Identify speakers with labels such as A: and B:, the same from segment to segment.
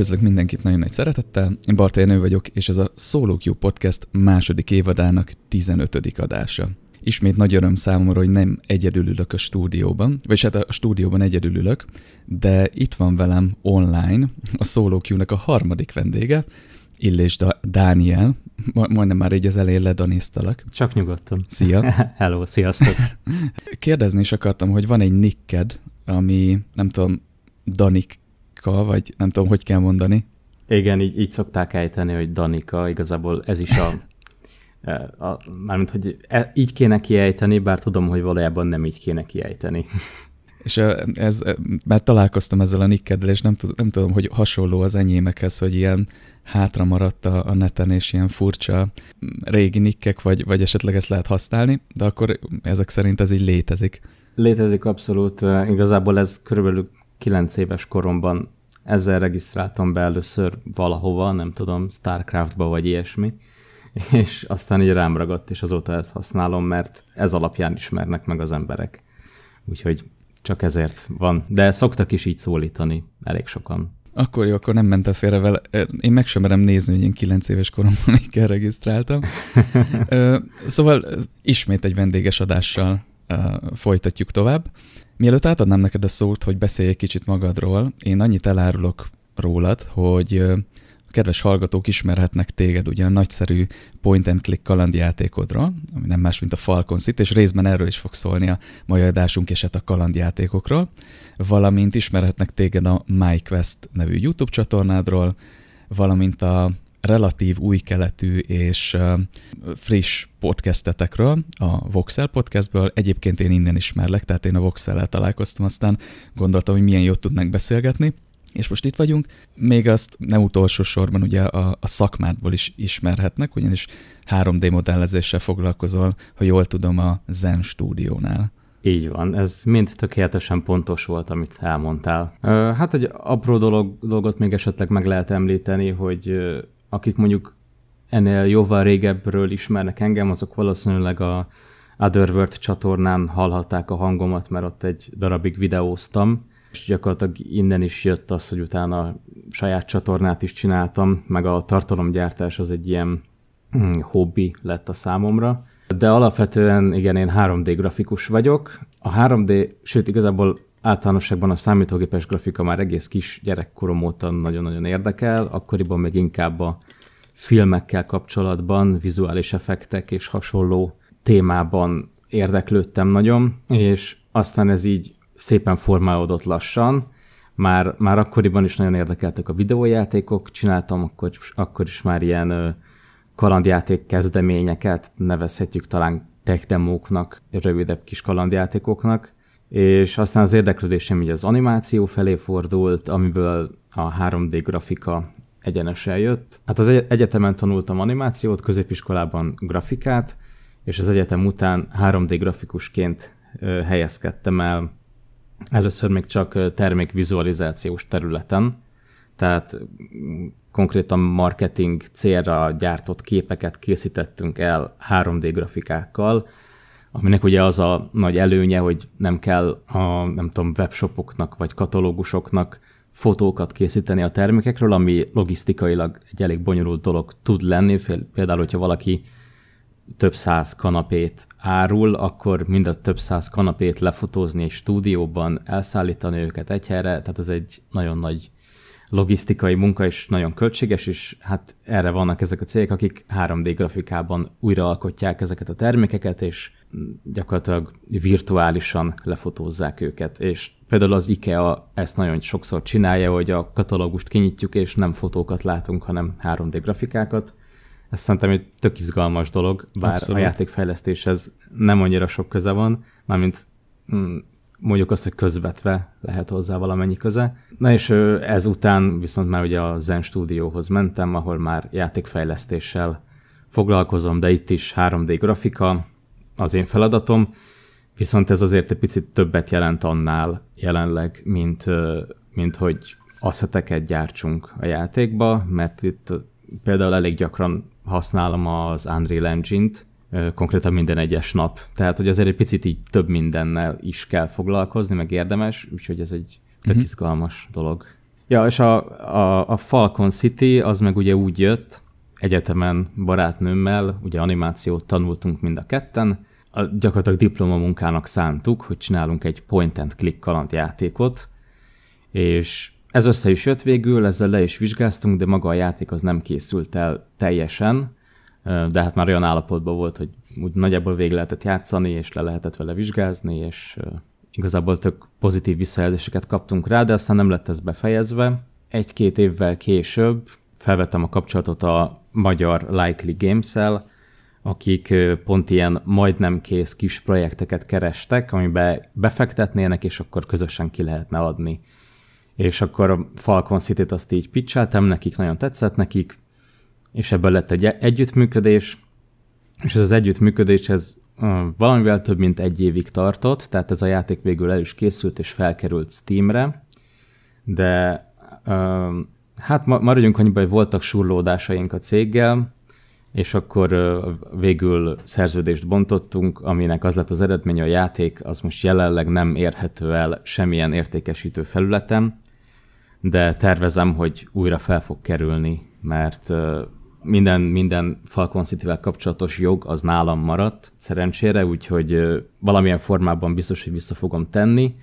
A: Üdvözlök mindenkit nagyon nagy szeretettel, én Barta Jenő vagyok, és ez a Solo Q Podcast második évadának 15. adása. Ismét nagy öröm számomra, hogy nem egyedül ülök a stúdióban, vagy hát a stúdióban egyedül ülök, de itt van velem online a Solo Q-nak a harmadik vendége, Illés Dániel, majdnem már így az elején ledanéztalak.
B: Csak nyugodtan.
A: Szia!
B: Hello, sziasztok!
A: Kérdezni is akartam, hogy van egy nicked, ami nem tudom, Danika, vagy nem tudom, hogy kell mondani.
B: Igen, így, így szokták ejteni, hogy Danika, igazából ez is a, a, a mármint, hogy e, így kéne kiejteni, bár tudom, hogy valójában nem így kéne kiejteni.
A: És ez, mert találkoztam ezzel a nickeddel, és nem, tud, nem tudom, hogy hasonló az enyémekhez, hogy ilyen hátra maradt a, a neten, és ilyen furcsa régi nikkek, vagy, vagy esetleg ezt lehet használni, de akkor ezek szerint ez így létezik.
B: Létezik abszolút. Igazából ez körülbelül 9 éves koromban ezzel regisztráltam be először valahova, nem tudom, Starcraftba vagy ilyesmi, és aztán így rám ragadt, és azóta ezt használom, mert ez alapján ismernek meg az emberek. Úgyhogy csak ezért van. De szoktak is így szólítani elég sokan.
A: Akkor jó, akkor nem mentem félre vele. Én meg sem merem nézni, hogy én 9 éves koromban még regisztráltam. szóval ismét egy vendéges adással folytatjuk tovább. Mielőtt átadnám neked a szót, hogy beszélj egy kicsit magadról, én annyit elárulok rólad, hogy a kedves hallgatók ismerhetnek téged ugye a nagyszerű point and click kalandjátékodról, ami nem más, mint a Falcon City, és részben erről is fog szólni a mai adásunk és hát a kalandjátékokról, valamint ismerhetnek téged a MyQuest nevű YouTube csatornádról, valamint a relatív új keletű és friss podcastetekről, a Voxel podcastből. Egyébként én innen ismerlek, tehát én a Voxel-el találkoztam, aztán gondoltam, hogy milyen jót tudnánk beszélgetni. És most itt vagyunk, még azt nem utolsó sorban ugye a, a szakmádból is ismerhetnek, ugyanis 3D modellezéssel foglalkozol, ha jól tudom, a Zen stúdiónál.
B: Így van, ez mind tökéletesen pontos volt, amit elmondtál. Hát egy apró dolog, dolgot még esetleg meg lehet említeni, hogy akik mondjuk ennél jóval régebbről ismernek engem, azok valószínűleg a Otherworld csatornán hallhatták a hangomat, mert ott egy darabig videóztam, és gyakorlatilag innen is jött az, hogy utána saját csatornát is csináltam, meg a tartalomgyártás az egy ilyen hm, hobbi lett a számomra. De alapvetően igen, én 3D grafikus vagyok. A 3D, sőt igazából általánosságban a számítógépes grafika már egész kis gyerekkorom óta nagyon-nagyon érdekel, akkoriban még inkább a filmekkel kapcsolatban, vizuális effektek és hasonló témában érdeklődtem nagyon, és aztán ez így szépen formálódott lassan. Már, már akkoriban is nagyon érdekeltek a videójátékok, csináltam akkor, akkor is már ilyen kalandjáték kezdeményeket, nevezhetjük talán tech demóknak, rövidebb kis kalandjátékoknak, és aztán az érdeklődésem így az animáció felé fordult, amiből a 3D grafika egyenesen jött. Hát az egyetemen tanultam animációt, középiskolában grafikát, és az egyetem után 3D grafikusként helyezkedtem el először még csak termékvizualizációs területen, tehát konkrétan marketing célra gyártott képeket készítettünk el 3D grafikákkal, aminek ugye az a nagy előnye, hogy nem kell a nem tudom, webshopoknak vagy katalógusoknak fotókat készíteni a termékekről, ami logisztikailag egy elég bonyolult dolog tud lenni. Például, hogyha valaki több száz kanapét árul, akkor mind a több száz kanapét lefotózni egy stúdióban, elszállítani őket egy helyre, tehát ez egy nagyon nagy logisztikai munka, és nagyon költséges, és hát erre vannak ezek a cégek, akik 3D grafikában újraalkotják ezeket a termékeket, és gyakorlatilag virtuálisan lefotózzák őket. És például az IKEA ezt nagyon sokszor csinálja, hogy a katalógust kinyitjuk, és nem fotókat látunk, hanem 3D grafikákat. Ez szerintem egy tök izgalmas dolog, bár Abszolút. a játékfejlesztéshez nem annyira sok köze van, mármint mm, mondjuk azt, hogy közvetve lehet hozzá valamennyi köze. Na és ezután viszont már ugye a Zen stúdióhoz mentem, ahol már játékfejlesztéssel foglalkozom, de itt is 3D grafika az én feladatom, viszont ez azért egy picit többet jelent annál jelenleg, mint, mint hogy asszeteket gyártsunk a játékba, mert itt például elég gyakran használom az Unreal Engine-t, konkrétan minden egyes nap. Tehát, hogy azért egy picit így több mindennel is kell foglalkozni, meg érdemes, úgyhogy ez egy tök uh-huh. izgalmas dolog. Ja, és a, a, a Falcon City az meg ugye úgy jött, egyetemen barátnőmmel, ugye animációt tanultunk mind a ketten, a, gyakorlatilag diplomamunkának szántuk, hogy csinálunk egy point and click kalandjátékot, és ez össze is jött végül, ezzel le is vizsgáztunk, de maga a játék az nem készült el teljesen, de hát már olyan állapotban volt, hogy úgy nagyjából végig lehetett játszani, és le lehetett vele vizsgázni, és igazából tök pozitív visszajelzéseket kaptunk rá, de aztán nem lett ez befejezve. Egy-két évvel később felvettem a kapcsolatot a magyar Likely Games-el, akik pont ilyen majdnem kész kis projekteket kerestek, amiben befektetnének, és akkor közösen ki lehetne adni. És akkor Falcon City-t azt így pitcheltem, nekik nagyon tetszett nekik, és ebből lett egy együttműködés, és ez az együttműködés, ez valamivel több mint egy évig tartott, tehát ez a játék végül el is készült, és felkerült Steamre, de hát maradjunk annyiban, hogy voltak surlódásaink a céggel, és akkor végül szerződést bontottunk, aminek az lett az eredménye, a játék az most jelenleg nem érhető el semmilyen értékesítő felületen, de tervezem, hogy újra fel fog kerülni, mert minden, minden Falcon city kapcsolatos jog az nálam maradt, szerencsére, úgyhogy valamilyen formában biztos, hogy vissza fogom tenni,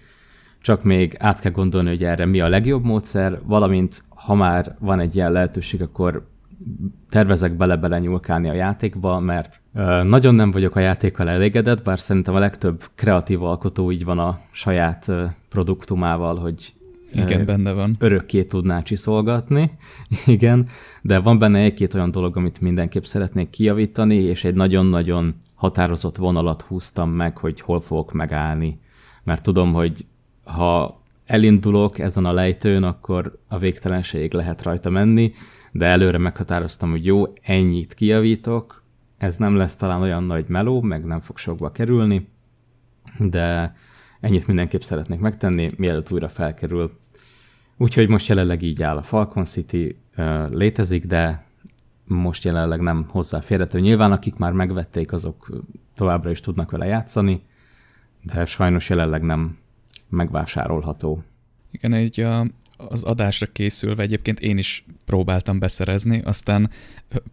B: csak még át kell gondolni, hogy erre mi a legjobb módszer, valamint ha már van egy ilyen lehetőség, akkor tervezek bele-bele nyúlkálni a játékba, mert ö, nagyon nem vagyok a játékkal elégedett, bár szerintem a legtöbb kreatív alkotó így van a saját ö, produktumával, hogy
A: igen, benne van.
B: Örökké tudná csiszolgatni, igen, de van benne egy-két olyan dolog, amit mindenképp szeretnék kijavítani, és egy nagyon-nagyon határozott vonalat húztam meg, hogy hol fogok megállni. Mert tudom, hogy ha elindulok ezen a lejtőn, akkor a végtelenség lehet rajta menni, de előre meghatároztam, hogy jó, ennyit kijavítok, ez nem lesz talán olyan nagy meló, meg nem fog sokba kerülni, de ennyit mindenképp szeretnék megtenni, mielőtt újra felkerül. Úgyhogy most jelenleg így áll a Falcon City, létezik, de most jelenleg nem hozzáférhető. Nyilván akik már megvették, azok továbbra is tudnak vele játszani, de sajnos jelenleg nem megvásárolható.
A: Igen, egy az adásra készülve egyébként én is próbáltam beszerezni, aztán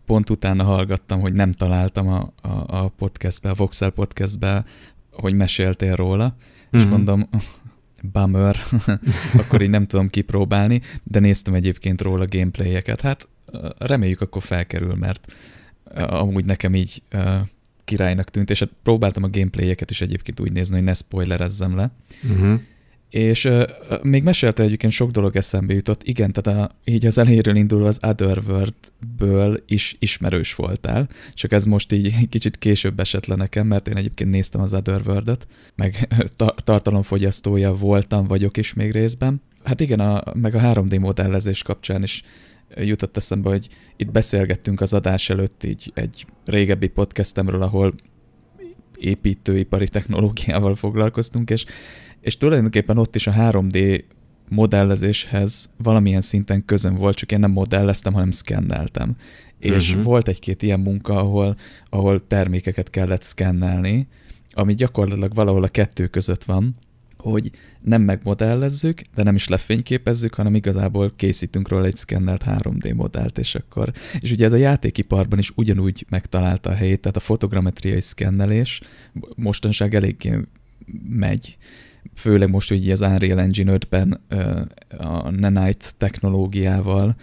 A: pont utána hallgattam, hogy nem találtam a, a, a podcastbe, a Voxel podcastbe, hogy meséltél róla, mm-hmm. és mhm. mondom, bummer, akkor így nem tudom kipróbálni, de néztem egyébként róla gameplayeket. Hát reméljük akkor felkerül, mert amúgy nekem így királynak tűnt, és hát próbáltam a gameplayeket is egyébként úgy nézni, hogy ne spoilerezzem le. Uh-huh. És uh, még mesélte egyébként sok dolog eszembe jutott. Igen, tehát a, így az elejéről indulva az Otherworld-ből is ismerős voltál, csak ez most így kicsit később esett le nekem, mert én egyébként néztem az Otherworld-et, meg ta- tartalomfogyasztója voltam, vagyok is még részben. Hát igen, a, meg a 3D modellezés kapcsán is jutott eszembe, hogy itt beszélgettünk az adás előtt így egy régebbi podcastemről, ahol építőipari technológiával foglalkoztunk, és és tulajdonképpen ott is a 3D modellezéshez valamilyen szinten közön volt, csak én nem modelleztem, hanem szkenneltem. És uh-huh. volt egy-két ilyen munka, ahol, ahol termékeket kellett szkennelni, ami gyakorlatilag valahol a kettő között van, hogy nem megmodellezzük, de nem is lefényképezzük, hanem igazából készítünk róla egy szkennelt 3D modellt, és akkor... És ugye ez a játékiparban is ugyanúgy megtalálta a helyét, tehát a fotogrametriai szkennelés mostanság eléggé megy főleg most ugye az Unreal Engine 5-ben a Nanite technológiával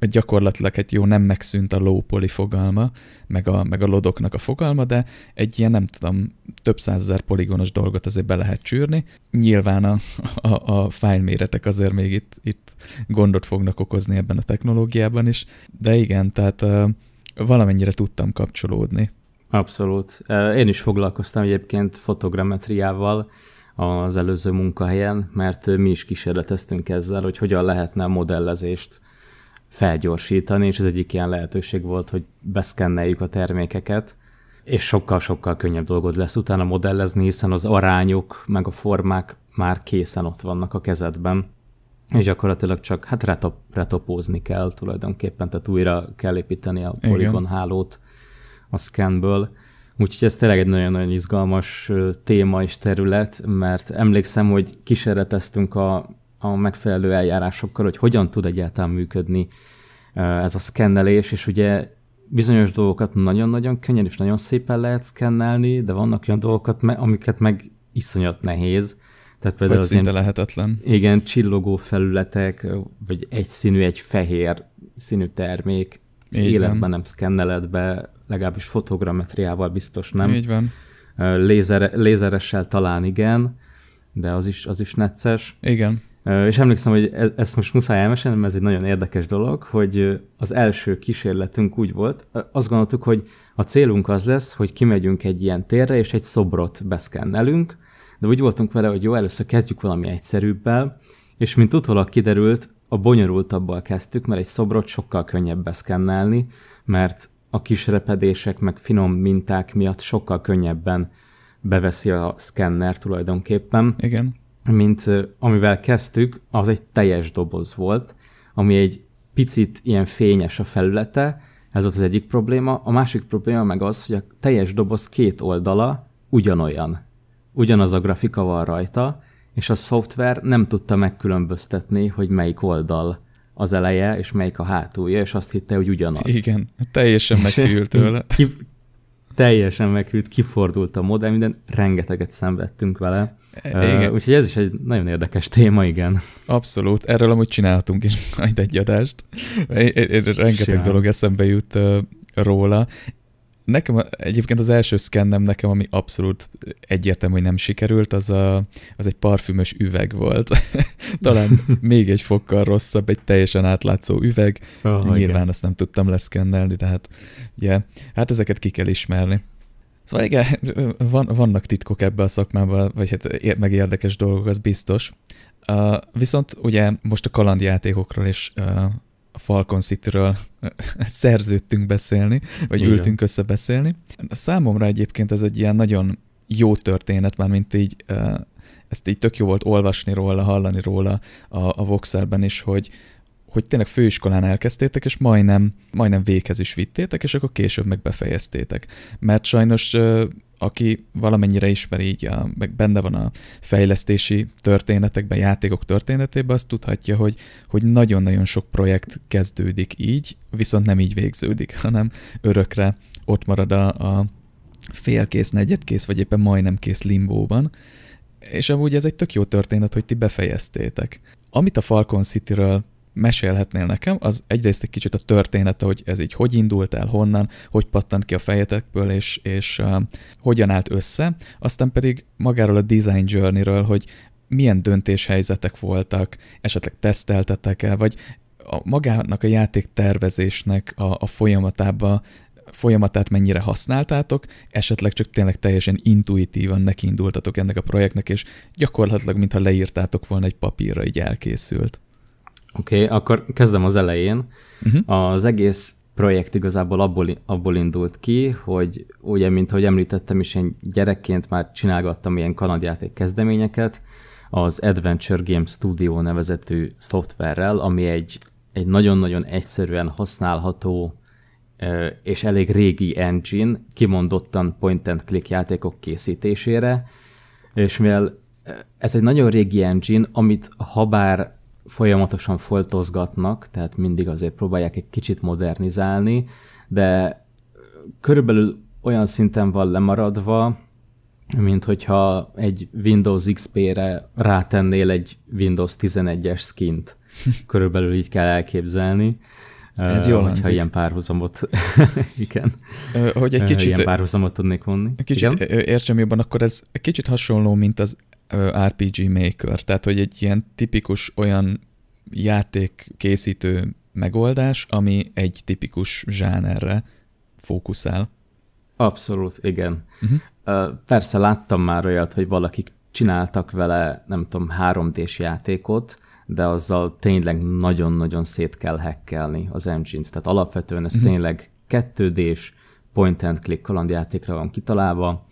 A: gyakorlatilag egy jó nem megszűnt a low poly fogalma, meg a, meg a lodoknak a fogalma, de egy ilyen nem tudom, több százezer poligonos dolgot azért be lehet csűrni. Nyilván a, a, a fájlméretek azért még itt, itt gondot fognak okozni ebben a technológiában is, de igen, tehát valamennyire tudtam kapcsolódni.
B: Abszolút. Én is foglalkoztam egyébként fotogrammetriával, az előző munkahelyen, mert mi is kísérleteztünk ezzel, hogy hogyan lehetne a modellezést felgyorsítani, és ez egyik ilyen lehetőség volt, hogy beszkenneljük a termékeket, és sokkal-sokkal könnyebb dolgod lesz utána modellezni, hiszen az arányok meg a formák már készen ott vannak a kezedben, és gyakorlatilag csak hát retop, retopózni kell tulajdonképpen, tehát újra kell építeni a poligon hálót a scanből, Úgyhogy ez tényleg egy nagyon-nagyon izgalmas téma és terület, mert emlékszem, hogy kísérleteztünk a a megfelelő eljárásokkal, hogy hogyan tud egyáltalán működni ez a szkennelés, és ugye bizonyos dolgokat nagyon-nagyon könnyen és nagyon szépen lehet szkennelni, de vannak olyan dolgokat, amiket meg iszonyat nehéz.
A: Tehát például vagy az szinte ilyen, lehetetlen.
B: Igen, csillogó felületek, vagy egy színű, egy fehér színű termék, életben nem szkenneled be, legalábbis fotogrammetriával biztos nem.
A: Így van.
B: Lézer, lézeressel talán igen, de az is, az is necces.
A: Igen.
B: És emlékszem, hogy e-, ezt most muszáj elmesélnem, mert ez egy nagyon érdekes dolog, hogy az első kísérletünk úgy volt, azt gondoltuk, hogy a célunk az lesz, hogy kimegyünk egy ilyen térre, és egy szobrot beszkennelünk, de úgy voltunk vele, hogy jó, először kezdjük valami egyszerűbbel, és mint utólag kiderült, a bonyolultabbal kezdtük, mert egy szobrot sokkal könnyebb beszkennelni, mert a kis repedések, meg finom minták miatt sokkal könnyebben beveszi a szkenner tulajdonképpen.
A: Igen
B: mint amivel kezdtük, az egy teljes doboz volt, ami egy picit ilyen fényes a felülete, ez volt az egyik probléma. A másik probléma meg az, hogy a teljes doboz két oldala ugyanolyan. Ugyanaz a grafika van rajta, és a szoftver nem tudta megkülönböztetni, hogy melyik oldal az eleje, és melyik a hátulja, és azt hitte, hogy ugyanaz.
A: Igen, teljesen meghűlt tőle. Ki,
B: teljesen meghűlt, kifordult a modell, minden, rengeteget szenvedtünk vele. Igen. Uh, úgyhogy ez is egy nagyon érdekes téma, igen.
A: Abszolút. Erről amúgy csináltunk is majd egy adást. Rengeteg Simán. dolog eszembe jut uh, róla. Nekem egyébként az első szkennem nekem, ami abszolút egyértelmű, hogy nem sikerült, az, a, az egy parfümös üveg volt. Talán még egy fokkal rosszabb, egy teljesen átlátszó üveg. Oh, Nyilván igen. azt nem tudtam leszkennelni, tehát yeah, hát ezeket ki kell ismerni. Szóval igen, van, vannak titkok ebbe a szakmába, vagy hát meg érdekes dolgok, az biztos. Uh, viszont ugye most a kalandjátékokról és uh, a Falcon City-ről szerződtünk beszélni, vagy Igen. ültünk össze beszélni. Számomra egyébként ez egy ilyen nagyon jó történet, már mint így ezt így tök jó volt olvasni róla, hallani róla a, a Voxerben is, hogy, hogy tényleg főiskolán elkezdtétek, és majdnem, majdnem véghez is vittétek, és akkor később meg befejeztétek. Mert sajnos aki valamennyire ismeri így, a, meg benne van a fejlesztési történetekben, játékok történetében, azt tudhatja, hogy, hogy nagyon-nagyon sok projekt kezdődik így, viszont nem így végződik, hanem örökre ott marad a, a félkész, negyedkész, vagy éppen majdnem kész limbóban. És amúgy ez egy tök jó történet, hogy ti befejeztétek. Amit a Falcon City-ről mesélhetnél nekem, az egyrészt egy kicsit a története, hogy ez így hogy indult el, honnan, hogy pattant ki a fejetekből, és, és uh, hogyan állt össze, aztán pedig magáról a design journey-ről, hogy milyen döntéshelyzetek voltak, esetleg teszteltetek el, vagy a, magának a játék tervezésnek a, a folyamatába folyamatát mennyire használtátok, esetleg csak tényleg teljesen intuitívan nekiindultatok ennek a projektnek, és gyakorlatilag, mintha leírtátok volna egy papírra, így elkészült.
B: Oké, okay, akkor kezdem az elején. Uh-huh. Az egész projekt igazából abból, abból indult ki, hogy ugye, mint ahogy említettem is, én gyerekként már csinálgattam ilyen kanadjáték kezdeményeket, az Adventure Game Studio nevezetű szoftverrel, ami egy, egy nagyon-nagyon egyszerűen használható és elég régi engine, kimondottan point-and-click játékok készítésére, és mivel ez egy nagyon régi engine, amit habár folyamatosan foltozgatnak, tehát mindig azért próbálják egy kicsit modernizálni, de körülbelül olyan szinten van lemaradva, mint hogyha egy Windows XP-re rátennél egy Windows 11-es skint. Körülbelül így kell elképzelni.
A: Ez jól
B: hangzik. ilyen párhuzamot, igen.
A: Hogy egy kicsit...
B: Ilyen párhuzamot tudnék vonni.
A: Kicsit igen? értsem jobban, akkor ez egy kicsit hasonló, mint az RPG Maker, tehát hogy egy ilyen tipikus olyan játékkészítő megoldás, ami egy tipikus zsánerre fókuszál.
B: Abszolút, igen. Uh-huh. Persze láttam már olyat, hogy valakik csináltak vele, nem tudom, 3D-s játékot, de azzal tényleg nagyon-nagyon szét kell hackelni az engine-t. Tehát alapvetően ez uh-huh. tényleg 2D-s point-and-click kalandjátékra van kitalálva,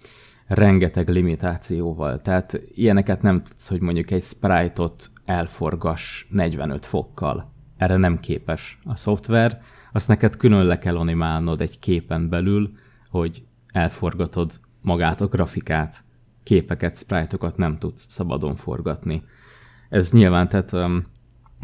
B: rengeteg limitációval. Tehát ilyeneket nem tudsz, hogy mondjuk egy sprite-ot elforgas 45 fokkal. Erre nem képes a szoftver. Azt neked külön le kell animálnod egy képen belül, hogy elforgatod magát a grafikát. Képeket, sprite-okat nem tudsz szabadon forgatni. ez nyilván, tehát um,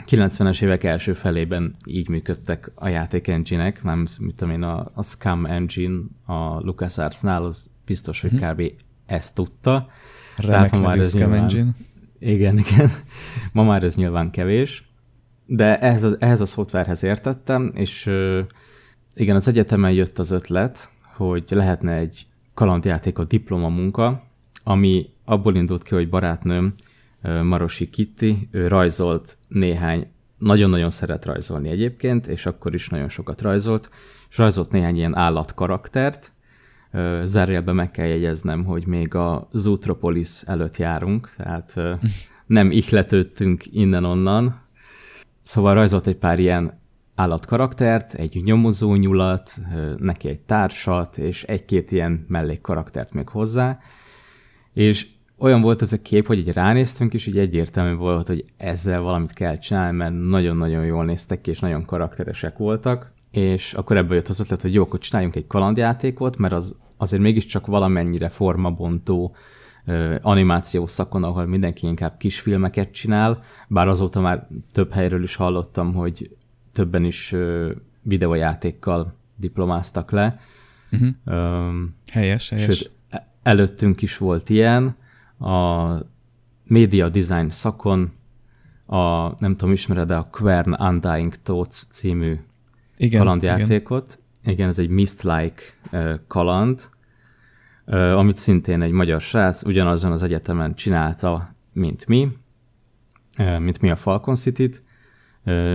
B: 90-es évek első felében így működtek a játék engine-ek, már mit tudom én, a, a Scum engine a LucasArts-nál, az biztos, hogy uh-huh. kb. ezt tudta.
A: Remek ma már ez nyilván, engine.
B: Igen, igen. Ma már ez nyilván kevés, de ehhez, a, ehhez a szoftverhez értettem, és igen, az egyetemen jött az ötlet, hogy lehetne egy kalandjáték a diplomamunka, ami abból indult ki, hogy barátnőm, Marosi Kitty, ő rajzolt néhány, nagyon-nagyon szeret rajzolni egyébként, és akkor is nagyon sokat rajzolt, és rajzolt néhány ilyen állatkaraktert, Zárójelben meg kell jegyeznem, hogy még a Zootropolis előtt járunk, tehát nem ihletődtünk innen-onnan. Szóval rajzolt egy pár ilyen állatkaraktert, egy nyomozó nyulat, neki egy társat, és egy-két ilyen mellékkaraktert még hozzá. És olyan volt ez a kép, hogy így ránéztünk, és így egyértelmű volt, hogy ezzel valamit kell csinálni, mert nagyon-nagyon jól néztek ki, és nagyon karakteresek voltak. És akkor ebből jött az ötlet, hogy jó, akkor csináljunk egy kalandjátékot, mert az azért mégiscsak valamennyire formabontó animáció szakon, ahol mindenki inkább kisfilmeket csinál, bár azóta már több helyről is hallottam, hogy többen is videójátékkal diplomáztak le.
A: Uh-huh. Um, helyes, helyes. Sőt,
B: e, előttünk is volt ilyen, a média design szakon, a, nem tudom, ismered-e a Quern Undying Thoughts című igen, kalandjátékot. Igen. igen, ez egy Mist-like kaland, amit szintén egy magyar srác ugyanazon az egyetemen csinálta, mint mi, mint mi a Falcon City-t,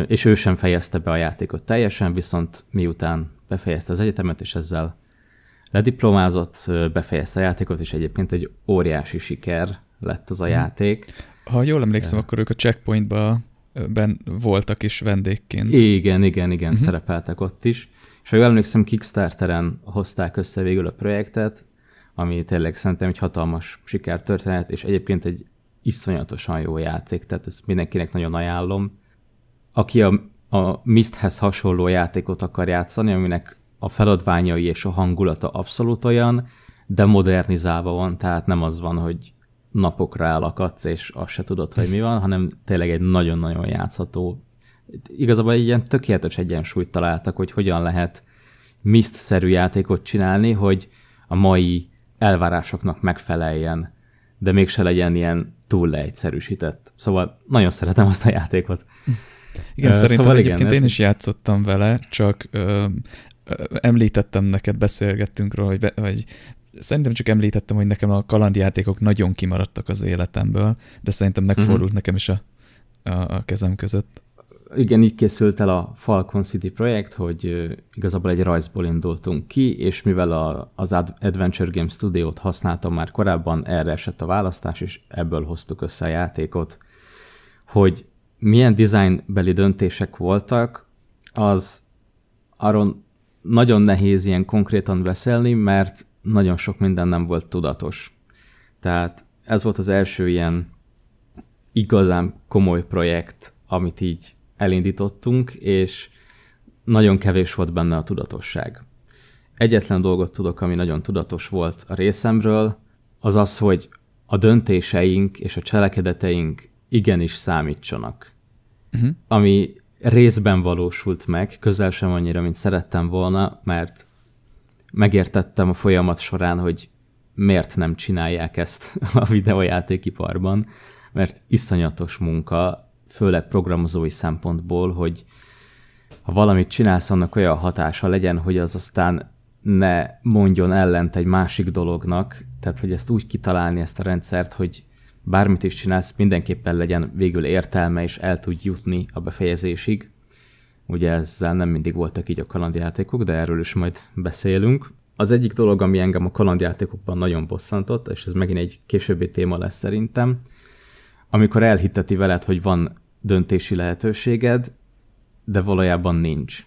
B: és ő sem fejezte be a játékot teljesen, viszont miután befejezte az egyetemet, és ezzel lediplomázott, befejezte a játékot, és egyébként egy óriási siker lett az a mhm. játék.
A: Ha jól emlékszem, akkor ők a checkpointban ben voltak is vendégként.
B: Igen, igen, igen, uh-huh. szerepeltek ott is. És ha jól emlékszem, Kickstarteren hozták össze végül a projektet, ami tényleg szerintem egy hatalmas sikertörténet, és egyébként egy iszonyatosan jó játék, tehát ezt mindenkinek nagyon ajánlom. Aki a, a Misthez hasonló játékot akar játszani, aminek a feladványai és a hangulata abszolút olyan, de modernizálva van, tehát nem az van, hogy napokra elakadsz, és azt se tudod, hogy mi van, hanem tényleg egy nagyon-nagyon játszható. Igazából egy ilyen tökéletes egyensúlyt találtak, hogy hogyan lehet Mist-szerű játékot csinálni, hogy a mai elvárásoknak megfeleljen, de mégse legyen ilyen túl leegyszerűsített. Szóval nagyon szeretem azt a játékot.
A: Igen, uh, szerintem szóval egyébként igen, én is játszottam vele, csak ö, említettem neked, beszélgettünk róla, hogy, be, hogy szerintem csak említettem, hogy nekem a kalandjátékok nagyon kimaradtak az életemből, de szerintem megfordult uh-huh. nekem is a, a, a kezem között.
B: Igen, így készült el a Falcon City projekt, hogy igazából egy rajzból indultunk ki, és mivel a, az Adventure Game Studio-t használtam már korábban, erre esett a választás, és ebből hoztuk össze a játékot. Hogy milyen designbeli döntések voltak, az arról nagyon nehéz ilyen konkrétan beszélni, mert nagyon sok minden nem volt tudatos. Tehát ez volt az első ilyen igazán komoly projekt, amit így elindítottunk, és nagyon kevés volt benne a tudatosság. Egyetlen dolgot tudok, ami nagyon tudatos volt a részemről, az az, hogy a döntéseink és a cselekedeteink igenis számítsanak. Uh-huh. Ami részben valósult meg, közel sem annyira, mint szerettem volna, mert megértettem a folyamat során, hogy miért nem csinálják ezt a videójátékiparban, mert iszonyatos munka, főleg programozói szempontból, hogy ha valamit csinálsz, annak olyan hatása legyen, hogy az aztán ne mondjon ellent egy másik dolognak, tehát hogy ezt úgy kitalálni, ezt a rendszert, hogy bármit is csinálsz, mindenképpen legyen végül értelme, és el tud jutni a befejezésig. Ugye ezzel nem mindig voltak így a kalandjátékok, de erről is majd beszélünk. Az egyik dolog, ami engem a kalandjátékokban nagyon bosszantott, és ez megint egy későbbi téma lesz szerintem, amikor elhitteti veled, hogy van döntési lehetőséged, de valójában nincs.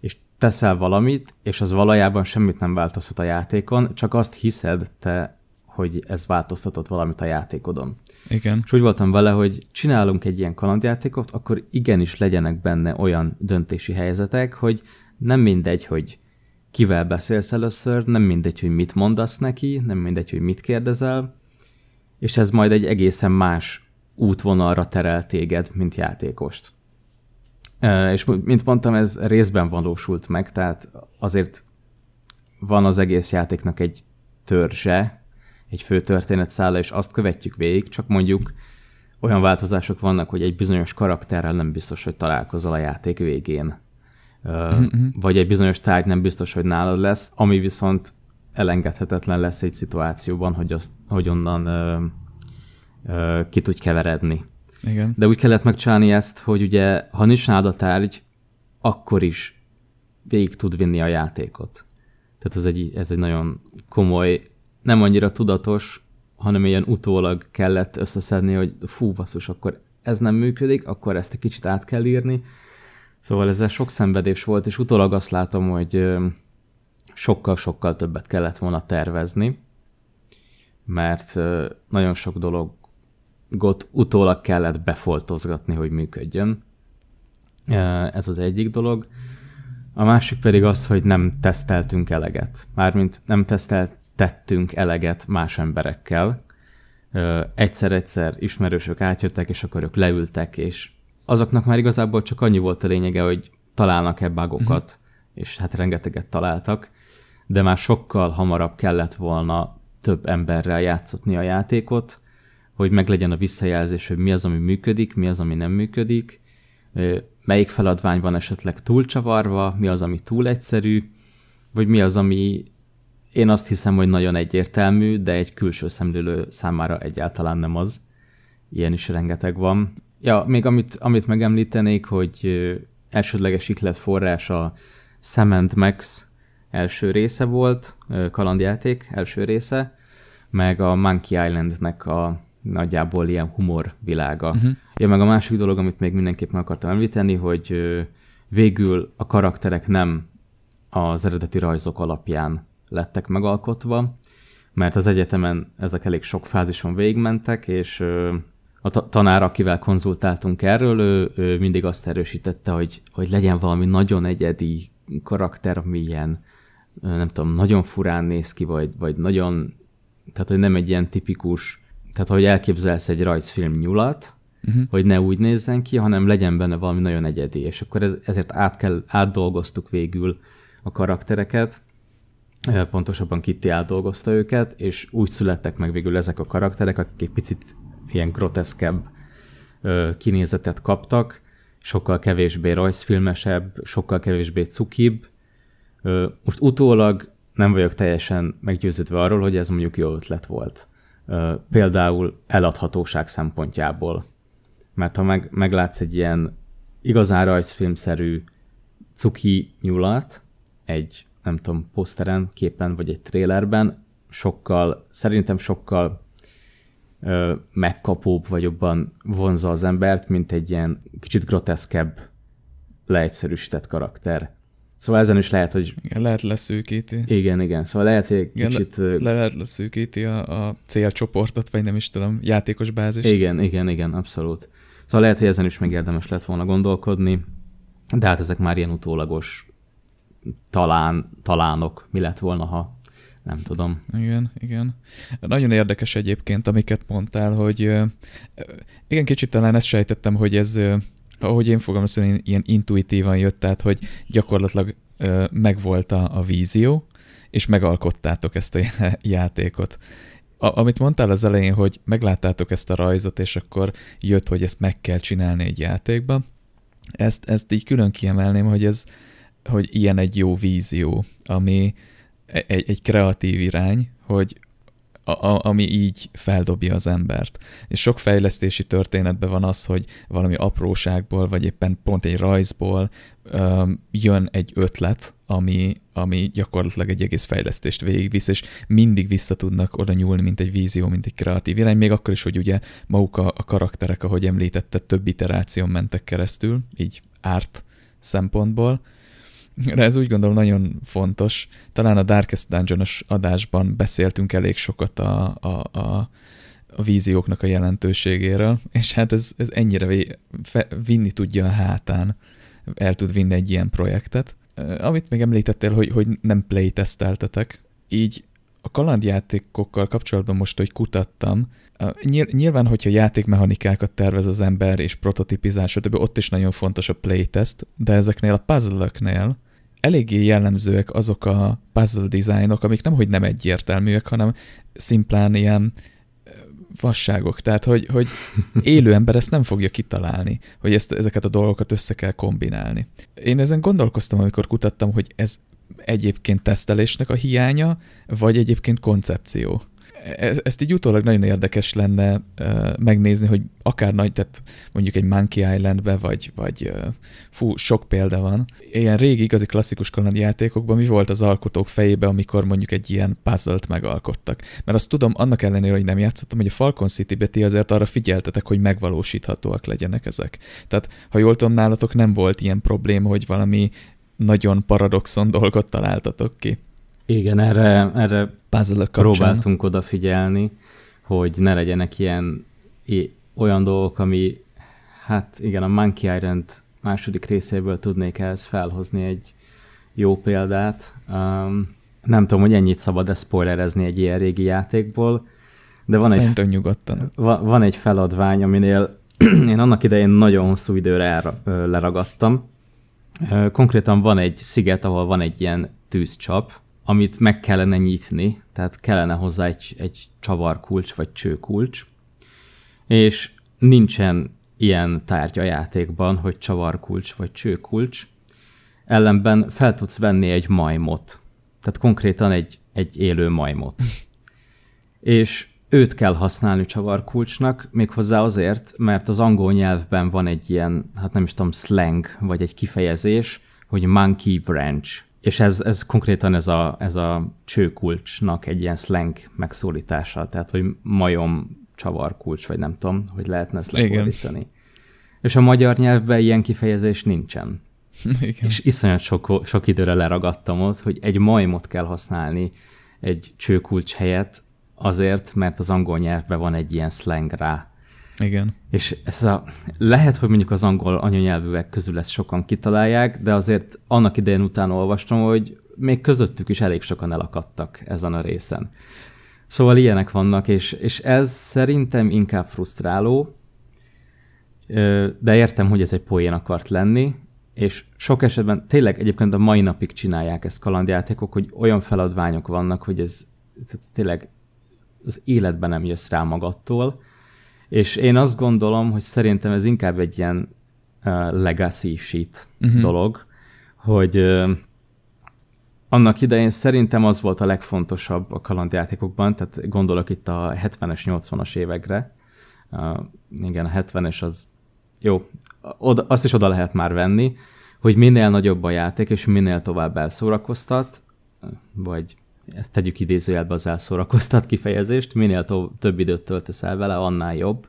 B: És teszel valamit, és az valójában semmit nem változtat a játékon, csak azt hiszed te, hogy ez változtatott valamit a játékodon.
A: Igen.
B: És úgy voltam vele, hogy csinálunk egy ilyen kalandjátékot, akkor igenis legyenek benne olyan döntési helyzetek, hogy nem mindegy, hogy kivel beszélsz először, nem mindegy, hogy mit mondasz neki, nem mindegy, hogy mit kérdezel, és ez majd egy egészen más útvonalra terel téged, mint játékost. És mint mondtam, ez részben valósult meg, tehát azért van az egész játéknak egy törzse, egy fő történetszála, és azt követjük végig, csak mondjuk olyan változások vannak, hogy egy bizonyos karakterrel nem biztos, hogy találkozol a játék végén. Mm-hmm. Vagy egy bizonyos tárgy nem biztos, hogy nálad lesz, ami viszont elengedhetetlen lesz egy szituációban, hogy, azt, hogy onnan ö, ö, ki tudj keveredni.
A: Igen.
B: De úgy kellett megcsinálni ezt, hogy ugye, ha nincs nálad a tárgy, akkor is végig tud vinni a játékot. Tehát ez egy, ez egy nagyon komoly, nem annyira tudatos, hanem ilyen utólag kellett összeszedni, hogy fú, basszus, akkor ez nem működik, akkor ezt egy kicsit át kell írni. Szóval ezzel sok szenvedés volt, és utólag azt látom, hogy sokkal-sokkal többet kellett volna tervezni, mert nagyon sok dologot utólag kellett befoltozgatni, hogy működjön. Ez az egyik dolog. A másik pedig az, hogy nem teszteltünk eleget. Mármint nem teszteltettünk eleget más emberekkel. Egyszer-egyszer ismerősök átjöttek, és akkor ők leültek, és azoknak már igazából csak annyi volt a lényege, hogy találnak-e bugokat, uh-huh. és hát rengeteget találtak, de már sokkal hamarabb kellett volna több emberrel játszotni a játékot, hogy meglegyen a visszajelzés, hogy mi az, ami működik, mi az, ami nem működik, melyik feladvány van esetleg túlcsavarva, mi az, ami túl egyszerű, vagy mi az, ami én azt hiszem, hogy nagyon egyértelmű, de egy külső szemlélő számára egyáltalán nem az. Ilyen is rengeteg van. Ja, még amit, amit megemlítenék, hogy elsődleges iklet forrás a Cement Max első része volt, kalandjáték első része, meg a Monkey Islandnek a nagyjából ilyen humor világa. Uh-huh. Ja, meg a másik dolog, amit még mindenképpen akartam említeni, hogy végül a karakterek nem az eredeti rajzok alapján lettek megalkotva, mert az egyetemen ezek elég sok fázison végigmentek, és a tanár, akivel konzultáltunk erről, ő, ő mindig azt erősítette, hogy, hogy legyen valami nagyon egyedi karakter, ami ilyen, nem tudom, nagyon furán néz ki, vagy, vagy nagyon, tehát hogy nem egy ilyen tipikus, tehát hogy elképzelsz egy rajzfilm nyulat, uh-huh. hogy ne úgy nézzen ki, hanem legyen benne valami nagyon egyedi, és akkor ez, ezért át kell, átdolgoztuk végül a karaktereket, pontosabban Kitty átdolgozta őket, és úgy születtek meg végül ezek a karakterek, akik egy picit ilyen groteszkebb kinézetet kaptak, sokkal kevésbé rajzfilmesebb, sokkal kevésbé cukibb. Most utólag nem vagyok teljesen meggyőződve arról, hogy ez mondjuk jó ötlet volt. Például eladhatóság szempontjából. Mert ha meg, meglátsz egy ilyen igazán rajzfilmszerű cuki nyulat, egy, nem tudom, poszteren, képen vagy egy trélerben, sokkal, szerintem sokkal ö, megkapóbb vagy jobban vonza az embert, mint egy ilyen kicsit groteszkebb, leegyszerűsített karakter. Szóval ezen is lehet, hogy...
A: Igen, lehet leszűkíti.
B: Igen, igen. Szóval lehet, hogy egy kicsit...
A: Le, le lehet leszűkíti a, a célcsoportot, vagy nem is tudom, játékos bázist.
B: Igen, igen, igen, abszolút. Szóval lehet, hogy ezen is megérdemes lett volna gondolkodni, de hát ezek már ilyen utólagos talán, talánok. Mi lett volna, ha nem tudom.
A: Igen, igen. Nagyon érdekes egyébként, amiket mondtál, hogy igen, kicsit talán ezt sejtettem, hogy ez, ahogy én fogalmazom, ilyen intuitívan jött, tehát hogy gyakorlatilag megvolt a, a vízió, és megalkottátok ezt a játékot. A, amit mondtál az elején, hogy megláttátok ezt a rajzot, és akkor jött, hogy ezt meg kell csinálni egy játékba, ezt, ezt így külön kiemelném, hogy ez, hogy ilyen egy jó vízió, ami, egy, egy kreatív irány, hogy a, a, ami így feldobja az embert. És sok fejlesztési történetben van az, hogy valami apróságból, vagy éppen pont egy rajzból um, jön egy ötlet, ami, ami gyakorlatilag egy egész fejlesztést végigvisz, és mindig vissza tudnak oda nyúlni, mint egy vízió, mint egy kreatív irány, még akkor is, hogy ugye maguk a, a karakterek, ahogy említette, több iteráción mentek keresztül, így árt szempontból, de ez úgy gondolom nagyon fontos. Talán a Darkest dungeon adásban beszéltünk elég sokat a, a, a, a vízióknak a jelentőségéről, és hát ez, ez ennyire vinni tudja a hátán, el tud vinni egy ilyen projektet. Amit még említettél, hogy, hogy nem playtesteltetek, így a kalandjátékokkal kapcsolatban most, hogy kutattam, nyilván, hogyha játékmechanikákat tervez az ember, és prototipizál, stb., ott is nagyon fontos a playtest, de ezeknél a puzzle eléggé jellemzőek azok a puzzle dizájnok, amik nem, hogy nem egyértelműek, hanem szimplán ilyen vasságok. Tehát, hogy, hogy élő ember ezt nem fogja kitalálni, hogy ezt, ezeket a dolgokat össze kell kombinálni. Én ezen gondolkoztam, amikor kutattam, hogy ez egyébként tesztelésnek a hiánya, vagy egyébként koncepció ezt így utólag nagyon érdekes lenne megnézni, hogy akár nagy, tehát mondjuk egy Monkey Islandbe, vagy, vagy uh, fú, sok példa van. Ilyen régi, igazi klasszikus játékokban mi volt az alkotók fejébe, amikor mondjuk egy ilyen puzzle-t megalkottak. Mert azt tudom, annak ellenére, hogy nem játszottam, hogy a Falcon City-be azért arra figyeltetek, hogy megvalósíthatóak legyenek ezek. Tehát, ha jól tudom, nálatok nem volt ilyen probléma, hogy valami nagyon paradoxon dolgot találtatok ki.
B: Igen, erre, erre próbáltunk odafigyelni, hogy ne legyenek ilyen olyan dolgok, ami, hát igen, a Monkey Island második részéből tudnék ehhez felhozni egy jó példát. Um, nem tudom, hogy ennyit szabad-e spoilerezni egy ilyen régi játékból, de van
A: Szerintem egy, nyugodtan.
B: Va, van egy feladvány, aminél én annak idején nagyon hosszú időre elra, leragadtam. Konkrétan van egy sziget, ahol van egy ilyen tűzcsap, amit meg kellene nyitni, tehát kellene hozzá egy, egy csavarkulcs vagy csőkulcs, és nincsen ilyen tárgya játékban, hogy csavarkulcs vagy csőkulcs, ellenben fel tudsz venni egy majmot, tehát konkrétan egy, egy élő majmot. és őt kell használni csavarkulcsnak, méghozzá azért, mert az angol nyelvben van egy ilyen, hát nem is tudom, slang, vagy egy kifejezés, hogy monkey wrench. És ez, ez konkrétan ez a, ez a csőkulcsnak egy ilyen slang megszólítása, tehát hogy majom csavarkulcs, vagy nem tudom, hogy lehetne ezt lefordítani. És a magyar nyelvben ilyen kifejezés nincsen. Igen. És iszonyat sok, sok időre leragadtam ott, hogy egy majmot kell használni egy csőkulcs helyett, azért, mert az angol nyelvben van egy ilyen slang rá.
A: Igen.
B: És ez a, lehet, hogy mondjuk az angol anyanyelvűek közül ezt sokan kitalálják, de azért annak idején után olvastam, hogy még közöttük is elég sokan elakadtak ezen a részen. Szóval ilyenek vannak, és, és ez szerintem inkább frusztráló, de értem, hogy ez egy poén akart lenni, és sok esetben tényleg egyébként a mai napig csinálják ezt kalandjátékok, hogy olyan feladványok vannak, hogy ez, ez tényleg az életben nem jössz rá magattól, és én azt gondolom, hogy szerintem ez inkább egy ilyen uh, legacy sheet uh-huh. dolog, hogy uh, annak idején szerintem az volt a legfontosabb a kalandjátékokban, tehát gondolok itt a 70-es, 80-as évekre. Uh, igen, a 70-es az jó, oda, azt is oda lehet már venni, hogy minél nagyobb a játék, és minél tovább elszórakoztat, vagy ezt tegyük idézőjelbe az elszórakoztat kifejezést, minél to- több időt töltesz el vele, annál jobb.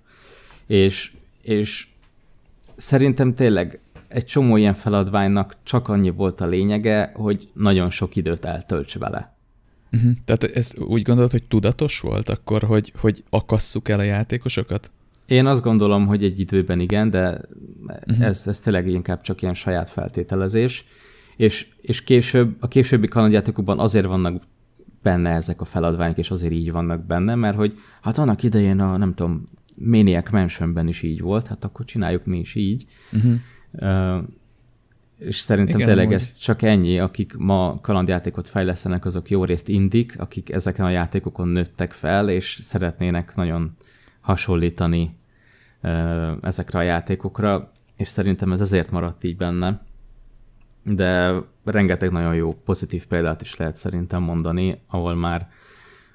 B: És, és szerintem tényleg egy csomó ilyen feladványnak csak annyi volt a lényege, hogy nagyon sok időt eltölts vele.
A: Uh-huh. Tehát ez úgy gondolod, hogy tudatos volt akkor, hogy, hogy akasszuk el a játékosokat?
B: Én azt gondolom, hogy egy időben igen, de uh-huh. ez, ez tényleg inkább csak ilyen saját feltételezés. És, és később, a későbbi kalandjátékokban azért vannak benne ezek a feladványok, és azért így vannak benne, mert hogy hát annak idején a, nem tudom, Maniac Mansionben is így volt, hát akkor csináljuk mi is így. Uh-huh. Uh, és szerintem Igen, tényleg ez csak ennyi, akik ma kalandjátékot fejlesztenek, azok jó részt indik, akik ezeken a játékokon nőttek fel, és szeretnének nagyon hasonlítani uh, ezekre a játékokra, és szerintem ez ezért maradt így benne. De rengeteg nagyon jó pozitív példát is lehet szerintem mondani, ahol már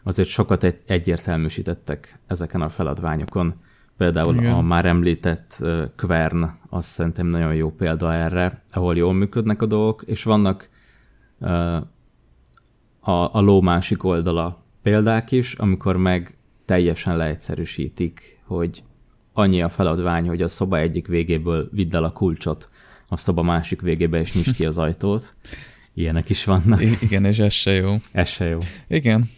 B: azért sokat egy- egyértelműsítettek ezeken a feladványokon. Például Igen. a már említett Kvern, az szerintem nagyon jó példa erre, ahol jól működnek a dolgok, és vannak a, a ló másik oldala példák is, amikor meg teljesen leegyszerűsítik, hogy annyi a feladvány, hogy a szoba egyik végéből vidd el a kulcsot, a szoba másik végébe és nyisd ki az ajtót. Ilyenek is vannak.
A: I- igen, és ez se jó.
B: Ez se jó.
A: Igen,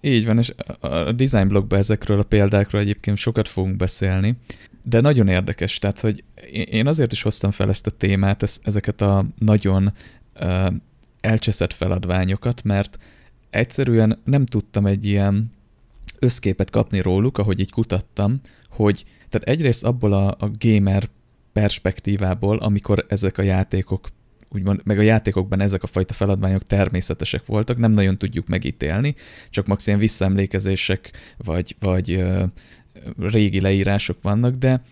A: így van, és a design blogban ezekről a példákról egyébként sokat fogunk beszélni, de nagyon érdekes, tehát, hogy én azért is hoztam fel ezt a témát, ezeket a nagyon uh, elcseszett feladványokat, mert egyszerűen nem tudtam egy ilyen összképet kapni róluk, ahogy így kutattam, hogy tehát egyrészt abból a, a gamer perspektívából, amikor ezek a játékok úgymond, meg a játékokban ezek a fajta feladványok természetesek voltak, nem nagyon tudjuk megítélni, csak max ilyen visszaemlékezések, vagy, vagy ö, régi leírások vannak, de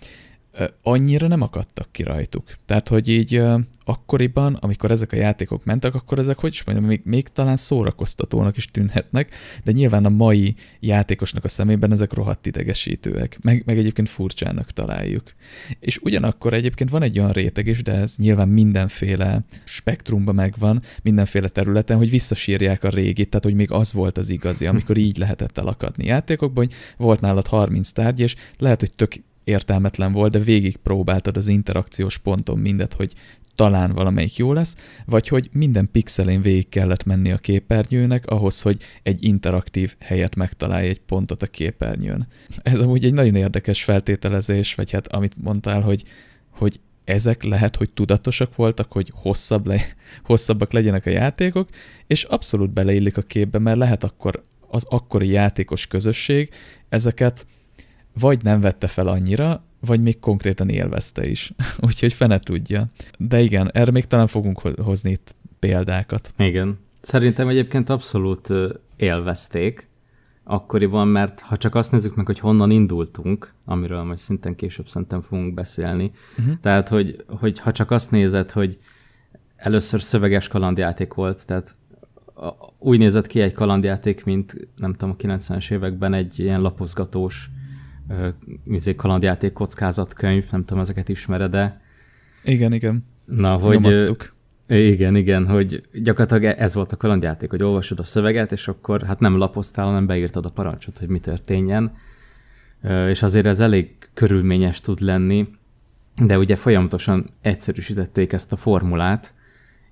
A: annyira nem akadtak ki rajtuk. Tehát, hogy így akkoriban, amikor ezek a játékok mentek, akkor ezek, hogy is mondjam, még, még talán szórakoztatónak is tűnhetnek, de nyilván a mai játékosnak a szemében ezek rohadt idegesítőek, meg, meg egyébként furcsának találjuk. És ugyanakkor egyébként van egy olyan réteg is, de ez nyilván mindenféle spektrumban megvan, mindenféle területen, hogy visszasírják a régit, tehát hogy még az volt az igazi, amikor így lehetett elakadni játékokban, hogy volt nálad 30 tárgy, és lehet, hogy tök értelmetlen volt, de végig próbáltad az interakciós ponton mindet, hogy talán valamelyik jó lesz, vagy hogy minden pixelén végig kellett menni a képernyőnek ahhoz, hogy egy interaktív helyet megtalálj egy pontot a képernyőn. Ez amúgy egy nagyon érdekes feltételezés, vagy hát amit mondtál, hogy, hogy ezek lehet, hogy tudatosak voltak, hogy hosszabb le, hosszabbak legyenek a játékok, és abszolút beleillik a képbe, mert lehet akkor az akkori játékos közösség ezeket vagy nem vette fel annyira, vagy még konkrétan élvezte is. Úgyhogy fene tudja. De igen, erre még talán fogunk hozni itt példákat.
B: Igen. Szerintem egyébként abszolút élvezték akkoriban, mert ha csak azt nézzük meg, hogy honnan indultunk, amiről majd szinten később szerintem fogunk beszélni, uh-huh. tehát, hogy, hogy ha csak azt nézed, hogy először szöveges kalandjáték volt, tehát úgy nézett ki egy kalandjáték, mint nem tudom, a 90-es években egy ilyen lapozgatós uh, kalandjáték kockázatkönyv, nem tudom, ezeket ismered de
A: Igen, igen.
B: Na, hogy... Nyomattuk. Igen, igen, hogy gyakorlatilag ez volt a kalandjáték, hogy olvasod a szöveget, és akkor hát nem lapoztál, hanem beírtad a parancsot, hogy mi történjen. És azért ez elég körülményes tud lenni, de ugye folyamatosan egyszerűsítették ezt a formulát,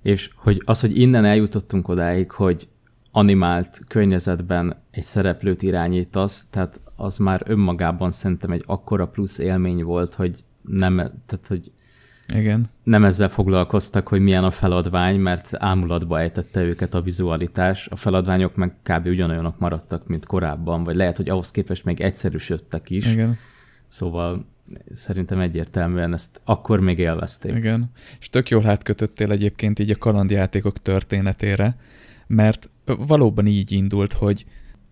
B: és hogy az, hogy innen eljutottunk odáig, hogy animált környezetben egy szereplőt irányítasz, tehát az már önmagában szerintem egy akkora plusz élmény volt, hogy nem, tehát, hogy
A: igen.
B: nem ezzel foglalkoztak, hogy milyen a feladvány, mert ámulatba ejtette őket a vizualitás. A feladványok meg kb. ugyanolyanok maradtak, mint korábban, vagy lehet, hogy ahhoz képest még egyszerűsödtek is.
A: Igen.
B: Szóval szerintem egyértelműen ezt akkor még élvezték.
A: Igen. És tök jól átkötöttél egyébként így a kalandjátékok történetére, mert valóban így indult, hogy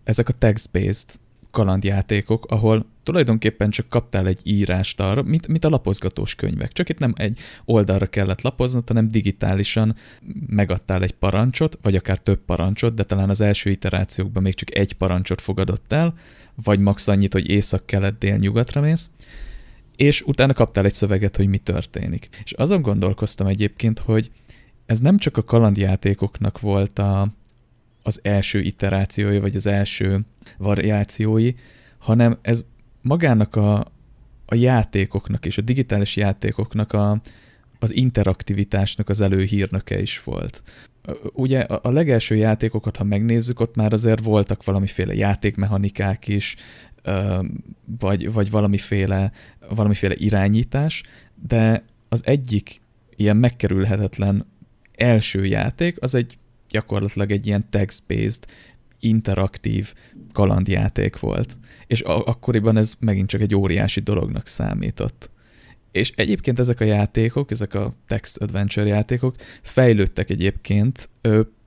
A: ezek a text-based kalandjátékok, ahol tulajdonképpen csak kaptál egy írást arra, mint, mint a lapozgatós könyvek. Csak itt nem egy oldalra kellett lapoznod, hanem digitálisan megadtál egy parancsot, vagy akár több parancsot, de talán az első iterációkban még csak egy parancsot fogadott el, vagy max annyit, hogy észak-kelet-dél-nyugatra mész, és utána kaptál egy szöveget, hogy mi történik. És azon gondolkoztam egyébként, hogy ez nem csak a kalandjátékoknak volt a, az első iterációja, vagy az első variációi, hanem ez magának a, a játékoknak és a digitális játékoknak a, az interaktivitásnak az előhírnöke is volt. Ugye a legelső játékokat, ha megnézzük, ott már azért voltak valamiféle játékmechanikák is, vagy, vagy valamiféle, valamiféle irányítás, de az egyik ilyen megkerülhetetlen első játék, az egy gyakorlatilag egy ilyen text-based, interaktív kalandjáték volt. És akkoriban ez megint csak egy óriási dolognak számított. És egyébként ezek a játékok, ezek a text adventure játékok fejlődtek egyébként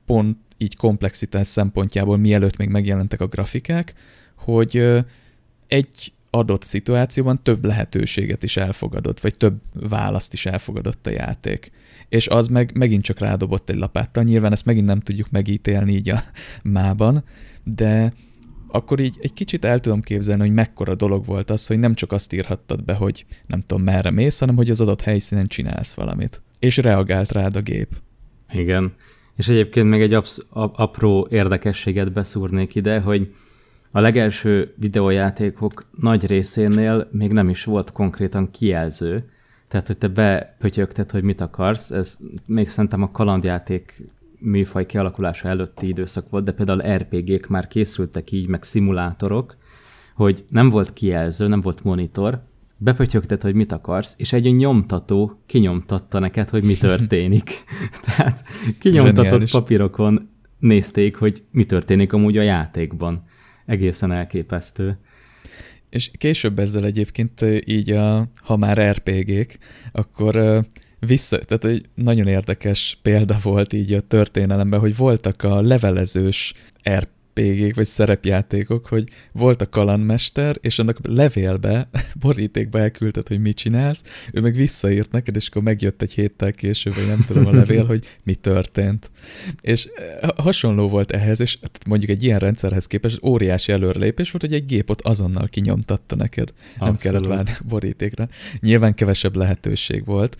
A: pont így komplexitás szempontjából, mielőtt még megjelentek a grafikák, hogy egy adott szituációban több lehetőséget is elfogadott, vagy több választ is elfogadott a játék. És az meg megint csak rádobott egy lapáttal. Nyilván ezt megint nem tudjuk megítélni így a mában, de akkor így egy kicsit el tudom képzelni, hogy mekkora dolog volt az, hogy nem csak azt írhattad be, hogy nem tudom merre mész, hanem hogy az adott helyszínen csinálsz valamit. És reagált rád a gép.
B: Igen. És egyébként még egy apró érdekességet beszúrnék ide, hogy a legelső videójátékok nagy részénél még nem is volt konkrétan kijelző, tehát, hogy te bepötyögted, hogy mit akarsz, ez még szerintem a kalandjáték műfaj kialakulása előtti időszak volt, de például RPG-k már készültek így, meg szimulátorok, hogy nem volt kijelző, nem volt monitor, bepötyögted, hogy mit akarsz, és egy nyomtató kinyomtatta neked, hogy mi történik. Tehát kinyomtatott Zseniális. papírokon nézték, hogy mi történik amúgy a játékban. Egészen elképesztő.
A: És később ezzel egyébként így, a, ha már RPG-k, akkor vissza, tehát egy nagyon érdekes példa volt így a történelemben, hogy voltak a levelezős RPG RPG-k vagy szerepjátékok, hogy volt a kalandmester, és annak levélbe, borítékba elküldted, hogy mit csinálsz, ő meg visszaírt neked, és akkor megjött egy héttel később, vagy nem tudom a levél, hogy mi történt. És eh, hasonló volt ehhez, és mondjuk egy ilyen rendszerhez képest óriási előrelépés volt, hogy egy gépot azonnal kinyomtatta neked. Abszolút. Nem kellett várni borítékra. Nyilván kevesebb lehetőség volt,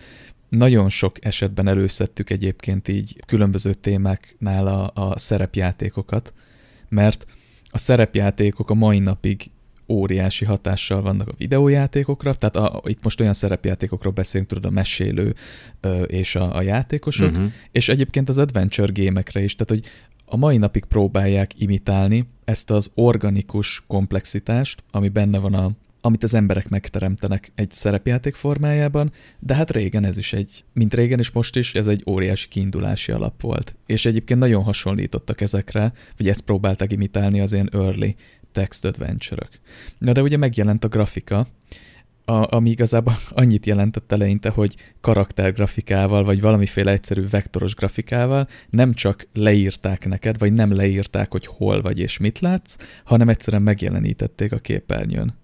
A: nagyon sok esetben előszedtük egyébként így különböző témáknál a, a szerepjátékokat, mert a szerepjátékok a mai napig óriási hatással vannak a videójátékokra, tehát a, itt most olyan szerepjátékokról beszélünk, tudod, a mesélő ö, és a, a játékosok, uh-huh. és egyébként az adventure gémekre is, tehát hogy a mai napig próbálják imitálni ezt az organikus komplexitást, ami benne van a, amit az emberek megteremtenek egy szerepjáték formájában, de hát régen ez is egy, mint régen is most is, ez egy óriási kiindulási alap volt. És egyébként nagyon hasonlítottak ezekre, vagy ezt próbáltak imitálni az ilyen early text adventure-ök. Na de ugye megjelent a grafika, a, ami igazából annyit jelentett eleinte, hogy karaktergrafikával, vagy valamiféle egyszerű vektoros grafikával nem csak leírták neked, vagy nem leírták, hogy hol vagy és mit látsz, hanem egyszerűen megjelenítették a képernyőn.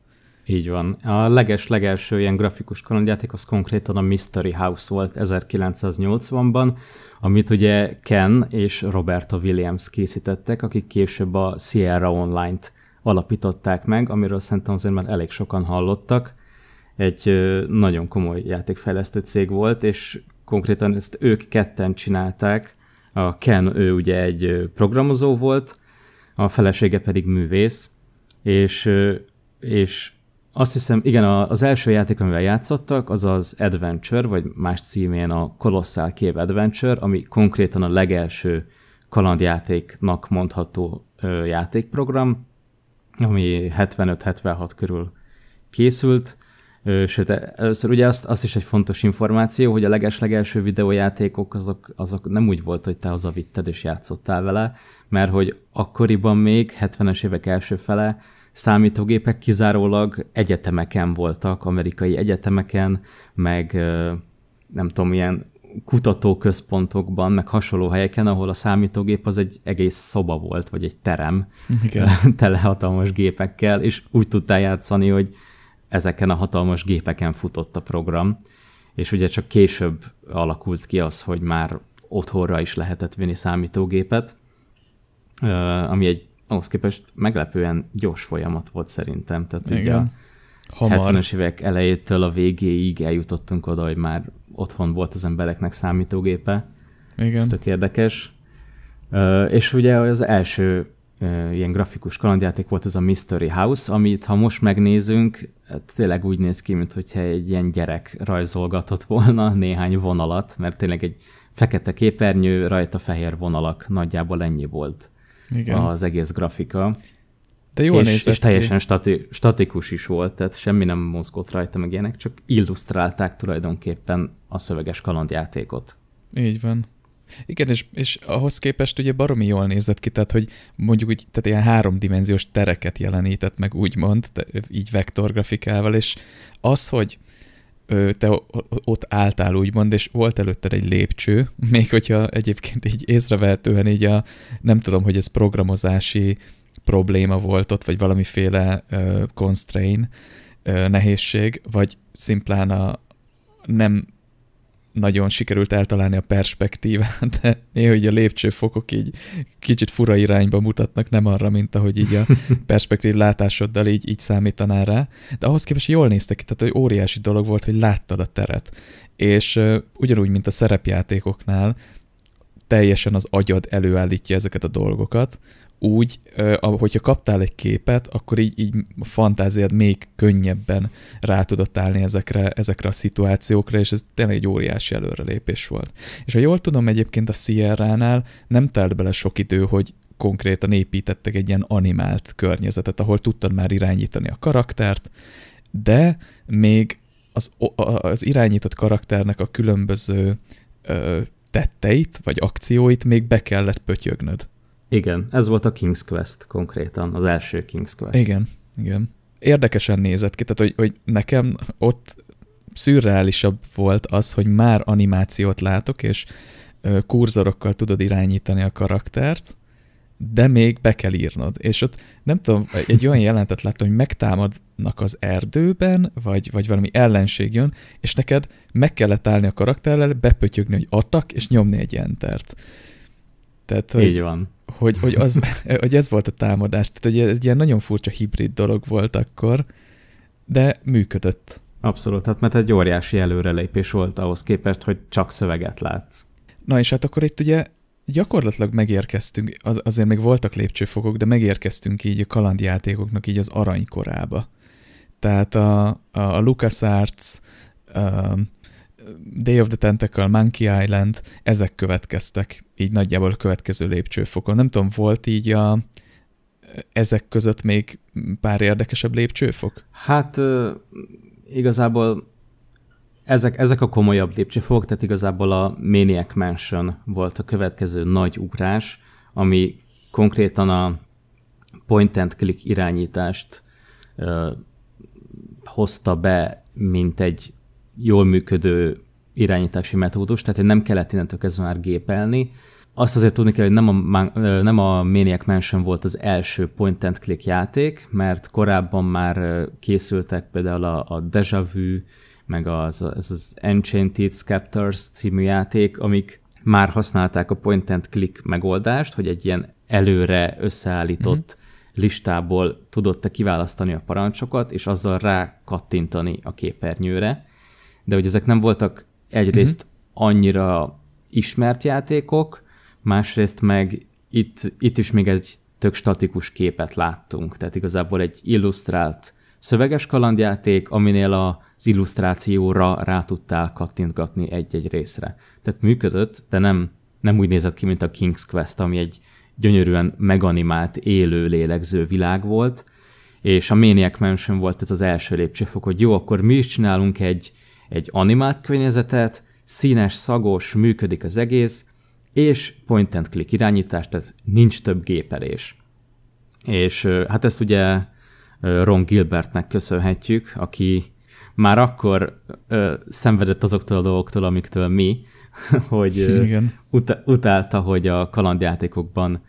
B: Így van. A leges-legelső ilyen grafikus kalandjáték az konkrétan a Mystery House volt 1980-ban, amit ugye Ken és Roberta Williams készítettek, akik később a Sierra Online-t alapították meg, amiről szerintem azért már elég sokan hallottak. Egy nagyon komoly játékfejlesztő cég volt, és konkrétan ezt ők ketten csinálták. A Ken, ő ugye egy programozó volt, a felesége pedig művész, és, és azt hiszem, igen, az első játék, amivel játszottak, az az Adventure, vagy más címén a Colossal Cave Adventure, ami konkrétan a legelső kalandjátéknak mondható játékprogram, ami 75-76 körül készült. Sőt, először ugye azt, azt is egy fontos információ, hogy a leges-legelső videójátékok azok, azok nem úgy volt, hogy te hazavitted és játszottál vele, mert hogy akkoriban még 70-es évek első fele számítógépek kizárólag egyetemeken voltak, amerikai egyetemeken, meg nem tudom, ilyen kutatóközpontokban, meg hasonló helyeken, ahol a számítógép az egy egész szoba volt, vagy egy terem Igen. tele hatalmas gépekkel, és úgy tudtál játszani, hogy ezeken a hatalmas gépeken futott a program, és ugye csak később alakult ki az, hogy már otthonra is lehetett vinni számítógépet, ami egy ahhoz képest meglepően gyors folyamat volt szerintem. Tehát Igen. ugye a 70-es évek elejétől a végéig eljutottunk oda, hogy már otthon volt az embereknek számítógépe. Igen. Ez tök érdekes. És ugye az első ilyen grafikus kalandjáték volt ez a Mystery House, amit ha most megnézünk, hát tényleg úgy néz ki, mintha egy ilyen gyerek rajzolgatott volna néhány vonalat, mert tényleg egy fekete képernyő, rajta fehér vonalak, nagyjából ennyi volt. Igen. az egész grafika.
A: De jól
B: és, és teljesen stati, statikus is volt, tehát semmi nem mozgott rajta, meg ilyenek, csak illusztrálták tulajdonképpen a szöveges kalandjátékot.
A: Így van. Igen, és, és ahhoz képest ugye baromi jól nézett ki, tehát hogy mondjuk úgy, tehát ilyen háromdimenziós tereket jelenített meg úgymond, így vektorgrafikával, és az, hogy te ott álltál úgymond, és volt előtted egy lépcső, még hogyha egyébként így észrevehetően így a, nem tudom, hogy ez programozási probléma volt ott, vagy valamiféle uh, constraint, uh, nehézség, vagy szimplán a nem nagyon sikerült eltalálni a perspektívát, de néha így a lépcsőfokok így kicsit fura irányba mutatnak, nem arra, mint ahogy így a perspektív látásoddal így, így számítaná rá. De ahhoz képest jól néztek ki, tehát hogy óriási dolog volt, hogy láttad a teret. És uh, ugyanúgy, mint a szerepjátékoknál, teljesen az agyad előállítja ezeket a dolgokat, úgy, hogyha kaptál egy képet, akkor így, így a fantáziád még könnyebben rá tudott állni ezekre, ezekre a szituációkra, és ez tényleg egy óriási előrelépés volt. És ha jól tudom, egyébként a Sierra-nál nem telt bele sok idő, hogy konkrétan építettek egy ilyen animált környezetet, ahol tudtad már irányítani a karaktert, de még az, az irányított karakternek a különböző ö, tetteit, vagy akcióit még be kellett pötyögnöd
B: Igen, ez volt a King's Quest konkrétan, az első King's Quest.
A: Igen, igen. Érdekesen nézett ki, tehát hogy, hogy nekem ott szürreálisabb volt az, hogy már animációt látok, és kurzorokkal tudod irányítani a karaktert, de még be kell írnod. És ott nem tudom, egy olyan jelentet láttam, hogy megtámadnak az erdőben, vagy, vagy valami ellenség jön, és neked meg kellett állni a karakterrel, bepötyögni, hogy atak, és nyomni egy entert.
B: Tehát, hogy, Így van.
A: Hogy, hogy, az, hogy ez volt a támadás. Tehát, hogy egy ilyen nagyon furcsa hibrid dolog volt akkor, de működött.
B: Abszolút, hát mert egy óriási előrelépés volt ahhoz képest, hogy csak szöveget látsz.
A: Na és hát akkor itt ugye gyakorlatilag megérkeztünk, az, azért még voltak lépcsőfokok, de megérkeztünk így a kalandjátékoknak így az aranykorába. Tehát a, a, LucasArts, a Day of the Tentacle, Monkey Island, ezek következtek így nagyjából a következő lépcsőfokon. Nem tudom, volt így a, ezek között még pár érdekesebb lépcsőfok?
B: Hát igazából ezek, ezek a komolyabb lépcsőfok, tehát igazából a Maniac Mansion volt a következő nagy ugrás, ami konkrétan a point and click irányítást ö, hozta be, mint egy jól működő irányítási metódus, tehát hogy nem kellett innentől kezdve már gépelni. Azt azért tudni kell, hogy nem a, nem a Maniac Mansion volt az első point and click játék, mert korábban már készültek például a, a Deja Vu, meg az, az, az Enchanted Scepters című játék, amik már használták a point and click megoldást, hogy egy ilyen előre összeállított mm-hmm. listából tudott te kiválasztani a parancsokat, és azzal rá kattintani a képernyőre. De hogy ezek nem voltak egyrészt mm-hmm. annyira ismert játékok, másrészt meg itt, itt is még egy tök statikus képet láttunk, tehát igazából egy illusztrált szöveges kalandjáték, aminél az illusztrációra rá tudtál kattintgatni egy-egy részre. Tehát működött, de nem, nem úgy nézett ki, mint a King's Quest, ami egy gyönyörűen meganimált, élő, lélegző világ volt, és a Maniac Mansion volt ez az első lépcsőfok, hogy jó, akkor mi is csinálunk egy, egy animált környezetet, színes, szagos, működik az egész, és point and click irányítás, tehát nincs több gépelés. És hát ezt ugye Ron Gilbertnek köszönhetjük, aki már akkor ö, szenvedett azoktól a dolgoktól, amiktől mi, hogy Igen. Ut- utálta, hogy a kalandjátékokban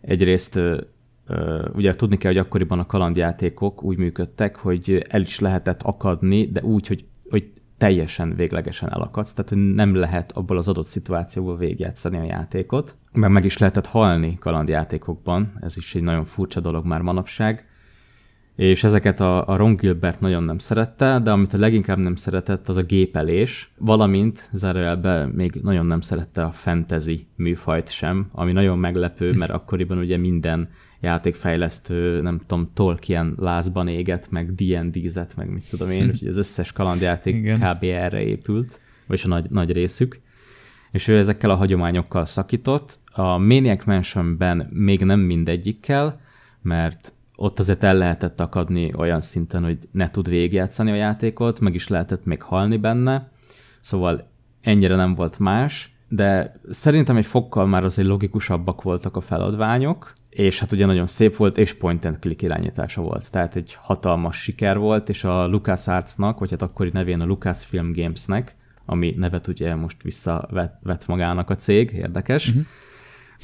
B: egyrészt ö, ö, ugye tudni kell, hogy akkoriban a kalandjátékok úgy működtek, hogy el is lehetett akadni, de úgy, hogy, hogy teljesen véglegesen elakadsz, tehát nem lehet abból az adott szituációból végigjátszani a játékot, mert meg is lehetett halni kalandjátékokban, ez is egy nagyon furcsa dolog már manapság, és ezeket a, a Ron Gilbert nagyon nem szerette, de amit a leginkább nem szeretett, az a gépelés, valamint zárójelbe még nagyon nem szerette a fantasy műfajt sem, ami nagyon meglepő, mert akkoriban ugye minden játékfejlesztő, nem tudom, Tolkien lázban éget, meg D&D-zet, meg mit tudom én, úgyhogy az összes kalandjáték Igen. kb. erre épült, vagyis a nagy, nagy részük. És ő ezekkel a hagyományokkal szakított. A Maniac Mansionben még nem mindegyikkel, mert ott azért el lehetett akadni olyan szinten, hogy ne tud végigjátszani a játékot, meg is lehetett még halni benne, szóval ennyire nem volt más, de szerintem egy fokkal már azért logikusabbak voltak a feladványok, és hát ugye nagyon szép volt, és point and click irányítása volt, tehát egy hatalmas siker volt, és a LucasArts-nak, vagy hát akkori nevén a Lucasfilm Games-nek, ami nevet ugye most visszavett magának a cég, érdekes, uh-huh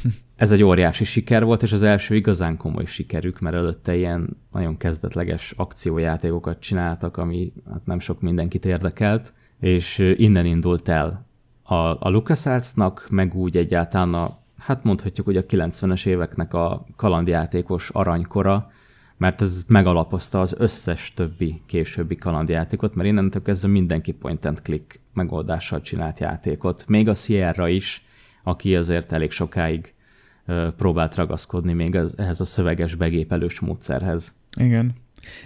B: ez egy óriási siker volt, és az első igazán komoly sikerük, mert előtte ilyen nagyon kezdetleges akciójátékokat csináltak, ami hát nem sok mindenkit érdekelt, és innen indult el a, a LucasArts-nak, meg úgy egyáltalán a, hát mondhatjuk, hogy a 90-es éveknek a kalandjátékos aranykora, mert ez megalapozta az összes többi későbbi kalandjátékot, mert innentől kezdve mindenki point and click megoldással csinált játékot. Még a Sierra is, aki azért elég sokáig próbált ragaszkodni még ehhez a szöveges begépelős módszerhez.
A: Igen.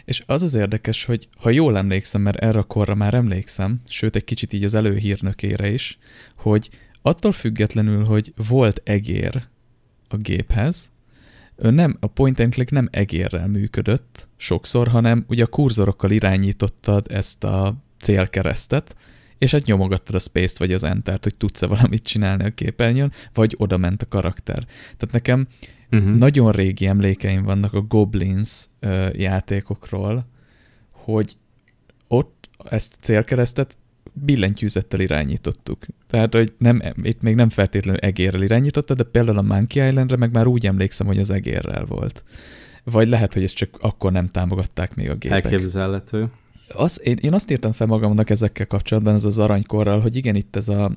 A: És az az érdekes, hogy ha jól emlékszem, mert erre a korra már emlékszem, sőt egy kicsit így az előhírnökére is, hogy attól függetlenül, hogy volt egér a géphez, ő nem, a point and click nem egérrel működött sokszor, hanem ugye a kurzorokkal irányítottad ezt a célkeresztet, és hát nyomogattad a space-t vagy az enter hogy tudsz-e valamit csinálni a képernyőn, vagy oda ment a karakter. Tehát nekem uh-huh. nagyon régi emlékeim vannak a Goblins uh, játékokról, hogy ott ezt célkeresztet billentyűzettel irányítottuk. Tehát, hogy nem, itt még nem feltétlenül egérrel irányította, de például a Monkey Islandre meg már úgy emlékszem, hogy az egérrel volt. Vagy lehet, hogy ezt csak akkor nem támogatták még a gépek.
B: Elképzelhető.
A: Az, én, én azt írtam fel magamnak ezekkel kapcsolatban, ez az aranykorral, hogy igen, itt ez a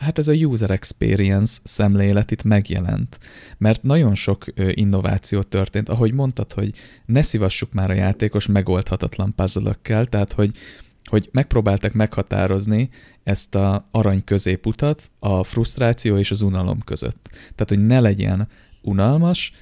A: hát ez a user experience szemlélet itt megjelent, mert nagyon sok innováció történt, ahogy mondtad, hogy ne szívassuk már a játékos megoldhatatlan puzzle tehát hogy hogy megpróbáltak meghatározni ezt a arany középutat a frusztráció és az unalom között. Tehát, hogy ne legyen unalmas,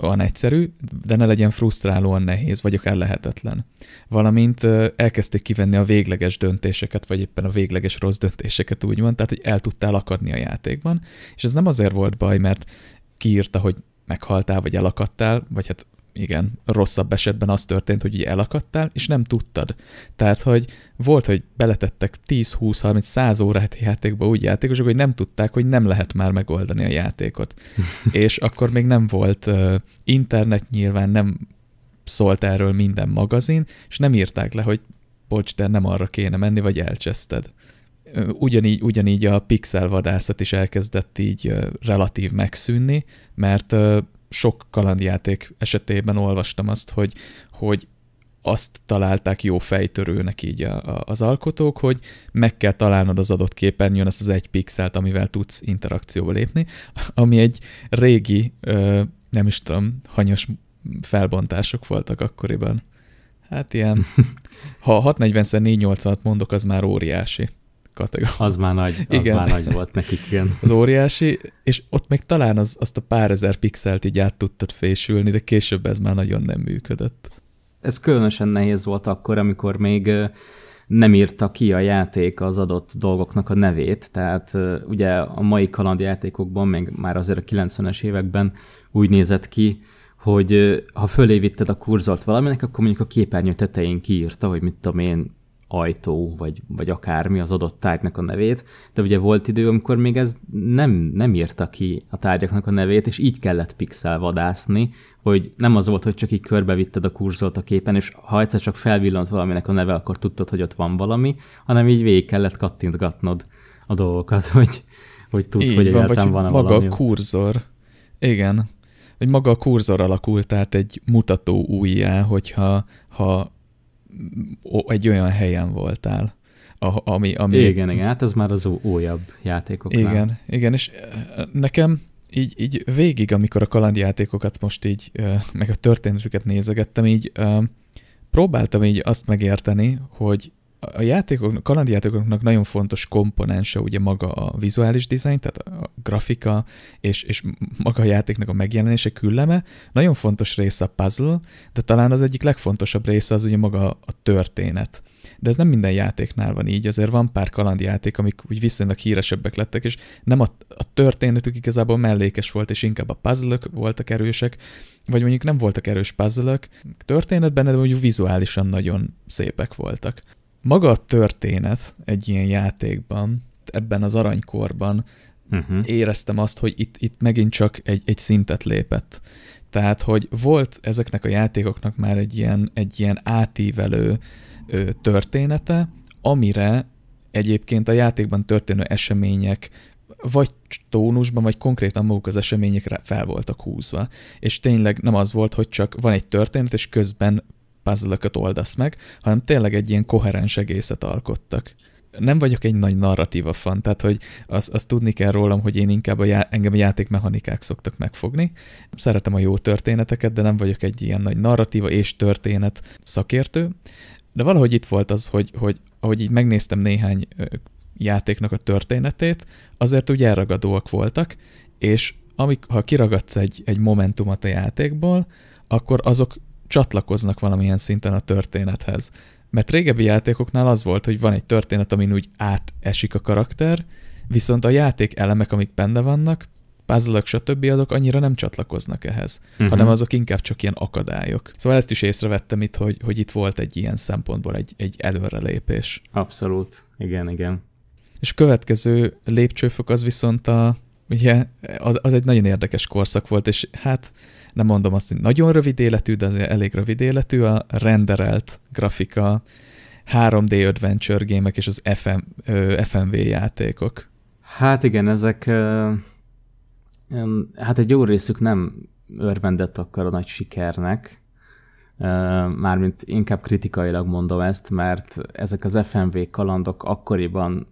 A: olyan egyszerű, de ne legyen frusztrálóan nehéz, vagy akár lehetetlen. Valamint elkezdték kivenni a végleges döntéseket, vagy éppen a végleges rossz döntéseket úgymond, tehát hogy el tudtál akadni a játékban, és ez nem azért volt baj, mert kiírta, hogy meghaltál, vagy elakadtál, vagy hát igen, rosszabb esetben az történt, hogy ugye elakadtál, és nem tudtad. Tehát, hogy volt, hogy beletettek 10, 20, 30, 100 órát játékba úgy játékosok, hogy nem tudták, hogy nem lehet már megoldani a játékot. és akkor még nem volt uh, internet, nyilván nem szólt erről minden magazin, és nem írták le, hogy bocs, de nem arra kéne menni, vagy elcseszted. Ugyanígy, ugyanígy a pixel vadászat is elkezdett így relatív megszűnni, mert sok kalandjáték esetében olvastam azt, hogy, hogy azt találták jó fejtörőnek így a, a, az alkotók, hogy meg kell találnod az adott képernyőn azt az egy pixelt, amivel tudsz interakcióba lépni, ami egy régi, ö, nem is tudom, hanyas felbontások voltak akkoriban. Hát ilyen, ha 640x480-at mondok, az már óriási kategória.
B: Az már nagy, az igen. már nagy volt nekik, igen.
A: Az óriási, és ott még talán az, azt a pár ezer pixelt így át tudtad fésülni, de később ez már nagyon nem működött.
B: Ez különösen nehéz volt akkor, amikor még nem írta ki a játék az adott dolgoknak a nevét, tehát ugye a mai kalandjátékokban, még már azért a 90-es években úgy nézett ki, hogy ha fölé vitted a kurzort valaminek, akkor mondjuk a képernyő tetején kiírta, hogy mit tudom én, ajtó, vagy, vagy akármi az adott tárgynak a nevét, de ugye volt idő, amikor még ez nem, nem írta ki a tárgyaknak a nevét, és így kellett pixel vadászni, hogy nem az volt, hogy csak így körbevitted a kurzolt a képen, és ha egyszer csak felvillant valaminek a neve, akkor tudtad, hogy ott van valami, hanem így végig kellett kattintgatnod a dolgokat, hogy, hogy tudd, így hogy van, egyáltalán van,
A: van maga valami a kurzor. Ott. Igen. Hogy maga a kurzor alakult át egy mutató újjá, hogyha ha egy olyan helyen voltál, ami... ami
B: igen, igen, hát ez már az újabb játékoknál.
A: Igen, igen, és nekem így, így végig, amikor a kalandjátékokat most így, meg a történetüket nézegettem, így próbáltam így azt megérteni, hogy a játékok, kalandjátékoknak nagyon fontos komponense ugye maga a vizuális dizájn, tehát a grafika és, és maga a játéknak a megjelenése, külleme. Nagyon fontos része a puzzle, de talán az egyik legfontosabb része az ugye maga a történet. De ez nem minden játéknál van így, azért van pár kalandjáték, amik úgy viszonylag híresebbek lettek, és nem a, a történetük igazából mellékes volt, és inkább a puzzle voltak erősek, vagy mondjuk nem voltak erős puzzle történetben, de mondjuk vizuálisan nagyon szépek voltak maga a történet egy ilyen játékban, ebben az aranykorban uh-huh. éreztem azt, hogy itt, itt megint csak egy, egy szintet lépett. Tehát, hogy volt ezeknek a játékoknak már egy ilyen, egy ilyen átívelő ö, története, amire egyébként a játékban történő események vagy tónusban, vagy konkrétan maguk az eseményekre fel voltak húzva. És tényleg nem az volt, hogy csak van egy történet, és közben puzzle oldasz meg, hanem tényleg egy ilyen koherens egészet alkottak. Nem vagyok egy nagy narratíva fan, tehát hogy azt, azt tudni kell rólam, hogy én inkább a já, engem a játékmechanikák szoktak megfogni. Szeretem a jó történeteket, de nem vagyok egy ilyen nagy narratíva és történet szakértő. De valahogy itt volt az, hogy, hogy ahogy így megnéztem néhány játéknak a történetét, azért úgy elragadóak voltak, és amik, ha kiragadsz egy, egy momentumot a játékból, akkor azok csatlakoznak valamilyen szinten a történethez. Mert régebbi játékoknál az volt, hogy van egy történet, amin úgy átesik a karakter, viszont a játék elemek, amik benne vannak, puzzle stb. azok annyira nem csatlakoznak ehhez, uh-huh. hanem azok inkább csak ilyen akadályok. Szóval ezt is észrevettem itt, hogy, hogy itt volt egy ilyen szempontból egy, egy előrelépés.
B: Abszolút, igen, igen.
A: És következő lépcsőfok az viszont a, ugye az, az egy nagyon érdekes korszak volt, és hát nem mondom azt, hogy nagyon rövid életű, de azért elég rövid életű, a renderelt grafika, 3D adventure gémek és az FM, FMV játékok.
B: Hát igen, ezek hát egy jó részük nem örvendett akkor a nagy sikernek, mármint inkább kritikailag mondom ezt, mert ezek az FMV kalandok akkoriban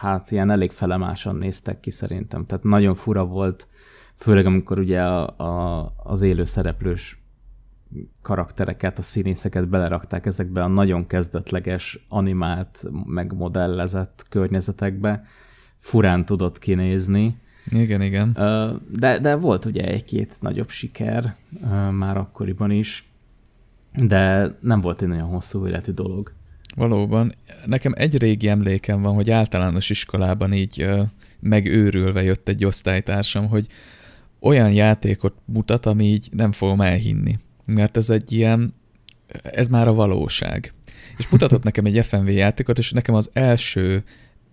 B: hát ilyen elég felemásan néztek ki szerintem. Tehát nagyon fura volt, főleg amikor ugye a, a, az élő szereplős karaktereket, a színészeket belerakták ezekbe a nagyon kezdetleges, animált, megmodellezett környezetekbe. Furán tudott kinézni.
A: Igen, igen.
B: De, de volt ugye egy-két nagyobb siker már akkoriban is, de nem volt egy nagyon hosszú életű dolog.
A: Valóban. Nekem egy régi emlékem van, hogy általános iskolában így megőrülve jött egy osztálytársam, hogy olyan játékot mutat, ami így nem fogom elhinni. Mert ez egy ilyen, ez már a valóság. És mutatott nekem egy FMV játékot, és nekem az első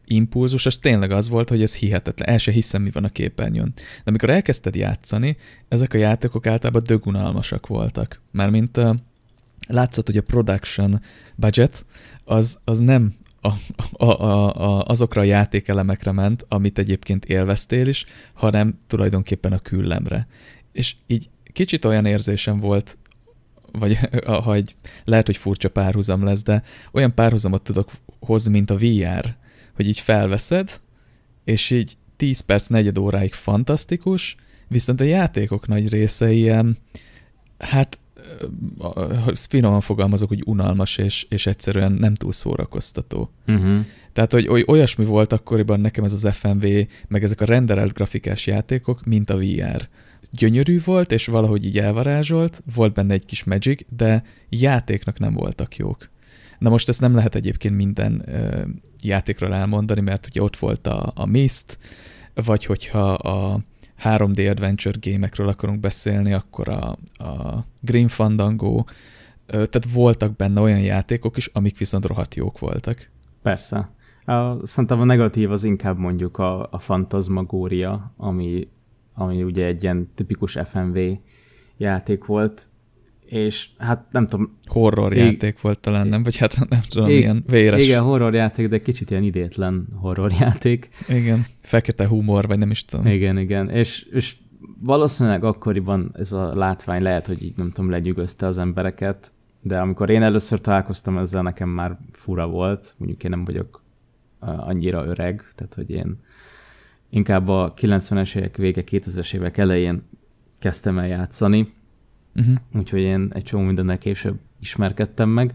A: impulzus, az tényleg az volt, hogy ez hihetetlen. El se hiszem, mi van a képernyőn. De amikor elkezdted játszani, ezek a játékok általában dögunalmasak voltak. Mármint látszott, hogy a production budget az, az nem a, a, a, a, azokra a játékelemekre ment, amit egyébként élveztél is, hanem tulajdonképpen a küllemre. És így kicsit olyan érzésem volt, vagy ha egy, lehet, hogy furcsa párhuzam lesz, de olyan párhuzamot tudok hozni, mint a VR, hogy így felveszed, és így 10 perc, negyed óráig fantasztikus, viszont a játékok nagy része ilyen, hát finoman fogalmazok, hogy unalmas, és, és egyszerűen nem túl szórakoztató. Uh-huh. Tehát, hogy, hogy olyasmi volt akkoriban nekem ez az FMV, meg ezek a renderelt grafikás játékok, mint a VR. Gyönyörű volt, és valahogy így elvarázsolt, volt benne egy kis magic, de játéknak nem voltak jók. Na most ezt nem lehet egyébként minden ö, játékról elmondani, mert ugye ott volt a, a Mist, vagy hogyha a 3D adventure gémekről akarunk beszélni, akkor a, a Green Fandango, tehát voltak benne olyan játékok is, amik viszont rohadt jók voltak.
B: Persze. A, szerintem a negatív az inkább mondjuk a, a fantasmagória, ami, ami ugye egy ilyen tipikus FMV játék volt, és hát nem tudom...
A: Horror ég... játék volt talán, nem? Vagy hát nem tudom, ég... ilyen véres.
B: Igen, horror játék, de kicsit ilyen idétlen horror játék.
A: Igen, fekete humor, vagy nem is tudom.
B: Igen, igen, és, és valószínűleg akkoriban ez a látvány lehet, hogy így nem tudom, legyűgözte az embereket, de amikor én először találkoztam ezzel, nekem már fura volt, mondjuk én nem vagyok annyira öreg, tehát hogy én inkább a 90-es évek vége, 2000-es évek elején kezdtem el játszani, uh-huh. úgyhogy én egy csomó mindennel később ismerkedtem meg.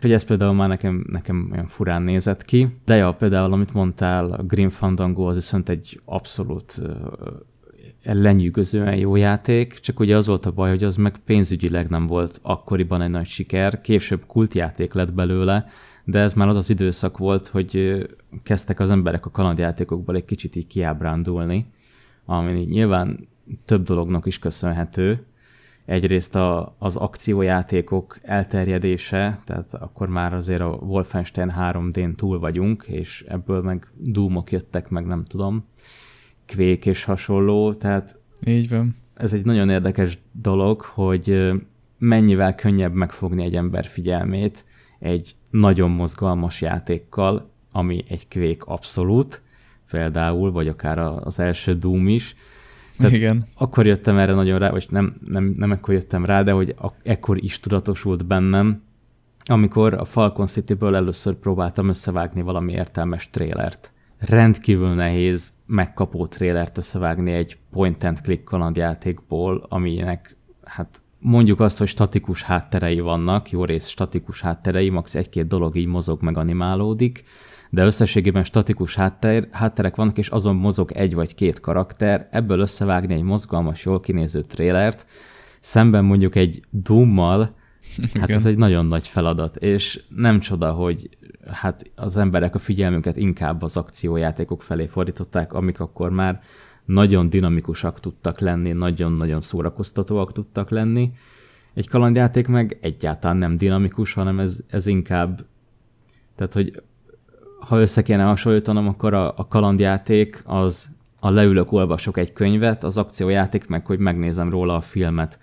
B: Hogy ez például már nekem, nekem olyan furán nézett ki. De ja, például, amit mondtál, a Green Fandango az viszont egy abszolút lenyűgözően jó játék, csak ugye az volt a baj, hogy az meg pénzügyileg nem volt akkoriban egy nagy siker, később kultjáték lett belőle, de ez már az az időszak volt, hogy kezdtek az emberek a kalandjátékokból egy kicsit így kiábrándulni, ami nyilván több dolognak is köszönhető, egyrészt a, az akciójátékok elterjedése, tehát akkor már azért a Wolfenstein 3D-n túl vagyunk, és ebből meg Doomok jöttek, meg nem tudom, Quake és hasonló, tehát
A: így van.
B: Ez egy nagyon érdekes dolog, hogy mennyivel könnyebb megfogni egy ember figyelmét egy nagyon mozgalmas játékkal, ami egy Quake abszolút, például, vagy akár az első Doom is, tehát Igen. Akkor jöttem erre nagyon rá, vagy nem, nem, nem ekkor jöttem rá, de hogy ekkor is tudatosult bennem, amikor a Falcon City-ből először próbáltam összevágni valami értelmes trélert. Rendkívül nehéz megkapó trélert összevágni egy point-and-click kalandjátékból, aminek hát mondjuk azt, hogy statikus hátterei vannak, jó rész statikus hátterei, max. egy-két dolog így mozog, meg animálódik, de összességében statikus háttér, hátterek vannak, és azon mozog egy vagy két karakter, ebből összevágni egy mozgalmas, jól kinéző trélert, szemben mondjuk egy Doom-mal, hát ez egy nagyon nagy feladat, és nem csoda, hogy hát az emberek a figyelmüket inkább az akciójátékok felé fordították, amik akkor már nagyon dinamikusak tudtak lenni, nagyon-nagyon szórakoztatóak tudtak lenni. Egy kalandjáték meg egyáltalán nem dinamikus, hanem ez, ez inkább, tehát hogy ha össze kéne hasonlítanom, akkor a, a kalandjáték az a leülök, olvasok egy könyvet, az akciójáték meg, hogy megnézem róla a filmet.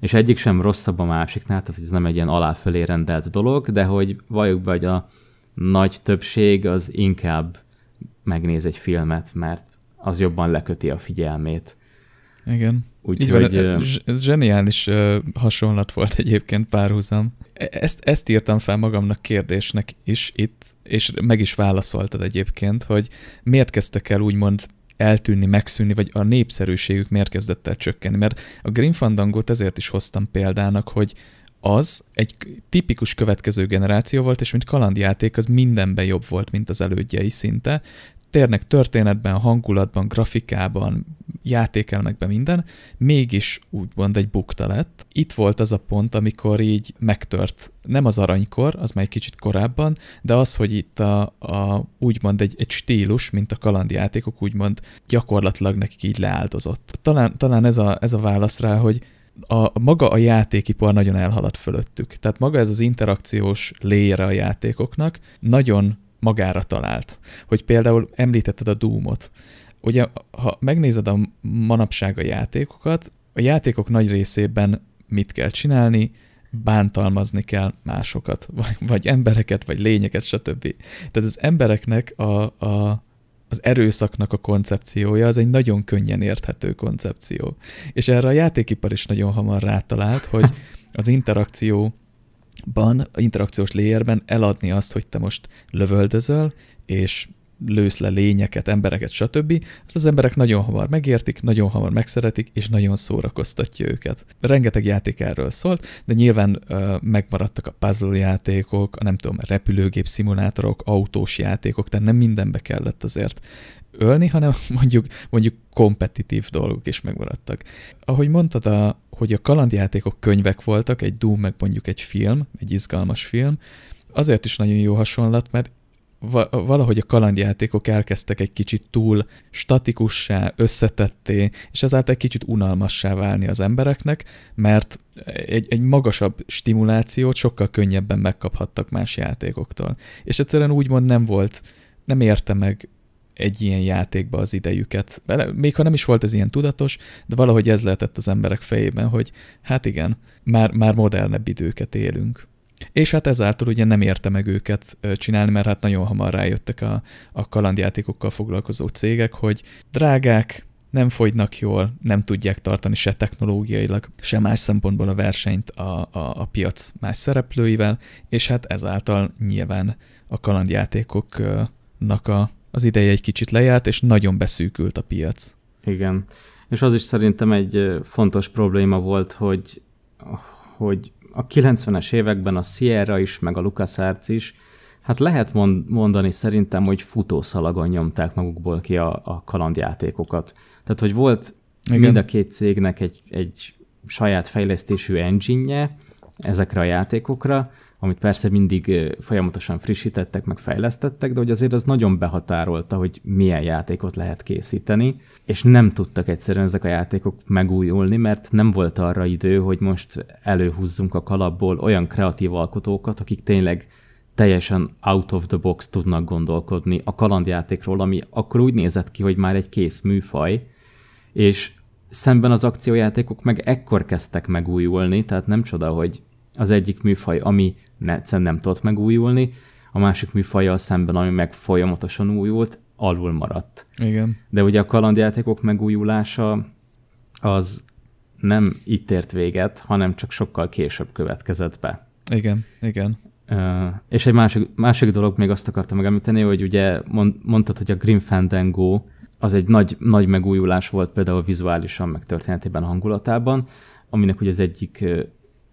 B: És egyik sem rosszabb a másiknál, tehát ez nem egy ilyen aláfölé rendelt dolog, de hogy valljuk be, hogy a nagy többség az inkább megnéz egy filmet, mert az jobban leköti a figyelmét.
A: Igen. Úgy, Így hogy, van, ez zseniális hasonlat volt egyébként párhuzam. E, ezt, ezt írtam fel magamnak kérdésnek is itt, és meg is válaszoltad egyébként, hogy miért kezdtek el úgymond eltűnni, megszűnni, vagy a népszerűségük miért kezdett el csökkenni. Mert a Green Fandangot ezért is hoztam példának, hogy az egy tipikus következő generáció volt, és mint kalandjáték, az mindenben jobb volt, mint az elődjei szinte. Térnek történetben, hangulatban, grafikában, játékelmekben minden, mégis úgymond egy bukta lett. Itt volt az a pont, amikor így megtört, nem az aranykor, az már egy kicsit korábban, de az, hogy itt a, a úgymond egy, egy stílus, mint a kalandjátékok, úgymond gyakorlatilag nekik így leáldozott. Talán, talán ez, a, ez a válasz rá, hogy a, maga a játékipar nagyon elhaladt fölöttük. Tehát maga ez az interakciós léjre a játékoknak nagyon magára talált. Hogy például említetted a Doom-ot. Ugye, ha megnézed a manapság a játékokat, a játékok nagy részében mit kell csinálni? Bántalmazni kell másokat, vagy, vagy embereket, vagy lényeket, stb. Tehát az embereknek a, a, az erőszaknak a koncepciója az egy nagyon könnyen érthető koncepció. És erre a játékipar is nagyon hamar rátalált, hogy az interakció ban, interakciós layerben eladni azt, hogy te most lövöldözöl, és lősz le lényeket, embereket, stb. Ezt az emberek nagyon hamar megértik, nagyon hamar megszeretik, és nagyon szórakoztatja őket. Rengeteg játék erről szólt, de nyilván uh, megmaradtak a puzzle játékok, a nem tudom, a repülőgép szimulátorok, autós játékok, tehát nem mindenbe kellett azért ölni, hanem mondjuk, mondjuk kompetitív dolgok is megmaradtak. Ahogy mondtad, a, hogy a kalandjátékok könyvek voltak, egy Doom, meg mondjuk egy film, egy izgalmas film, azért is nagyon jó hasonlat, mert valahogy a kalandjátékok elkezdtek egy kicsit túl statikussá, összetetté, és ezáltal egy kicsit unalmassá válni az embereknek, mert egy, egy magasabb stimulációt sokkal könnyebben megkaphattak más játékoktól. És egyszerűen úgymond nem volt, nem érte meg egy ilyen játékba az idejüket. Még ha nem is volt ez ilyen tudatos, de valahogy ez lehetett az emberek fejében, hogy hát igen, már, már modernebb időket élünk. És hát ezáltal ugye nem érte meg őket csinálni, mert hát nagyon hamar rájöttek a, a kalandjátékokkal foglalkozó cégek, hogy drágák, nem fogynak jól, nem tudják tartani se technológiailag, se más szempontból a versenyt a, a, a piac más szereplőivel, és hát ezáltal nyilván a kalandjátékoknak a, az ideje egy kicsit lejárt, és nagyon beszűkült a piac.
B: Igen. És az is szerintem egy fontos probléma volt, hogy, hogy a 90-es években a Sierra is, meg a LucasArts is, hát lehet mondani szerintem, hogy futószalagon nyomták magukból ki a, a kalandjátékokat. Tehát, hogy volt Igen. mind a két cégnek egy, egy saját fejlesztésű engine ezekre a játékokra, amit persze mindig folyamatosan frissítettek, meg fejlesztettek, de hogy azért az nagyon behatárolta, hogy milyen játékot lehet készíteni, és nem tudtak egyszerűen ezek a játékok megújulni, mert nem volt arra idő, hogy most előhúzzunk a kalapból olyan kreatív alkotókat, akik tényleg teljesen out of the box tudnak gondolkodni a kalandjátékról, ami akkor úgy nézett ki, hogy már egy kész műfaj, és szemben az akciójátékok meg ekkor kezdtek megújulni, tehát nem csoda, hogy az egyik műfaj, ami egyszerűen nem tudott megújulni, a másik műfajjal szemben, ami meg folyamatosan újult, alul maradt.
A: Igen.
B: De ugye a kalandjátékok megújulása az nem itt ért véget, hanem csak sokkal később következett be.
A: Igen, igen.
B: Uh, és egy másik, másik dolog még azt akartam megemlíteni, hogy ugye mond, mondtad, hogy a Grim Fandango az egy nagy, nagy megújulás volt például vizuálisan, meg történetében, hangulatában, aminek ugye az egyik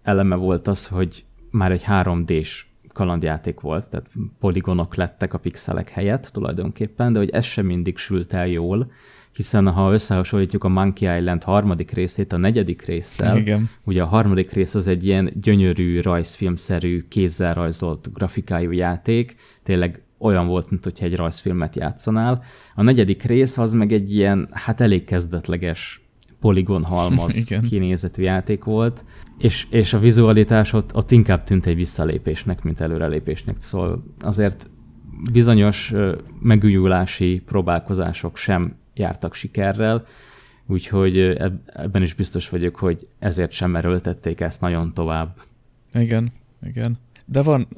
B: eleme volt az, hogy már egy 3D-s kalandjáték volt, tehát poligonok lettek a pixelek helyett tulajdonképpen, de hogy ez sem mindig sült el jól, hiszen ha összehasonlítjuk a Monkey Island harmadik részét a negyedik résszel, Igen. ugye a harmadik rész az egy ilyen gyönyörű, rajzfilmszerű, kézzel rajzolt grafikájú játék, tényleg olyan volt, mint hogyha egy rajzfilmet játszanál. A negyedik rész az meg egy ilyen, hát elég kezdetleges poligon halmaz kinézetű játék volt, és, és a vizualitás ott, ott inkább tűnt egy visszalépésnek, mint előrelépésnek. Szóval azért bizonyos megújulási próbálkozások sem jártak sikerrel, úgyhogy ebben is biztos vagyok, hogy ezért sem erőltették ezt nagyon tovább.
A: Igen, igen. De van,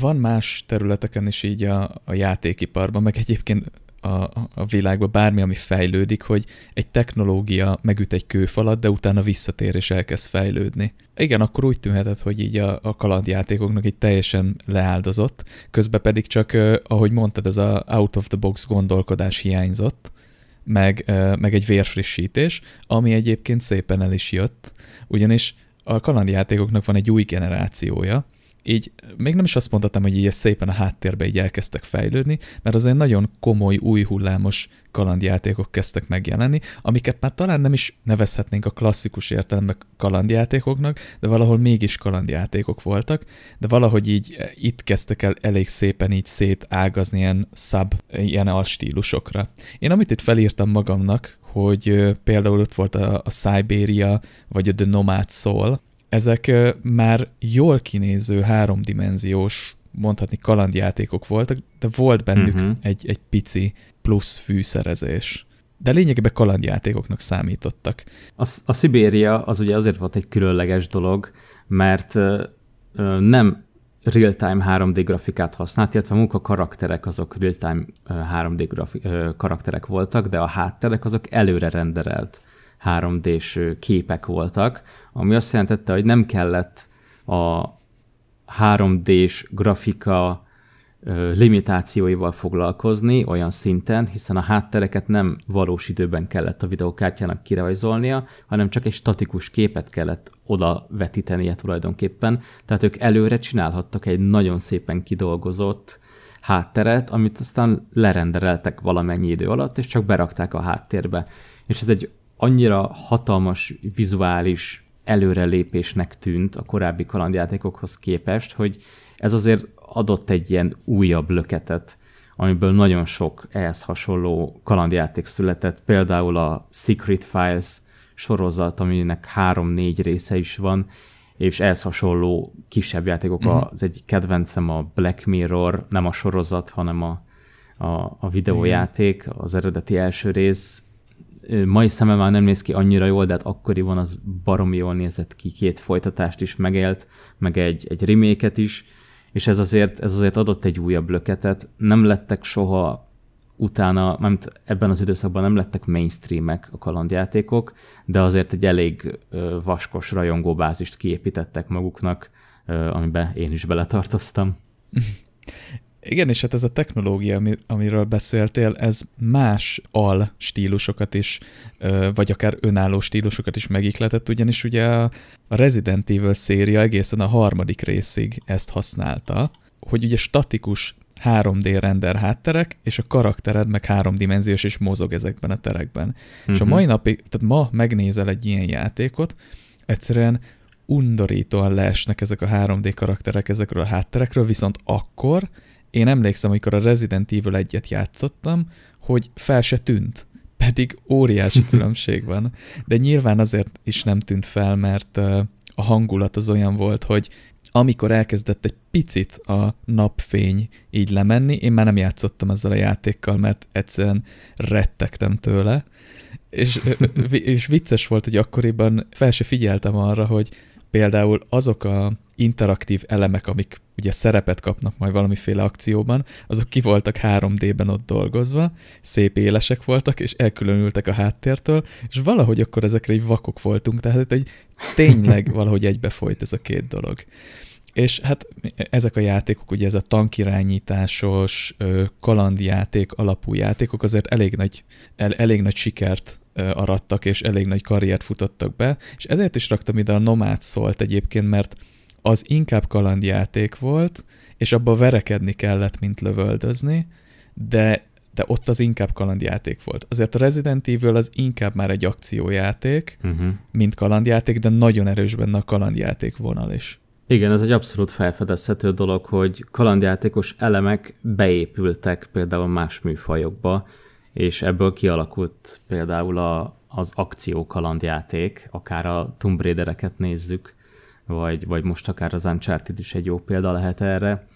A: van más területeken is így a, a játékiparban, meg egyébként a, a világban bármi, ami fejlődik, hogy egy technológia megüt egy kőfalat, de utána visszatér és elkezd fejlődni. Igen, akkor úgy tűnhetett, hogy így a, a kalandjátékoknak így teljesen leáldozott, közben pedig csak, ahogy mondtad, ez a out of the box gondolkodás hiányzott, meg, meg egy vérfrissítés, ami egyébként szépen el is jött, ugyanis a kalandjátékoknak van egy új generációja, így még nem is azt mondhatom, hogy így szépen a háttérbe így elkezdtek fejlődni, mert azért nagyon komoly, új hullámos kalandjátékok kezdtek megjelenni, amiket már talán nem is nevezhetnénk a klasszikus értelemben kalandjátékoknak, de valahol mégis kalandjátékok voltak, de valahogy így eh, itt kezdtek el elég szépen így szétágazni ilyen sub, ilyen alstílusokra. Én amit itt felírtam magamnak, hogy eh, például ott volt a, a Siberia, vagy a The Nomad Soul, ezek már jól kinéző háromdimenziós, mondhatni kalandjátékok voltak, de volt bennük uh-huh. egy, egy pici plusz fűszerezés. De lényegében kalandjátékoknak számítottak.
B: A, a Szibéria az ugye azért volt egy különleges dolog, mert ö, nem real-time 3D grafikát használt, illetve a munka karakterek azok real-time 3D grafi, karakterek voltak, de a hátterek azok előre renderelt 3D-s képek voltak, ami azt jelentette, hogy nem kellett a 3D-s grafika limitációival foglalkozni olyan szinten, hiszen a háttereket nem valós időben kellett a videókártyának kirajzolnia, hanem csak egy statikus képet kellett oda vetítenie tulajdonképpen. Tehát ők előre csinálhattak egy nagyon szépen kidolgozott hátteret, amit aztán lerendereltek valamennyi idő alatt, és csak berakták a háttérbe. És ez egy annyira hatalmas vizuális előrelépésnek tűnt a korábbi kalandjátékokhoz képest, hogy ez azért adott egy ilyen újabb löketet, amiből nagyon sok ehhez hasonló kalandjáték született, például a Secret Files sorozat, aminek három-négy része is van, és ehhez hasonló kisebb játékok, uh-huh. az egy kedvencem a Black Mirror, nem a sorozat, hanem a, a, a videójáték, az eredeti első rész, mai szeme már nem néz ki annyira jól, de hát akkoriban az baromi jól nézett ki, két folytatást is megélt, meg egy, egy reméket is, és ez azért, ez azért adott egy újabb löketet. Nem lettek soha utána, mert ebben az időszakban nem lettek mainstreamek a kalandjátékok, de azért egy elég vaskos rajongóbázist kiépítettek maguknak, amiben én is beletartoztam.
A: Igen, és hát ez a technológia, amiről beszéltél, ez más al stílusokat is, vagy akár önálló stílusokat is megikletett, ugyanis ugye a Resident Evil széria egészen a harmadik részig ezt használta, hogy ugye statikus 3D render hátterek, és a karaktered meg háromdimenziós és mozog ezekben a terekben. Uh-huh. És a mhm. mai napig, tehát ma megnézel egy ilyen játékot, egyszerűen undorítóan leesnek ezek a 3D karakterek ezekről a hátterekről, viszont akkor én emlékszem, amikor a Resident Evil egyet játszottam, hogy fel se tűnt, pedig óriási különbség van. De nyilván azért is nem tűnt fel, mert a hangulat az olyan volt, hogy amikor elkezdett egy picit a napfény így lemenni, én már nem játszottam ezzel a játékkal, mert egyszerűen rettegtem tőle, és, és vicces volt, hogy akkoriban fel se figyeltem arra, hogy például azok a interaktív elemek, amik ugye szerepet kapnak majd valamiféle akcióban, azok ki voltak 3D-ben ott dolgozva, szép élesek voltak, és elkülönültek a háttértől, és valahogy akkor ezekre egy vakok voltunk, tehát egy tényleg valahogy egybefolyt ez a két dolog. És hát ezek a játékok, ugye ez a tankirányításos, kalandjáték alapú játékok azért elég nagy, el, elég nagy sikert arattak, és elég nagy karriert futottak be, és ezért is raktam ide a Nomád szólt egyébként, mert az inkább kalandjáték volt, és abba verekedni kellett, mint lövöldözni, de, de ott az inkább kalandjáték volt. Azért a Resident Evil az inkább már egy akciójáték, uh-huh. mint kalandjáték, de nagyon erős benne a kalandjáték vonal is.
B: Igen, ez egy abszolút felfedezhető dolog, hogy kalandjátékos elemek beépültek például más műfajokba, és ebből kialakult például a, az akció kalandjáték, akár a Tomb Raidereket nézzük, vagy, vagy most akár az Uncharted is egy jó példa lehet erre,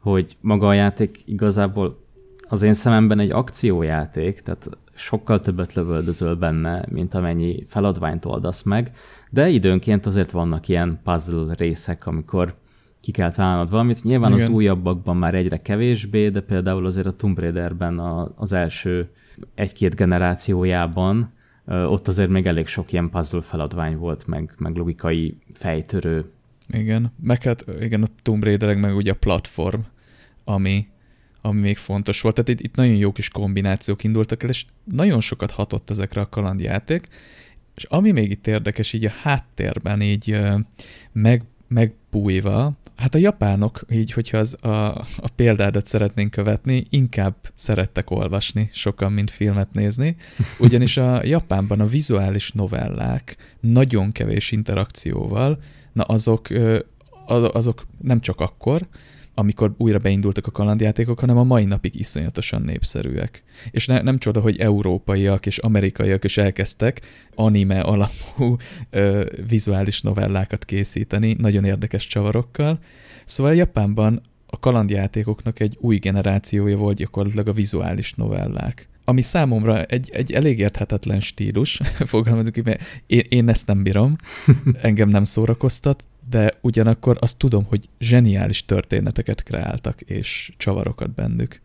B: hogy maga a játék igazából az én szememben egy akciójáték, tehát sokkal többet lövöldözöl benne, mint amennyi feladványt oldasz meg, de időnként azért vannak ilyen puzzle részek, amikor ki kell találnod valamit. Nyilván Igen. az újabbakban már egyre kevésbé, de például azért a Tomb Raiderben a, az első egy-két generációjában ott azért még elég sok ilyen puzzle feladvány volt, meg, meg logikai fejtörő.
A: Igen, meg hát igen, a Tomb Raiderek meg ugye a platform, ami, ami még fontos volt. Tehát itt, itt nagyon jó kis kombinációk indultak el, és nagyon sokat hatott ezekre a kalandjáték, és ami még itt érdekes, így a háttérben így meg, megbújva, hát a japánok, így hogyha az a, a példádat szeretnénk követni, inkább szerettek olvasni sokan, mint filmet nézni, ugyanis a Japánban a vizuális novellák nagyon kevés interakcióval, na azok, azok nem csak akkor, amikor újra beindultak a kalandjátékok, hanem a mai napig iszonyatosan népszerűek. És ne, nem csoda, hogy európaiak és amerikaiak is elkezdtek anime alapú ö, vizuális novellákat készíteni, nagyon érdekes csavarokkal. Szóval Japánban a kalandjátékoknak egy új generációja volt gyakorlatilag a vizuális novellák ami számomra egy, egy elég érthetetlen stílus, fogalmazunk mert én, én ezt nem bírom, engem nem szórakoztat, de ugyanakkor azt tudom, hogy zseniális történeteket kreáltak, és csavarokat bennük.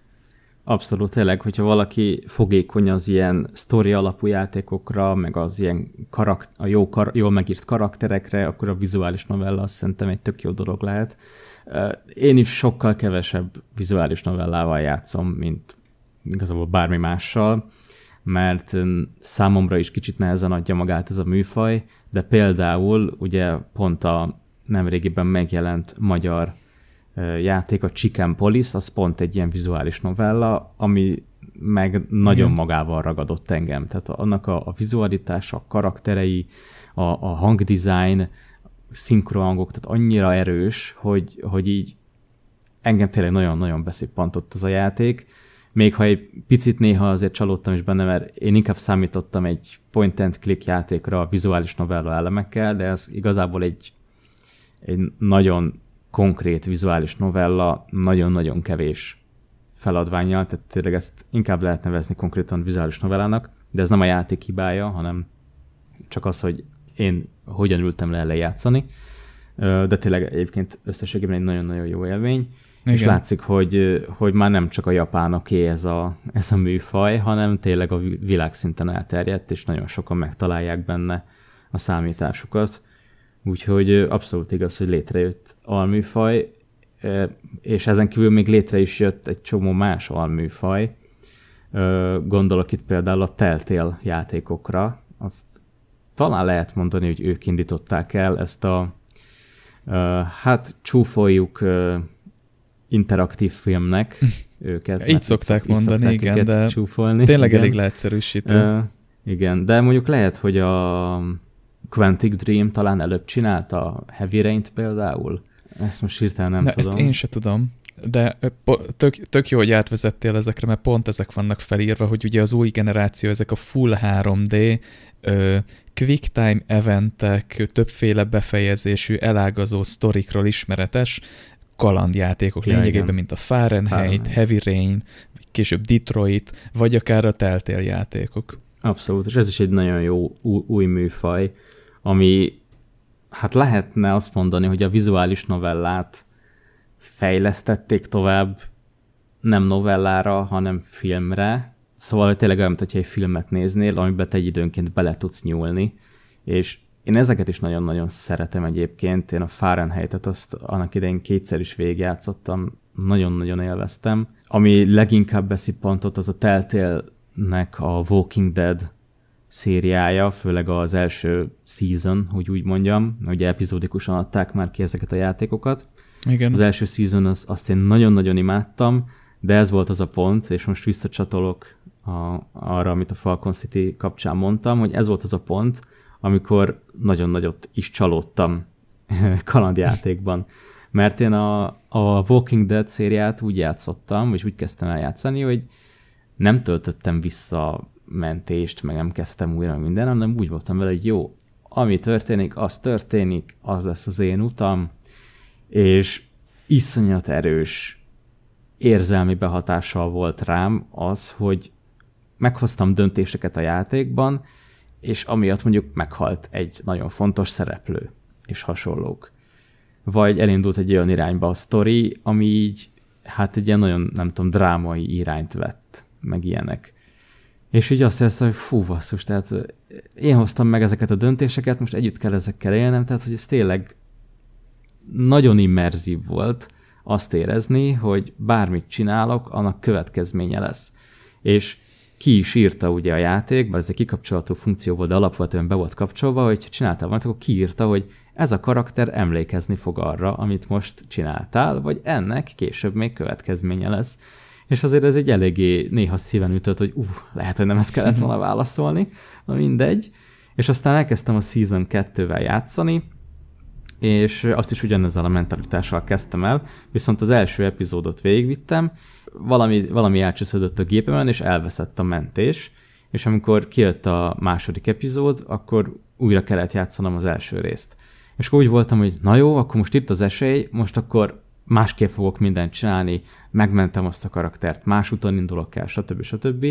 B: Abszolút, tényleg, hogyha valaki fogékony az ilyen sztori alapú játékokra, meg az ilyen karakt, a jó, kar, jól megírt karakterekre, akkor a vizuális novella azt szerintem egy tök jó dolog lehet. Én is sokkal kevesebb vizuális novellával játszom, mint igazából bármi mással, mert számomra is kicsit nehezen adja magát ez a műfaj, de például ugye pont a nemrégiben megjelent magyar játék, a Chicken Police, az pont egy ilyen vizuális novella, ami meg nagyon Igen. magával ragadott engem. Tehát annak a, a vizualitása, a karakterei, a, a hangdesign, szinkrohangok, tehát annyira erős, hogy, hogy így engem tényleg nagyon-nagyon beszippantott az a játék. Még ha egy picit néha azért csalódtam is benne, mert én inkább számítottam egy point and click játékra a vizuális novella elemekkel, de ez igazából egy egy nagyon konkrét vizuális novella, nagyon-nagyon kevés feladványjal, tehát tényleg ezt inkább lehet nevezni konkrétan vizuális novellának, de ez nem a játék hibája, hanem csak az, hogy én hogyan ültem le lejátszani. De tényleg egyébként összességében egy nagyon-nagyon jó élmény. Igen. És látszik, hogy, hogy már nem csak a japánoké ez a, ez a műfaj, hanem tényleg a világszinten elterjedt, és nagyon sokan megtalálják benne a számításukat. Úgyhogy abszolút igaz, hogy létrejött alműfaj, és ezen kívül még létre is jött egy csomó más alműfaj. Gondolok itt például a Telltale játékokra. Azt talán lehet mondani, hogy ők indították el ezt a hát csúfoljuk interaktív filmnek őket.
A: Így szokták így mondani, szokták igen, de csúfolni. tényleg igen. elég leegyszerűsítő. Uh,
B: igen, de mondjuk lehet, hogy a Quantic Dream talán előbb csinálta a Heavy Rain-t például. Ezt most hirtelen nem
A: Na,
B: tudom.
A: Ezt én se tudom, de tök, tök jó, hogy átvezettél ezekre, mert pont ezek vannak felírva, hogy ugye az új generáció, ezek a full 3D, ö, quick time eventek, többféle befejezésű, elágazó sztorikról ismeretes kalandjátékok ja, lényegében, igen. mint a Fahrenheit, Fahrenheit, Heavy Rain, később Detroit, vagy akár a Telltale játékok.
B: Abszolút, és ez is egy nagyon jó új műfaj ami hát lehetne azt mondani, hogy a vizuális novellát fejlesztették tovább nem novellára, hanem filmre. Szóval tényleg olyan, hogyha egy filmet néznél, amiben te egy időnként bele tudsz nyúlni, és én ezeket is nagyon-nagyon szeretem egyébként. Én a Fahrenheit-et azt annak idején kétszer is végigjátszottam, nagyon-nagyon élveztem. Ami leginkább beszippantott, az a Telltale-nek a Walking Dead szériája, főleg az első season, hogy úgy mondjam, ugye epizódikusan adták már ki ezeket a játékokat. Igen. Az első season az, azt én nagyon-nagyon imádtam, de ez volt az a pont, és most visszacsatolok a, arra, amit a Falcon City kapcsán mondtam, hogy ez volt az a pont, amikor nagyon nagyot is csalódtam kalandjátékban. Mert én a, a Walking Dead szériát úgy játszottam, és úgy kezdtem el játszani, hogy nem töltöttem vissza mentést, meg nem kezdtem újra minden, hanem úgy voltam vele, hogy jó, ami történik, az történik, az lesz az én utam, és iszonyat erős érzelmi behatással volt rám az, hogy meghoztam döntéseket a játékban, és amiatt mondjuk meghalt egy nagyon fontos szereplő, és hasonlók. Vagy elindult egy olyan irányba a sztori, ami így, hát egy ilyen nagyon, nem tudom, drámai irányt vett, meg ilyenek. És így azt éreztem, hogy fú, basszus, tehát én hoztam meg ezeket a döntéseket, most együtt kell ezekkel élnem, tehát hogy ez tényleg nagyon immerzív volt azt érezni, hogy bármit csinálok, annak következménye lesz. És ki is írta ugye a játékban, ez egy kikapcsolható funkció volt, de alapvetően be volt kapcsolva, hogy csináltál valamit, akkor kiírta, hogy ez a karakter emlékezni fog arra, amit most csináltál, vagy ennek később még következménye lesz. És azért ez egy eléggé néha szíven ütött, hogy uh, lehet, hogy nem ezt kellett volna válaszolni, na mindegy. És aztán elkezdtem a Season 2-vel játszani, és azt is ugyanezzel a mentalitással kezdtem el, viszont az első epizódot végigvittem, valami, valami elcsúszódott a gépemen, és elveszett a mentés, és amikor kijött a második epizód, akkor újra kellett játszanom az első részt. És akkor úgy voltam, hogy na jó, akkor most itt az esély, most akkor másképp fogok mindent csinálni, megmentem azt a karaktert, más úton indulok el, stb. stb.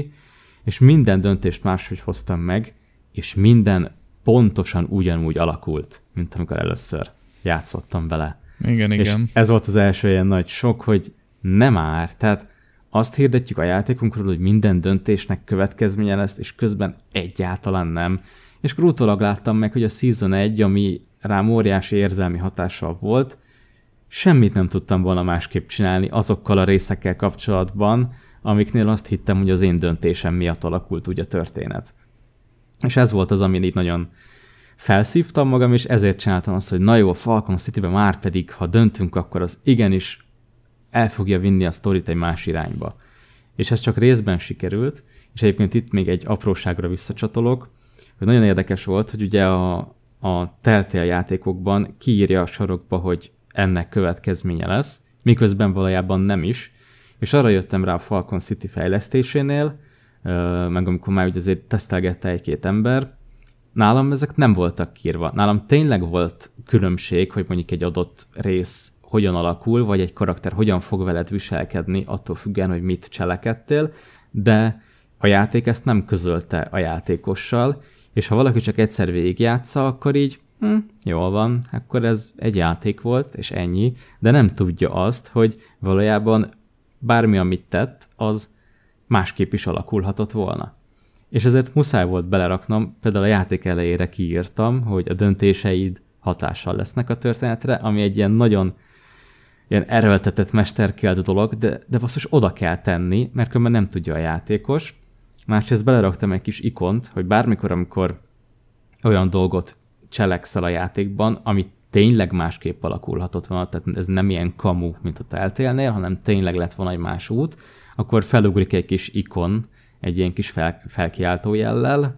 B: És minden döntést máshogy hoztam meg, és minden pontosan ugyanúgy alakult, mint amikor először játszottam vele.
A: Igen, és igen.
B: ez volt az első ilyen nagy sok, hogy nem már, tehát azt hirdetjük a játékunkról, hogy minden döntésnek következménye lesz, és közben egyáltalán nem. És akkor utólag láttam meg, hogy a Season 1, ami rám óriási érzelmi hatással volt, semmit nem tudtam volna másképp csinálni azokkal a részekkel kapcsolatban, amiknél azt hittem, hogy az én döntésem miatt alakult úgy a történet. És ez volt az, amin így nagyon felszívtam magam, és ezért csináltam azt, hogy na jó, Falcon City-ben már pedig, ha döntünk, akkor az igenis el fogja vinni a sztorit egy más irányba. És ez csak részben sikerült, és egyébként itt még egy apróságra visszacsatolok, hogy nagyon érdekes volt, hogy ugye a, a Telltale játékokban kiírja a sarokba, hogy ennek következménye lesz, miközben valójában nem is, és arra jöttem rá a Falcon City fejlesztésénél, meg amikor már ugye azért tesztelgette egy-két ember, nálam ezek nem voltak kírva. Nálam tényleg volt különbség, hogy mondjuk egy adott rész hogyan alakul, vagy egy karakter hogyan fog veled viselkedni, attól függően, hogy mit cselekedtél, de a játék ezt nem közölte a játékossal, és ha valaki csak egyszer végigjátsza, akkor így hm, jól van, akkor ez egy játék volt, és ennyi, de nem tudja azt, hogy valójában bármi, amit tett, az másképp is alakulhatott volna. És ezért muszáj volt beleraknom, például a játék elejére kiírtam, hogy a döntéseid hatással lesznek a történetre, ami egy ilyen nagyon ilyen erőltetett mesterkélt dolog, de, de basszus oda kell tenni, mert különben nem tudja a játékos. Másrészt beleraktam egy kis ikont, hogy bármikor, amikor olyan dolgot cselekszel a játékban, ami tényleg másképp alakulhatott volna, tehát ez nem ilyen kamu, mint a teltélnél, hanem tényleg lett volna egy más út, akkor felugrik egy kis ikon, egy ilyen kis fel, felkiáltó jellel,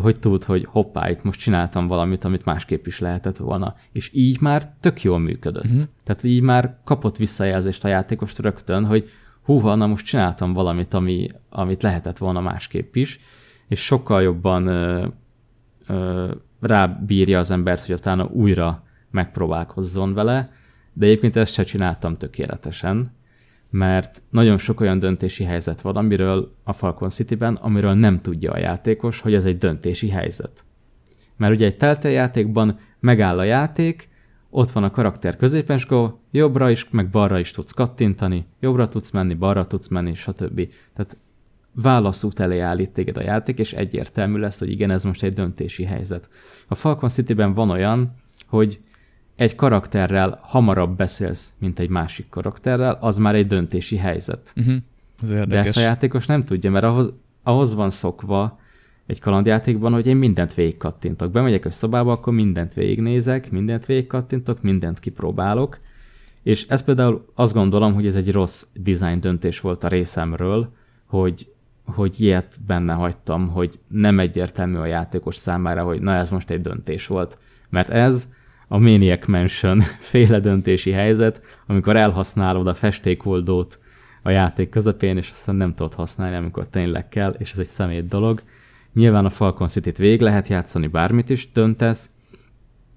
B: hogy tud, hogy hoppá, itt most csináltam valamit, amit másképp is lehetett volna. És így már tök jól működött. Uh-huh. Tehát így már kapott visszajelzést a játékos rögtön, hogy húha, na most csináltam valamit, ami, amit lehetett volna másképp is, és sokkal jobban ö, ö, rábírja az embert, hogy utána újra megpróbálkozzon vele, de egyébként ezt se csináltam tökéletesen, mert nagyon sok olyan döntési helyzet van, amiről a Falcon City-ben, amiről nem tudja a játékos, hogy ez egy döntési helyzet. Mert ugye egy telte játékban megáll a játék, ott van a karakter középen, és jobbra is, meg balra is tudsz kattintani, jobbra tudsz menni, balra tudsz menni, stb. Tehát válaszút elé állít téged a játék, és egyértelmű lesz, hogy igen, ez most egy döntési helyzet. A Falcon City-ben van olyan, hogy egy karakterrel hamarabb beszélsz, mint egy másik karakterrel, az már egy döntési helyzet.
A: Uh-huh. Ez
B: De ezt a játékos nem tudja, mert ahhoz, ahhoz van szokva egy kalandjátékban, hogy én mindent végigkattintok. Bemegyek a szobába, akkor mindent végignézek, mindent végigkattintok, mindent kipróbálok, és ez például azt gondolom, hogy ez egy rossz design döntés volt a részemről, hogy, hogy ilyet benne hagytam, hogy nem egyértelmű a játékos számára, hogy na ez most egy döntés volt. Mert ez a Maniac Mansion féle döntési helyzet, amikor elhasználod a festékoldót a játék közepén, és aztán nem tudod használni, amikor tényleg kell, és ez egy szemét dolog. Nyilván a Falcon City-t végig lehet játszani, bármit is döntesz,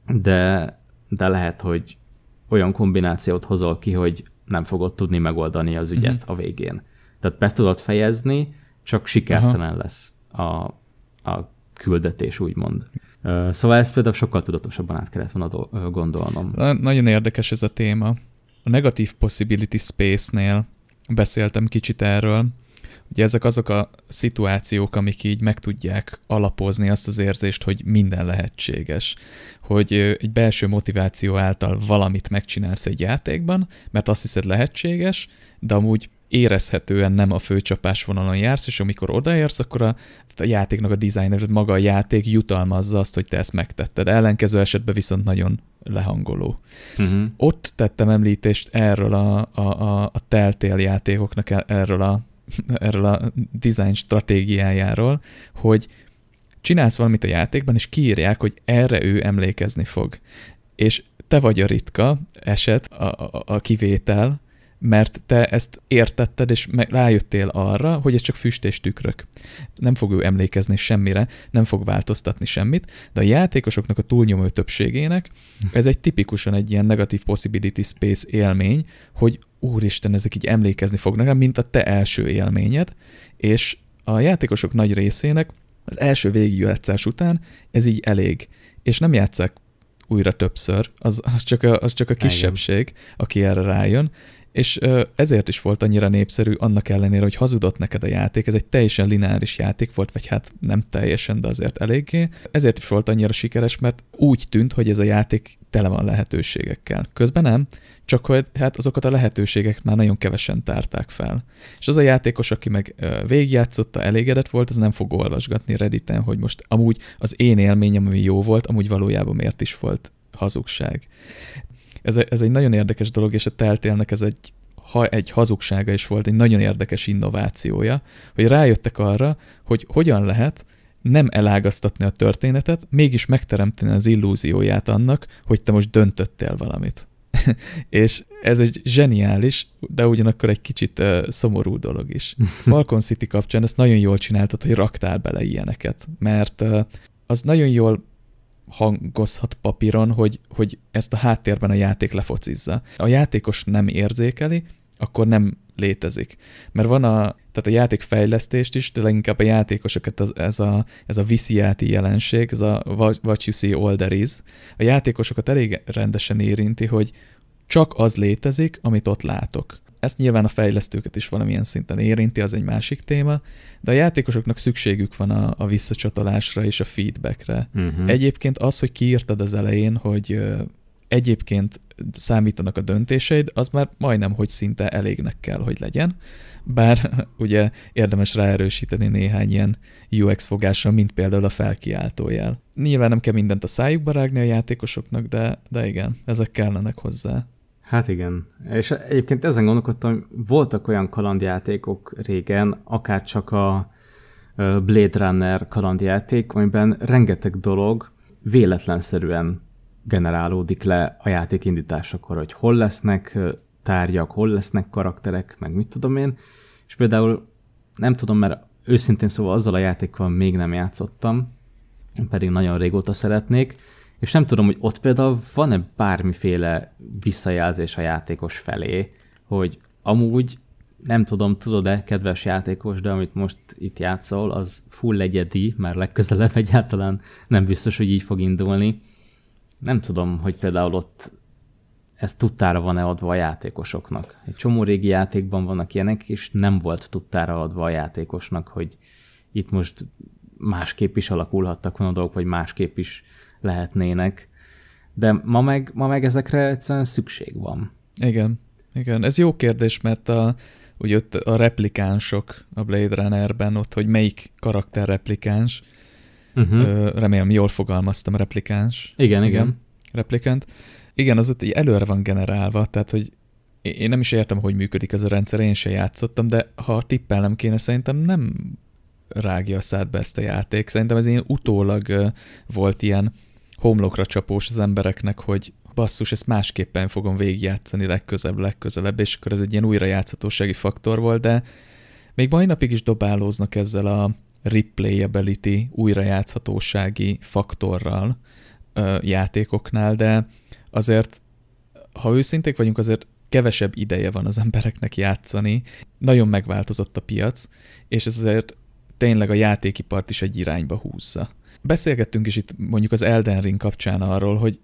B: de, de lehet, hogy olyan kombinációt hozol ki, hogy nem fogod tudni megoldani az ügyet uh-huh. a végén. Tehát be tudod fejezni, csak sikertelen Aha. lesz a, a küldetés, úgymond. Szóval ezt például sokkal tudatosabban át kellett volna gondolnom.
A: Nagyon érdekes ez a téma. A negatív possibility space-nél beszéltem kicsit erről, Ugye ezek azok a szituációk, amik így meg tudják alapozni azt az érzést, hogy minden lehetséges. Hogy egy belső motiváció által valamit megcsinálsz egy játékban, mert azt hiszed lehetséges, de amúgy érezhetően nem a főcsapás vonalon jársz, és amikor odaérsz, akkor a, a játéknak a designer, maga a játék jutalmazza azt, hogy te ezt megtetted. Ellenkező esetben viszont nagyon lehangoló. Uh-huh. Ott tettem említést erről a, a, a, a teltél játékoknak, e, erről a erről a design stratégiájáról, hogy csinálsz valamit a játékban, és kiírják, hogy erre ő emlékezni fog. És te vagy a ritka eset, a, a, a kivétel, mert te ezt értetted, és rájöttél arra, hogy ez csak füst és tükrök. Nem fog ő emlékezni semmire, nem fog változtatni semmit, de a játékosoknak a túlnyomó többségének ez egy tipikusan egy ilyen negatív possibility space élmény, hogy úristen, ezek így emlékezni fognak, mint a te első élményed, és a játékosok nagy részének az első végigjátszás után ez így elég, és nem játszák újra többször, az, az, csak, a, az csak a kisebbség, aki erre rájön, és ezért is volt annyira népszerű, annak ellenére, hogy hazudott neked a játék, ez egy teljesen lineáris játék volt, vagy hát nem teljesen, de azért eléggé. Ezért is volt annyira sikeres, mert úgy tűnt, hogy ez a játék tele van lehetőségekkel. Közben nem, csak hogy hát azokat a lehetőségek már nagyon kevesen tárták fel. És az a játékos, aki meg végigjátszotta, elégedett volt, az nem fog olvasgatni Redditen, hogy most amúgy az én élményem, ami jó volt, amúgy valójában miért is volt hazugság ez, ez egy nagyon érdekes dolog, és a teltélnek ez egy, ha egy hazugsága is volt, egy nagyon érdekes innovációja, hogy rájöttek arra, hogy hogyan lehet nem elágaztatni a történetet, mégis megteremteni az illúzióját annak, hogy te most döntöttél valamit. és ez egy zseniális, de ugyanakkor egy kicsit uh, szomorú dolog is. Falcon City kapcsán ezt nagyon jól csináltad, hogy raktál bele ilyeneket, mert uh, az nagyon jól hangozhat papíron, hogy, hogy ezt a háttérben a játék lefocizza. A játékos nem érzékeli, akkor nem létezik. Mert van a, tehát a játékfejlesztést is, de leginkább a játékosokat az, ez a, ez a visziáti jelenség, ez a what you see all there is, a játékosokat elég rendesen érinti, hogy csak az létezik, amit ott látok. Ezt nyilván a fejlesztőket is valamilyen szinten érinti, az egy másik téma, de a játékosoknak szükségük van a, a visszacsatolásra és a feedbackre. Uh-huh. Egyébként az, hogy kiírtad az elején, hogy egyébként számítanak a döntéseid, az már majdnem, hogy szinte elégnek kell, hogy legyen. Bár ugye érdemes ráerősíteni néhány ilyen UX fogással, mint például a felkiáltójel. Nyilván nem kell mindent a szájukba rágni a játékosoknak, de, de igen, ezek kellenek hozzá.
B: Hát igen. És egyébként ezen gondolkodtam, hogy voltak olyan kalandjátékok régen, akár csak a Blade Runner kalandjáték, amiben rengeteg dolog véletlenszerűen generálódik le a játék indításakor, hogy hol lesznek tárgyak, hol lesznek karakterek, meg mit tudom én. És például nem tudom, mert őszintén szóval azzal a játékkal még nem játszottam, pedig nagyon régóta szeretnék, és nem tudom, hogy ott például van-e bármiféle visszajelzés a játékos felé, hogy amúgy nem tudom, tudod-e, kedves játékos, de amit most itt játszol, az full egyedi, mert legközelebb egyáltalán nem biztos, hogy így fog indulni. Nem tudom, hogy például ott ez tudtára van-e adva a játékosoknak. Egy csomó régi játékban vannak ilyenek, és nem volt tudtára adva a játékosnak, hogy itt most másképp is alakulhattak volna dolgok, vagy másképp is lehetnének. De ma meg, ma meg ezekre egyszerűen szükség van.
A: Igen, igen. Ez jó kérdés, mert a, úgy ott a replikánsok a Blade Runnerben, ott, hogy melyik karakter replikáns, uh-huh. remélem jól fogalmaztam, replikáns.
B: Igen, igen. igen.
A: Replikant. Igen, az ott így előre van generálva, tehát, hogy én nem is értem, hogy működik ez a rendszer, én sem játszottam, de ha tippelnem kéne, szerintem nem rágja a szádba ezt a játék. Szerintem ez ilyen utólag volt ilyen homlokra csapós az embereknek, hogy basszus, ezt másképpen fogom végigjátszani legközelebb, legközelebb, és akkor ez egy ilyen újrajátszhatósági faktor volt, de még mai napig is dobálóznak ezzel a replayability, újrajátszhatósági faktorral ö, játékoknál, de azért, ha őszinték vagyunk, azért kevesebb ideje van az embereknek játszani, nagyon megváltozott a piac, és ez azért tényleg a játékipart is egy irányba húzza. Beszélgettünk is itt mondjuk az Elden Ring kapcsán arról, hogy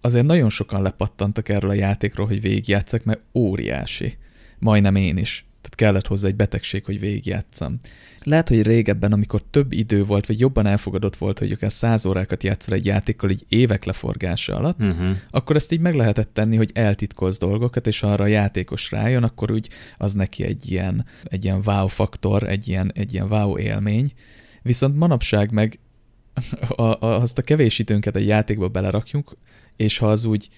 A: azért nagyon sokan lepattantak erről a játékról, hogy végigjátszak, mert óriási. Majdnem én is. Tehát kellett hozzá egy betegség, hogy végigjátszam. Lehet, hogy régebben, amikor több idő volt, vagy jobban elfogadott volt, hogy akár száz órákat játszol egy játékkal így évek leforgása alatt, uh-huh. akkor ezt így meg lehetett tenni, hogy eltitkolsz dolgokat, és arra a játékos rájön, akkor úgy az neki egy ilyen, egy ilyen wow faktor, egy ilyen, egy ilyen wow élmény. Viszont manapság meg a, a, azt a kevés időnket egy játékba belerakjuk, és ha az úgy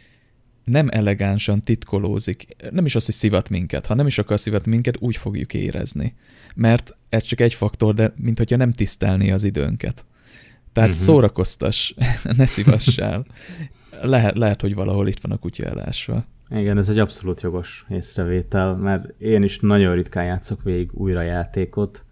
A: nem elegánsan titkolózik, nem is az, hogy szivat minket, ha nem is akar szivat minket, úgy fogjuk érezni. Mert ez csak egy faktor, de mint hogyha nem tisztelné az időnket. Tehát uh-huh. szórakoztas, ne szívassál. lehet, lehet, hogy valahol itt van a kutya elásva.
B: Igen, ez egy abszolút jogos észrevétel, mert én is nagyon ritkán játszok végig újra játékot,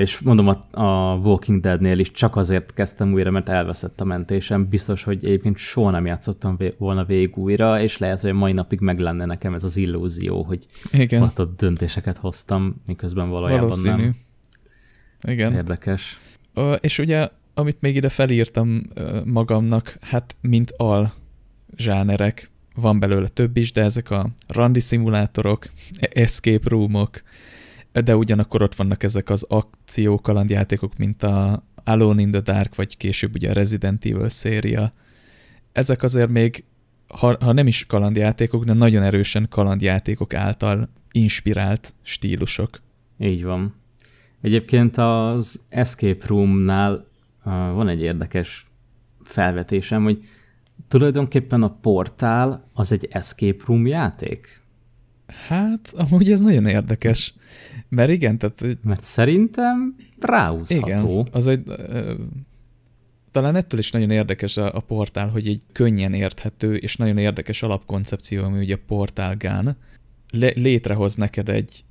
B: és mondom, a, Walking Dead-nél is csak azért kezdtem újra, mert elveszett a mentésem. Biztos, hogy egyébként soha nem játszottam volna végig újra, és lehet, hogy a mai napig meg lenne nekem ez az illúzió, hogy Igen. döntéseket hoztam, miközben valójában Valószínű. nem.
A: Igen.
B: Érdekes.
A: Uh, és ugye, amit még ide felírtam magamnak, hát mint al zsánerek, van belőle több is, de ezek a randi szimulátorok, escape roomok, de ugyanakkor ott vannak ezek az akció kalandjátékok, mint a Alone in the Dark, vagy később ugye a Resident Evil széria. Ezek azért még, ha, ha nem is kalandjátékok, de nagyon erősen kalandjátékok által inspirált stílusok.
B: Így van. Egyébként az Escape Room-nál uh, van egy érdekes felvetésem, hogy tulajdonképpen a portál az egy escape room játék?
A: Hát, amúgy ez nagyon érdekes. Mert igen, tehát...
B: Mert szerintem ráúszható. Igen,
A: az egy... talán ettől is nagyon érdekes a, a portál, hogy egy könnyen érthető és nagyon érdekes alapkoncepció, ami ugye a portál gán, le, létrehoz neked egy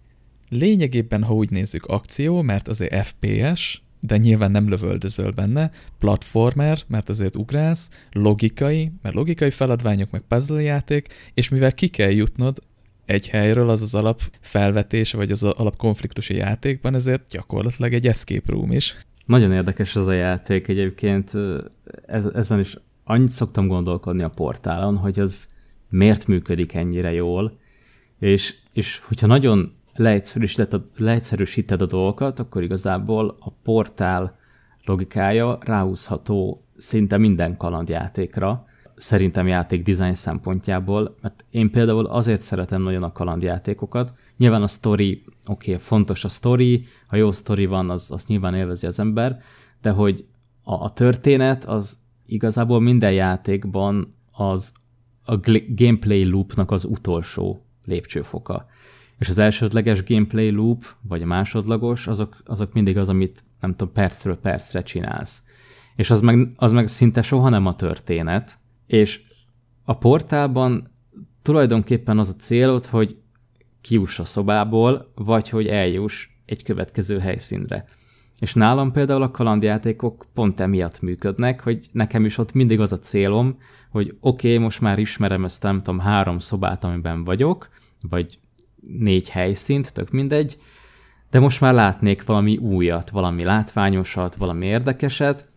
A: lényegében, ha úgy nézzük, akció, mert azért FPS, de nyilván nem lövöldözöl benne, platformer, mert azért ugrálsz, logikai, mert logikai feladványok, meg puzzle játék, és mivel ki kell jutnod egy helyről, az az alap felvetése, vagy az alap konfliktusi játékban, ezért gyakorlatilag egy escape room is.
B: Nagyon érdekes ez a játék egyébként, ez, ezen is annyit szoktam gondolkodni a portálon, hogy az miért működik ennyire jól, és, és hogyha nagyon leegyszerűsíted a, leegyszerűsíted a dolgokat, akkor igazából a portál logikája ráhúzható szinte minden kalandjátékra, szerintem játék design szempontjából, mert én például azért szeretem nagyon a kalandjátékokat. Nyilván a story, oké, okay, fontos a story, ha jó story van, az, az nyilván élvezi az ember, de hogy a, a történet az igazából minden játékban az a gameplay loopnak az utolsó lépcsőfoka és az elsődleges gameplay loop, vagy a másodlagos, azok, azok mindig az, amit nem tudom, percről percre csinálsz. És az meg, az meg szinte soha nem a történet, és a portálban tulajdonképpen az a célod, hogy kiuss a szobából, vagy hogy eljuss egy következő helyszínre. És nálam például a kalandjátékok pont emiatt működnek, hogy nekem is ott mindig az a célom, hogy oké, okay, most már ismerem ezt nem tudom, három szobát, amiben vagyok, vagy négy helyszínt, tök mindegy, de most már látnék valami újat, valami látványosat, valami érdekeset,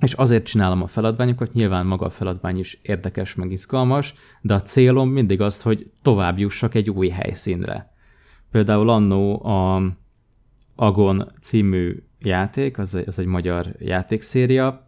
B: és azért csinálom a feladványokat, nyilván maga a feladvány is érdekes, meg izgalmas, de a célom mindig az, hogy tovább jussak egy új helyszínre. Például annó a Agon című játék, az, az egy magyar játékszéria,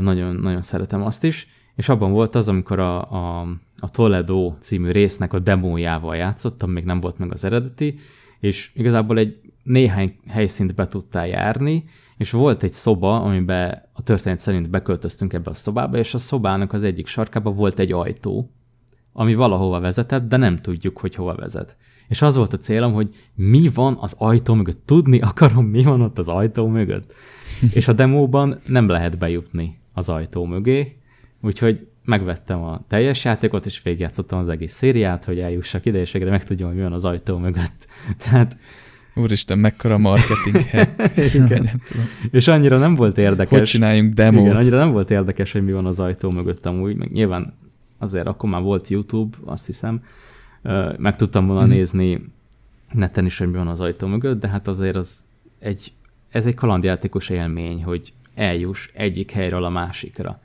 B: nagyon, nagyon szeretem azt is, és abban volt az, amikor a, a, a Toledo című résznek a demójával játszottam, még nem volt meg az eredeti, és igazából egy néhány helyszínt be tudtál járni, és volt egy szoba, amiben a történet szerint beköltöztünk ebbe a szobába, és a szobának az egyik sarkába volt egy ajtó, ami valahova vezetett, de nem tudjuk, hogy hova vezet. És az volt a célom, hogy mi van az ajtó mögött. Tudni akarom, mi van ott az ajtó mögött. és a demóban nem lehet bejutni az ajtó mögé, Úgyhogy megvettem a teljes játékot, és végigjátszottam az egész szériát, hogy eljussak ide, és meg tudjam, hogy mi van az ajtó mögött. Tehát
A: Úristen, mekkora marketing
B: Igen. És annyira nem volt érdekes.
A: Hogy csináljunk demót. Igen,
B: annyira nem volt érdekes, hogy mi van az ajtó mögött amúgy, meg nyilván azért akkor már volt YouTube, azt hiszem, meg tudtam volna mm. nézni neten is, hogy mi van az ajtó mögött, de hát azért az egy, ez egy kalandjátékos élmény, hogy eljuss egyik helyről a másikra.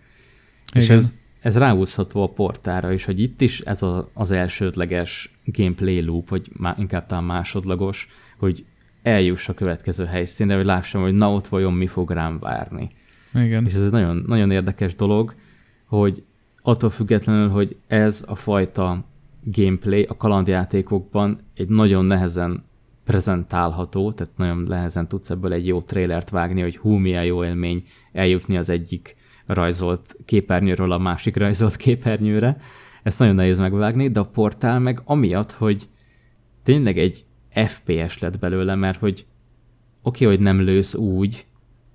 B: És ez, ez ráhúzható a portára is, hogy itt is ez a, az elsődleges gameplay loop, vagy má, inkább talán másodlagos, hogy eljuss a következő helyszínre, hogy lássam, hogy na ott vajon mi fog rám várni.
A: Igen.
B: És ez egy nagyon, nagyon érdekes dolog, hogy attól függetlenül, hogy ez a fajta gameplay a kalandjátékokban egy nagyon nehezen prezentálható, tehát nagyon nehezen tudsz ebből egy jó trélert vágni, hogy hú, milyen jó élmény eljutni az egyik rajzolt képernyőről a másik rajzolt képernyőre. Ezt nagyon nehéz megvágni, de a portál meg amiatt, hogy tényleg egy FPS lett belőle, mert hogy oké, okay, hogy nem lősz úgy,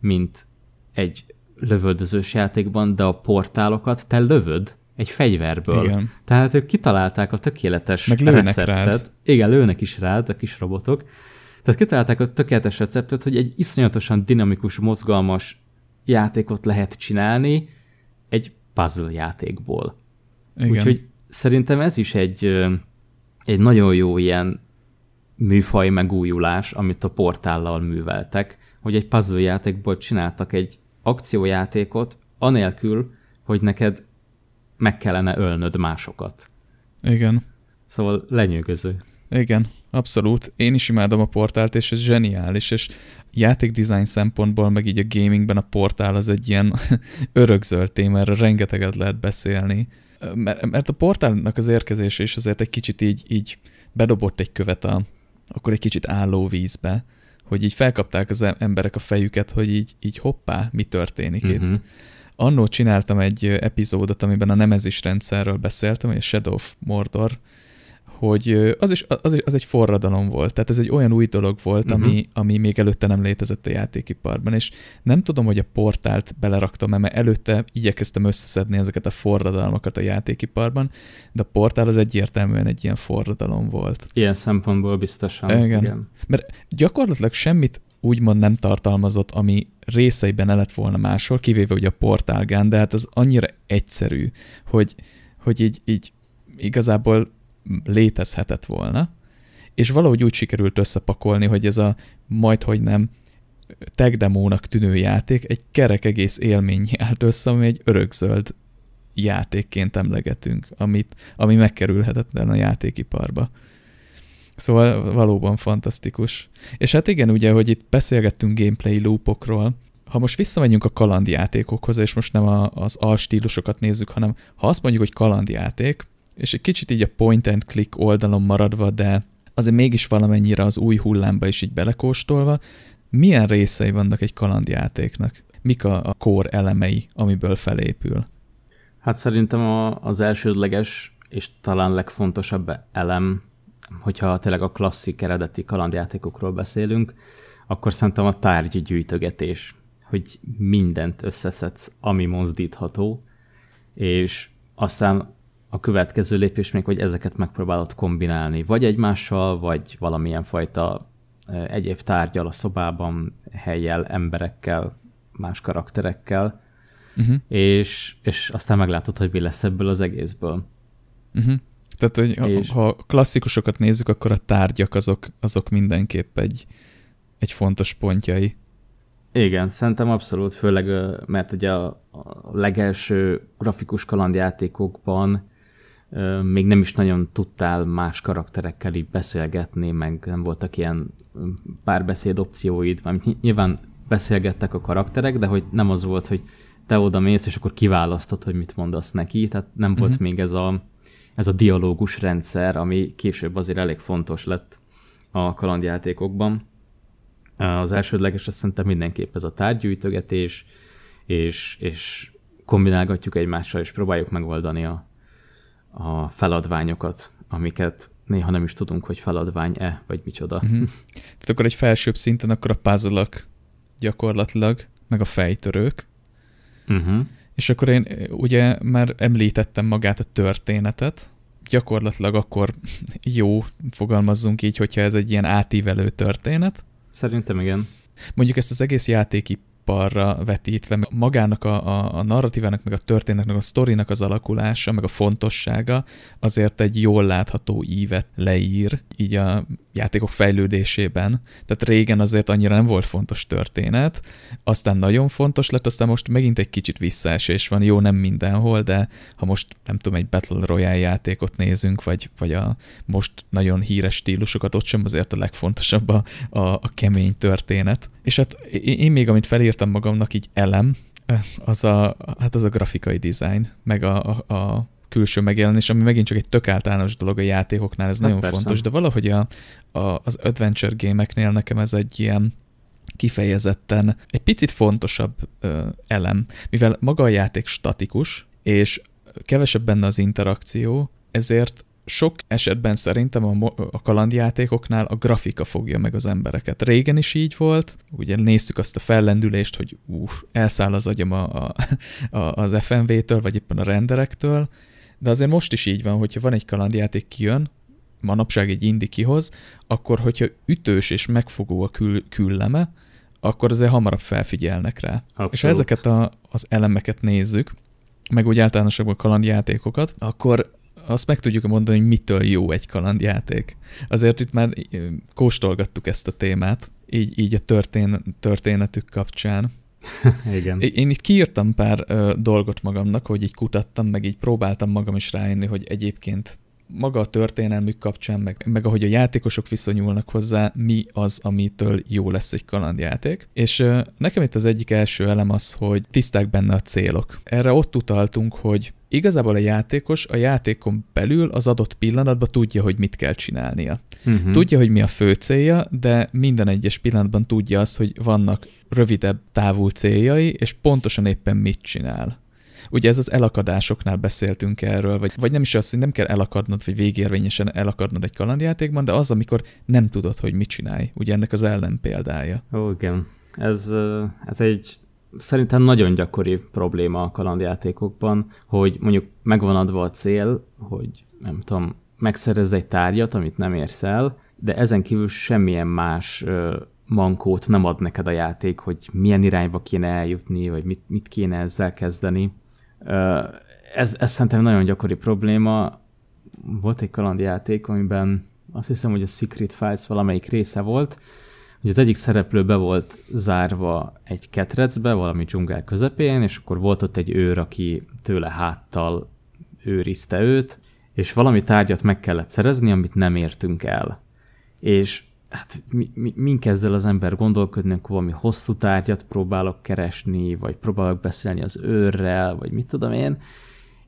B: mint egy lövöldözős játékban, de a portálokat te lövöd egy fegyverből. Igen. Tehát ők kitalálták a tökéletes
A: Meg receptet. Rád.
B: Igen, lőnek is rád a kis robotok. Tehát kitalálták a tökéletes receptet, hogy egy iszonyatosan dinamikus, mozgalmas játékot lehet csinálni egy puzzle játékból. Igen. Úgyhogy szerintem ez is egy, egy nagyon jó ilyen műfaj megújulás, amit a portállal műveltek, hogy egy puzzle játékból csináltak egy akciójátékot, anélkül, hogy neked meg kellene ölnöd másokat.
A: Igen.
B: Szóval lenyűgöző.
A: Igen, abszolút. Én is imádom a portált, és ez zseniális, és játékdesign szempontból, meg így a gamingben a portál az egy ilyen örökzöld téma, erre rengeteget lehet beszélni. Mert, a portálnak az érkezése is azért egy kicsit így, így bedobott egy követ a, akkor egy kicsit álló vízbe, hogy így felkapták az emberek a fejüket, hogy így, így hoppá, mi történik uh-huh. itt. Mhm. Annó csináltam egy epizódot, amiben a nemezis rendszerről beszéltem, a Shadow of Mordor hogy az, is, az, az egy forradalom volt, tehát ez egy olyan új dolog volt, uh-huh. ami, ami még előtte nem létezett a játékiparban, és nem tudom, hogy a portált beleraktam, mert előtte igyekeztem összeszedni ezeket a forradalmakat a játékiparban, de a portál az egyértelműen egy ilyen forradalom volt.
B: Ilyen szempontból biztosan.
A: Igen. igen. Mert gyakorlatilag semmit úgymond nem tartalmazott, ami részeiben ne lett volna máshol, kivéve ugye a portálgán, de hát az annyira egyszerű, hogy, hogy így, így igazából létezhetett volna, és valahogy úgy sikerült összepakolni, hogy ez a majd, hogy nem tech demónak tűnő játék egy kerek egész élmény állt össze, ami egy örökzöld játékként emlegetünk, amit, ami megkerülhetetlen a játékiparba. Szóval valóban fantasztikus. És hát igen, ugye, hogy itt beszélgettünk gameplay loopokról, ha most visszamegyünk a kalandjátékokhoz, és most nem a, az alstílusokat nézzük, hanem ha azt mondjuk, hogy kalandjáték, és egy kicsit így a point and click oldalon maradva, de azért mégis valamennyire az új hullámba is így belekóstolva, milyen részei vannak egy kalandjátéknak? Mik a, a core elemei, amiből felépül?
B: Hát szerintem a, az elsődleges és talán legfontosabb elem, hogyha tényleg a klasszik eredeti kalandjátékokról beszélünk, akkor szerintem a tárgygyűjtögetés, hogy mindent összeszedsz, ami mozdítható, és aztán a következő lépés még, hogy ezeket megpróbálod kombinálni, vagy egymással, vagy valamilyen fajta egyéb tárgyal a szobában, helyjel, emberekkel, más karakterekkel, uh-huh. és, és aztán meglátod, hogy mi lesz ebből az egészből.
A: Uh-huh. Tehát, hogy és... ha, klasszikusokat nézzük, akkor a tárgyak azok, azok mindenképp egy, egy fontos pontjai.
B: Igen, szerintem abszolút, főleg, mert ugye a, a legelső grafikus kalandjátékokban még nem is nagyon tudtál más karakterekkel így beszélgetni, meg nem voltak ilyen párbeszéd opcióid, mert nyilván beszélgettek a karakterek, de hogy nem az volt, hogy te oda mész, és akkor kiválasztod, hogy mit mondasz neki, tehát nem uh-huh. volt mhm. még ez a, ez a dialógus rendszer, ami később azért elég fontos lett a kalandjátékokban. Az elsődleges azt szerintem mindenképp ez a tárgyűjtögetés, és, és kombinálgatjuk egymással, és próbáljuk megoldani a, a feladványokat, amiket néha nem is tudunk, hogy feladvány-e, vagy micsoda. Uh-huh.
A: Tehát akkor egy felsőbb szinten akkor a puzzle gyakorlatilag, meg a fejtörők. Uh-huh. És akkor én ugye már említettem magát a történetet, gyakorlatilag akkor jó, fogalmazzunk így, hogyha ez egy ilyen átívelő történet.
B: Szerintem igen.
A: Mondjuk ezt az egész játéki nappalra vetítve, magának a, a, a narratívának, meg a történetnek, a sztorinak az alakulása, meg a fontossága azért egy jól látható ívet leír, így a játékok fejlődésében. Tehát régen azért annyira nem volt fontos történet, aztán nagyon fontos lett, aztán most megint egy kicsit visszaesés van, jó, nem mindenhol, de ha most nem tudom, egy Battle Royale játékot nézünk, vagy, vagy a most nagyon híres stílusokat, ott sem azért a legfontosabb a, a, a kemény történet. És hát én még, amit felírtam magamnak így elem, az a, hát az a grafikai design, meg a, a, a külső megjelenés, ami megint csak egy tök általános dolog a játékoknál, ez hát nagyon persze. fontos, de valahogy a, a, az adventure gémeknél nekem ez egy ilyen kifejezetten egy picit fontosabb ö, elem, mivel maga a játék statikus, és kevesebb benne az interakció, ezért sok esetben szerintem a, a kalandjátékoknál a grafika fogja meg az embereket. Régen is így volt, ugye néztük azt a fellendülést, hogy uff, elszáll az agyam a, a, a, az FMV-től, vagy éppen a renderektől, de azért most is így van, hogyha van egy kalandjáték kijön, manapság egy indi kihoz, akkor hogyha ütős és megfogó a kül, külleme, akkor azért hamarabb felfigyelnek rá. Abszolút. És ha ezeket a, az elemeket nézzük, meg úgy általánosabban kalandjátékokat, akkor azt meg tudjuk mondani, hogy mitől jó egy kalandjáték. Azért itt már kóstolgattuk ezt a témát, így, így a történ, történetük kapcsán.
B: Igen.
A: Én így kiírtam pár ö, dolgot magamnak, hogy így kutattam, meg így próbáltam magam is rájönni, hogy egyébként maga a történelmük kapcsán, meg, meg ahogy a játékosok viszonyulnak hozzá, mi az, amitől jó lesz egy kalandjáték. És ö, nekem itt az egyik első elem az, hogy tiszták benne a célok. Erre ott utaltunk, hogy igazából a játékos a játékon belül az adott pillanatban tudja, hogy mit kell csinálnia. Uh-huh. Tudja, hogy mi a fő célja, de minden egyes pillanatban tudja azt, hogy vannak rövidebb távú céljai, és pontosan éppen mit csinál. Ugye ez az elakadásoknál beszéltünk erről, vagy, vagy nem is az, hogy nem kell elakadnod, vagy végérvényesen elakadnod egy kalandjátékban, de az, amikor nem tudod, hogy mit csinálj. Ugye ennek az ellen példája.
B: Ó, igen. Ez, ez egy szerintem nagyon gyakori probléma a kalandjátékokban, hogy mondjuk megvan adva a cél, hogy nem tudom, megszerez egy tárgyat, amit nem érsz el, de ezen kívül semmilyen más ö, mankót nem ad neked a játék, hogy milyen irányba kéne eljutni, vagy mit, mit kéne ezzel kezdeni. Ö, ez, ez szerintem nagyon gyakori probléma. Volt egy kalandjáték, amiben azt hiszem, hogy a Secret Files valamelyik része volt, hogy az egyik szereplő be volt zárva egy ketrecbe, valami dzsungel közepén, és akkor volt ott egy őr, aki tőle háttal őrizte őt, és valami tárgyat meg kellett szerezni, amit nem értünk el. És hát mi, mi, min kezd az ember gondolkodni, akkor valami hosszú tárgyat próbálok keresni, vagy próbálok beszélni az őrrel, vagy mit tudom én,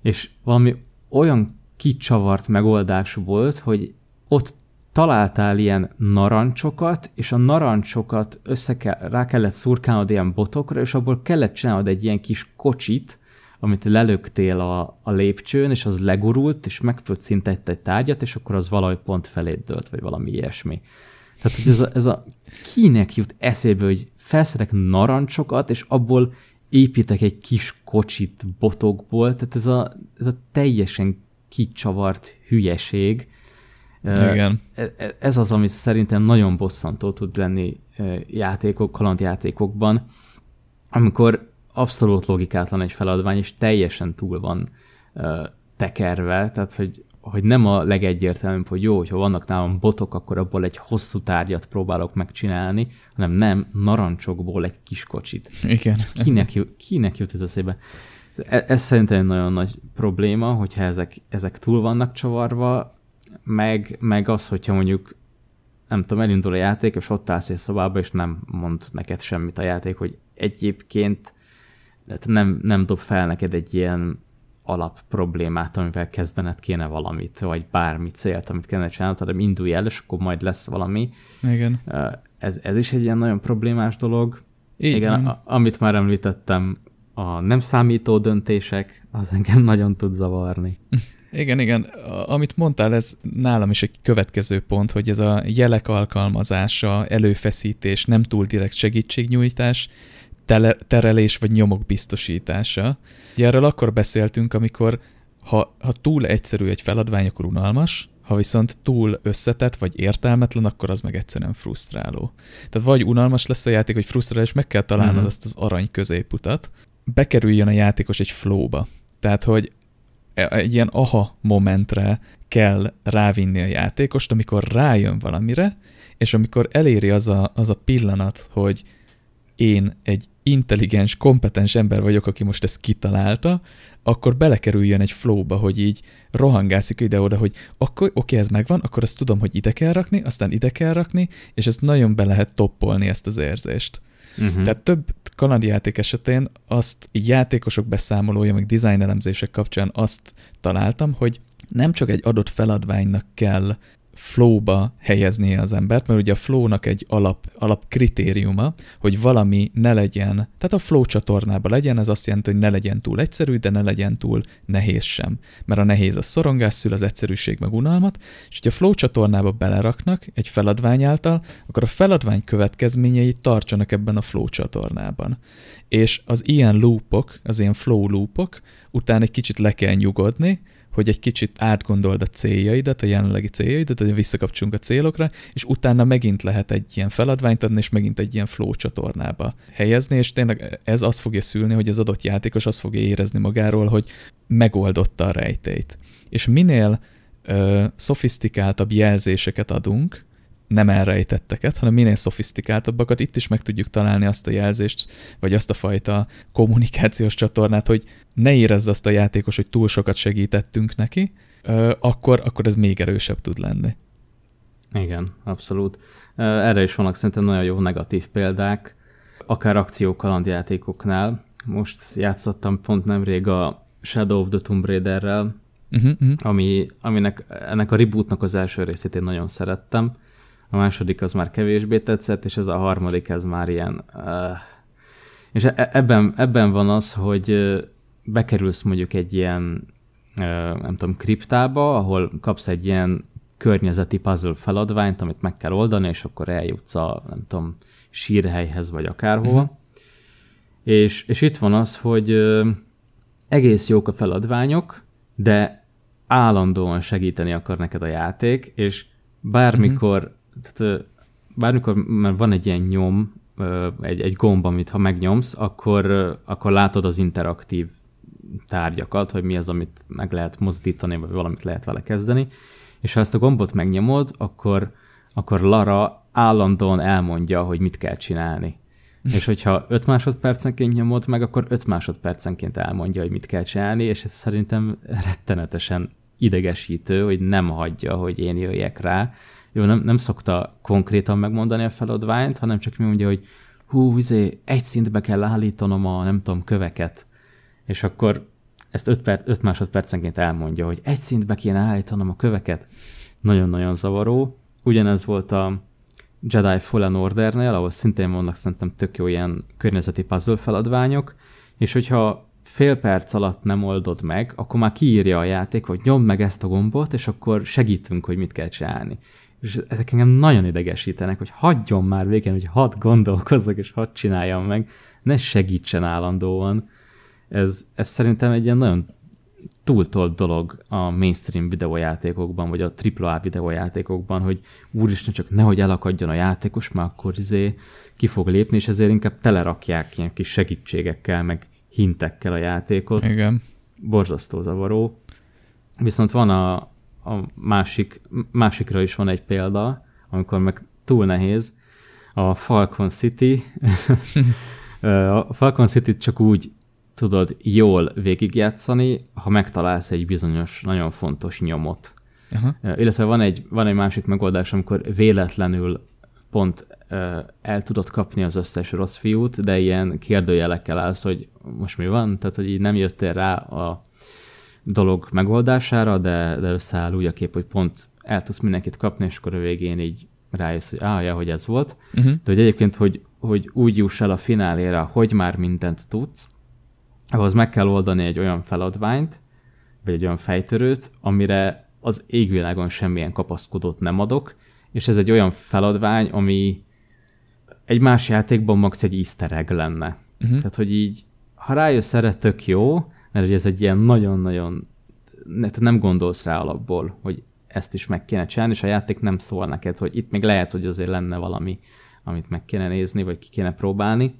B: és valami olyan kicsavart megoldás volt, hogy ott találtál ilyen narancsokat, és a narancsokat össze kell, rá kellett szurkálnod ilyen botokra, és abból kellett csinálnod egy ilyen kis kocsit, amit lelöktél a, a lépcsőn, és az legurult, és megpöccintett egy tárgyat, és akkor az valahogy pont felét dőlt, vagy valami ilyesmi. Tehát, hogy ez a, ez a kinek jut eszébe, hogy felszedek narancsokat, és abból építek egy kis kocsit botokból, tehát ez a, ez a teljesen kicsavart hülyeség,
A: igen.
B: E, e, ez az, ami szerintem nagyon bosszantó tud lenni játékok, kalandjátékokban, amikor abszolút logikátlan egy feladvány, és teljesen túl van tekerve, tehát hogy, hogy nem a legegyértelműbb, hogy jó, hogyha vannak nálam botok, akkor abból egy hosszú tárgyat próbálok megcsinálni, hanem nem, narancsokból egy kis kocsit.
A: Igen.
B: Kinek, kinek jut ez eszébe? Ez, ez szerintem egy nagyon nagy probléma, hogyha ezek, ezek túl vannak csavarva, meg, meg az, hogyha mondjuk nem tudom, elindul a játék, és ott állsz egy szobába, és nem mond neked semmit a játék, hogy egyébként nem, nem dob fel neked egy ilyen alap problémát, amivel kezdened kéne valamit, vagy bármi célt, amit kéne csinálnod, hanem indulj el, és akkor majd lesz valami.
A: Igen.
B: Ez, ez is egy ilyen nagyon problémás dolog.
A: Így
B: Igen, a, amit már említettem, a nem számító döntések, az engem nagyon tud zavarni.
A: Igen, igen. Amit mondtál, ez nálam is egy következő pont, hogy ez a jelek alkalmazása, előfeszítés, nem túl direkt segítségnyújtás, tele, terelés vagy nyomok biztosítása. Ugye erről akkor beszéltünk, amikor ha, ha túl egyszerű egy feladvány, akkor unalmas, ha viszont túl összetett vagy értelmetlen, akkor az meg egyszerűen frusztráló. Tehát vagy unalmas lesz a játék, vagy frusztráló, és meg kell találnod mm-hmm. azt az arany középutat, bekerüljön a játékos egy flowba. Tehát, hogy egy ilyen aha momentre kell rávinni a játékost, amikor rájön valamire, és amikor eléri az a, az a pillanat, hogy én egy intelligens, kompetens ember vagyok, aki most ezt kitalálta, akkor belekerüljön egy flowba, hogy így rohangászik ide-oda, hogy akkor oké, ez megvan, akkor azt tudom, hogy ide kell rakni, aztán ide kell rakni, és ezt nagyon be lehet toppolni ezt az érzést. Uh-huh. Tehát több kalandjáték esetén azt játékosok beszámolója, meg design elemzések kapcsán azt találtam, hogy nem csak egy adott feladványnak kell flowba helyeznie az embert, mert ugye a flownak egy alap, alap kritériuma, hogy valami ne legyen, tehát a flow csatornába legyen, ez azt jelenti, hogy ne legyen túl egyszerű, de ne legyen túl nehéz sem. Mert a nehéz a szorongás szül, az egyszerűség meg unalmat, és hogyha flow csatornába beleraknak egy feladvány által, akkor a feladvány következményei tartsanak ebben a flow csatornában. És az ilyen loopok, az ilyen flow loopok után egy kicsit le kell nyugodni, hogy egy kicsit átgondold a céljaidat, a jelenlegi céljaidat, hogy visszakapcsolunk a célokra, és utána megint lehet egy ilyen feladványt adni, és megint egy ilyen flow csatornába helyezni, és tényleg ez azt fogja szülni, hogy az adott játékos azt fogja érezni magáról, hogy megoldotta a rejtét. És minél ö, szofisztikáltabb jelzéseket adunk, nem elrejtetteket, hanem minél szofisztikáltabbakat, itt is meg tudjuk találni azt a jelzést, vagy azt a fajta kommunikációs csatornát, hogy ne érezze azt a játékos, hogy túl sokat segítettünk neki, akkor, akkor ez még erősebb tud lenni.
B: Igen, abszolút. Erre is vannak szerintem nagyon jó negatív példák, akár akció kalandjátékoknál. Most játszottam pont nemrég a Shadow of the Tomb Raider-rel, uh-huh, uh-huh. Ami, aminek ennek a rebootnak az első részét én nagyon szerettem, a második az már kevésbé tetszett, és ez a harmadik, ez már ilyen... Uh, és e, ebben, ebben van az, hogy bekerülsz mondjuk egy ilyen, uh, nem tudom, kriptába, ahol kapsz egy ilyen környezeti puzzle feladványt, amit meg kell oldani, és akkor eljutsz a, nem tudom, sírhelyhez, vagy akárhova. Uh-huh. És, és itt van az, hogy egész jók a feladványok, de állandóan segíteni akar neked a játék, és bármikor uh-huh tehát bármikor már van egy ilyen nyom, egy, egy gomb, amit ha megnyomsz, akkor, akkor látod az interaktív tárgyakat, hogy mi az, amit meg lehet mozdítani, vagy valamit lehet vele kezdeni, és ha ezt a gombot megnyomod, akkor, akkor Lara állandóan elmondja, hogy mit kell csinálni. és hogyha 5 másodpercenként nyomod meg, akkor 5 másodpercenként elmondja, hogy mit kell csinálni, és ez szerintem rettenetesen idegesítő, hogy nem hagyja, hogy én jöjjek rá, jó, nem, nem szokta konkrétan megmondani a feladványt, hanem csak mi mondja, hogy hú, izé, egy szintbe kell állítanom a, nem tudom, köveket. És akkor ezt 5 perc, öt másodpercenként elmondja, hogy egy szintbe kéne állítanom a köveket. Nagyon-nagyon zavaró. Ugyanez volt a Jedi Fallen Ordernél, ahol szintén vannak szerintem tök jó ilyen környezeti puzzle feladványok, és hogyha fél perc alatt nem oldod meg, akkor már kiírja a játék, hogy nyomd meg ezt a gombot, és akkor segítünk, hogy mit kell csinálni és ezek engem nagyon idegesítenek, hogy hagyjon már végén, hogy hadd gondolkozzak, és hadd csináljam meg, ne segítsen állandóan. Ez, ez szerintem egy ilyen nagyon túltolt dolog a mainstream videójátékokban, vagy a AAA videójátékokban, hogy úristen, csak nehogy elakadjon a játékos, mert akkor izé ki fog lépni, és ezért inkább telerakják ilyen kis segítségekkel, meg hintekkel a játékot.
A: Igen.
B: Borzasztó zavaró. Viszont van a, a másik, másikra is van egy példa, amikor meg túl nehéz, a Falcon City. a Falcon City csak úgy tudod jól végigjátszani, ha megtalálsz egy bizonyos, nagyon fontos nyomot. Aha. Illetve van egy, van egy másik megoldás, amikor véletlenül pont el tudod kapni az összes rossz fiút, de ilyen kérdőjelekkel állsz, hogy most mi van, tehát hogy így nem jöttél rá a dolog megoldására, de, de összeáll úgy a kép, hogy pont el tudsz mindenkit kapni, és akkor a végén így rájössz, hogy ah, ja, hogy ez volt. Uh-huh. De hogy egyébként, hogy, hogy úgy juss el a fináléra, hogy már mindent tudsz, ahhoz meg kell oldani egy olyan feladványt, vagy egy olyan fejtörőt, amire az égvilágon semmilyen kapaszkodót nem adok, és ez egy olyan feladvány, ami egy más játékban max egy easter egg lenne. Uh-huh. Tehát, hogy így, ha rájössz erre, tök jó, mert hogy ez egy ilyen nagyon-nagyon, nem gondolsz rá alapból, hogy ezt is meg kéne csinálni, és a játék nem szól neked, hogy itt még lehet, hogy azért lenne valami, amit meg kéne nézni, vagy ki kéne próbálni.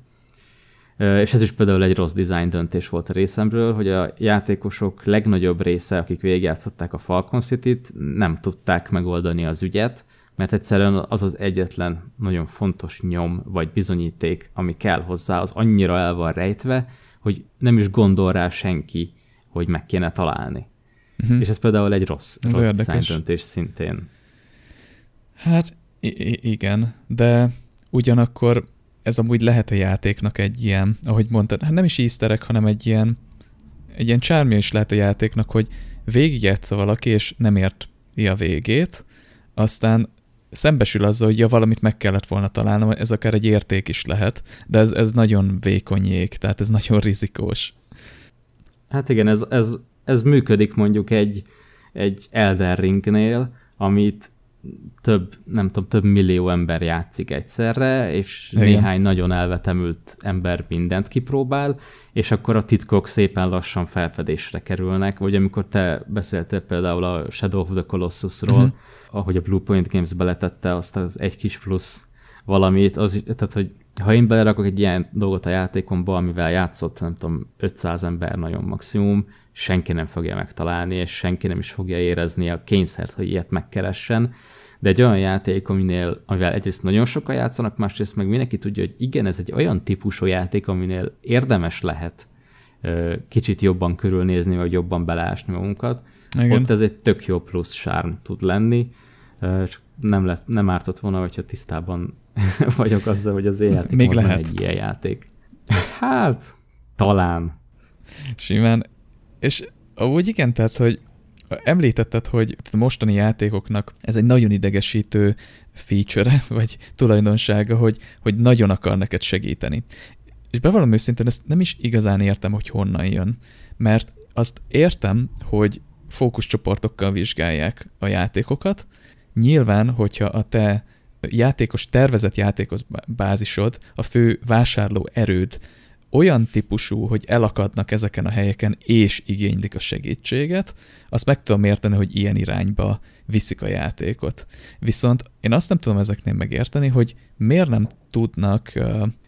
B: És ez is például egy rossz design döntés volt a részemről, hogy a játékosok legnagyobb része, akik végigjátszották a Falcon City-t, nem tudták megoldani az ügyet, mert egyszerűen az az egyetlen nagyon fontos nyom vagy bizonyíték, ami kell hozzá, az annyira el van rejtve, hogy nem is gondol rá senki, hogy meg kéne találni. Uh-huh. És ez például egy rossz, ez rossz design döntés szintén.
A: Hát igen, de ugyanakkor ez amúgy lehet a játéknak egy ilyen, ahogy mondtad, hát nem is easter hanem egy ilyen, egy ilyen csármja is lehet a játéknak, hogy végigjátsza valaki, és nem ért a végét, aztán szembesül azzal, hogy ja, valamit meg kellett volna találnom, ez akár egy érték is lehet, de ez, ez nagyon vékony jég, tehát ez nagyon rizikós.
B: Hát igen, ez, ez, ez működik mondjuk egy, egy Elden Ringnél, amit több, nem tudom, több millió ember játszik egyszerre, és Igen. néhány nagyon elvetemült ember mindent kipróbál, és akkor a titkok szépen lassan felfedésre kerülnek, vagy amikor te beszéltél például a Shadow of the Colossusról, uh-huh. Ahogy a Bluepoint Games beletette azt az egy kis plusz valamit, az, tehát hogy ha én belerakok egy ilyen dolgot a játékomba, amivel játszott, nem tudom, 500 ember nagyon maximum, senki nem fogja megtalálni, és senki nem is fogja érezni a kényszert, hogy ilyet megkeressen. De egy olyan játék, aminél, amivel egyrészt nagyon sokan játszanak, másrészt meg mindenki tudja, hogy igen, ez egy olyan típusú játék, aminél érdemes lehet kicsit jobban körülnézni, vagy jobban beleásni magunkat. Igen. Ott ez egy tök jó plusz sárm tud lenni, csak nem, lett, nem ártott volna, hogyha tisztában vagyok azzal, hogy az játék Még lehet. egy ilyen játék. Hát, talán.
A: Simán. És úgy igen, tehát, hogy említetted, hogy a mostani játékoknak ez egy nagyon idegesítő feature vagy tulajdonsága, hogy, hogy nagyon akar neked segíteni. És bevallom őszintén, ezt nem is igazán értem, hogy honnan jön. Mert azt értem, hogy fókuszcsoportokkal vizsgálják a játékokat. Nyilván, hogyha a te játékos, tervezett játékos bázisod, a fő vásárló erőd olyan típusú, hogy elakadnak ezeken a helyeken, és igénylik a segítséget, azt meg tudom érteni, hogy ilyen irányba viszik a játékot. Viszont én azt nem tudom ezeknél megérteni, hogy miért nem tudnak,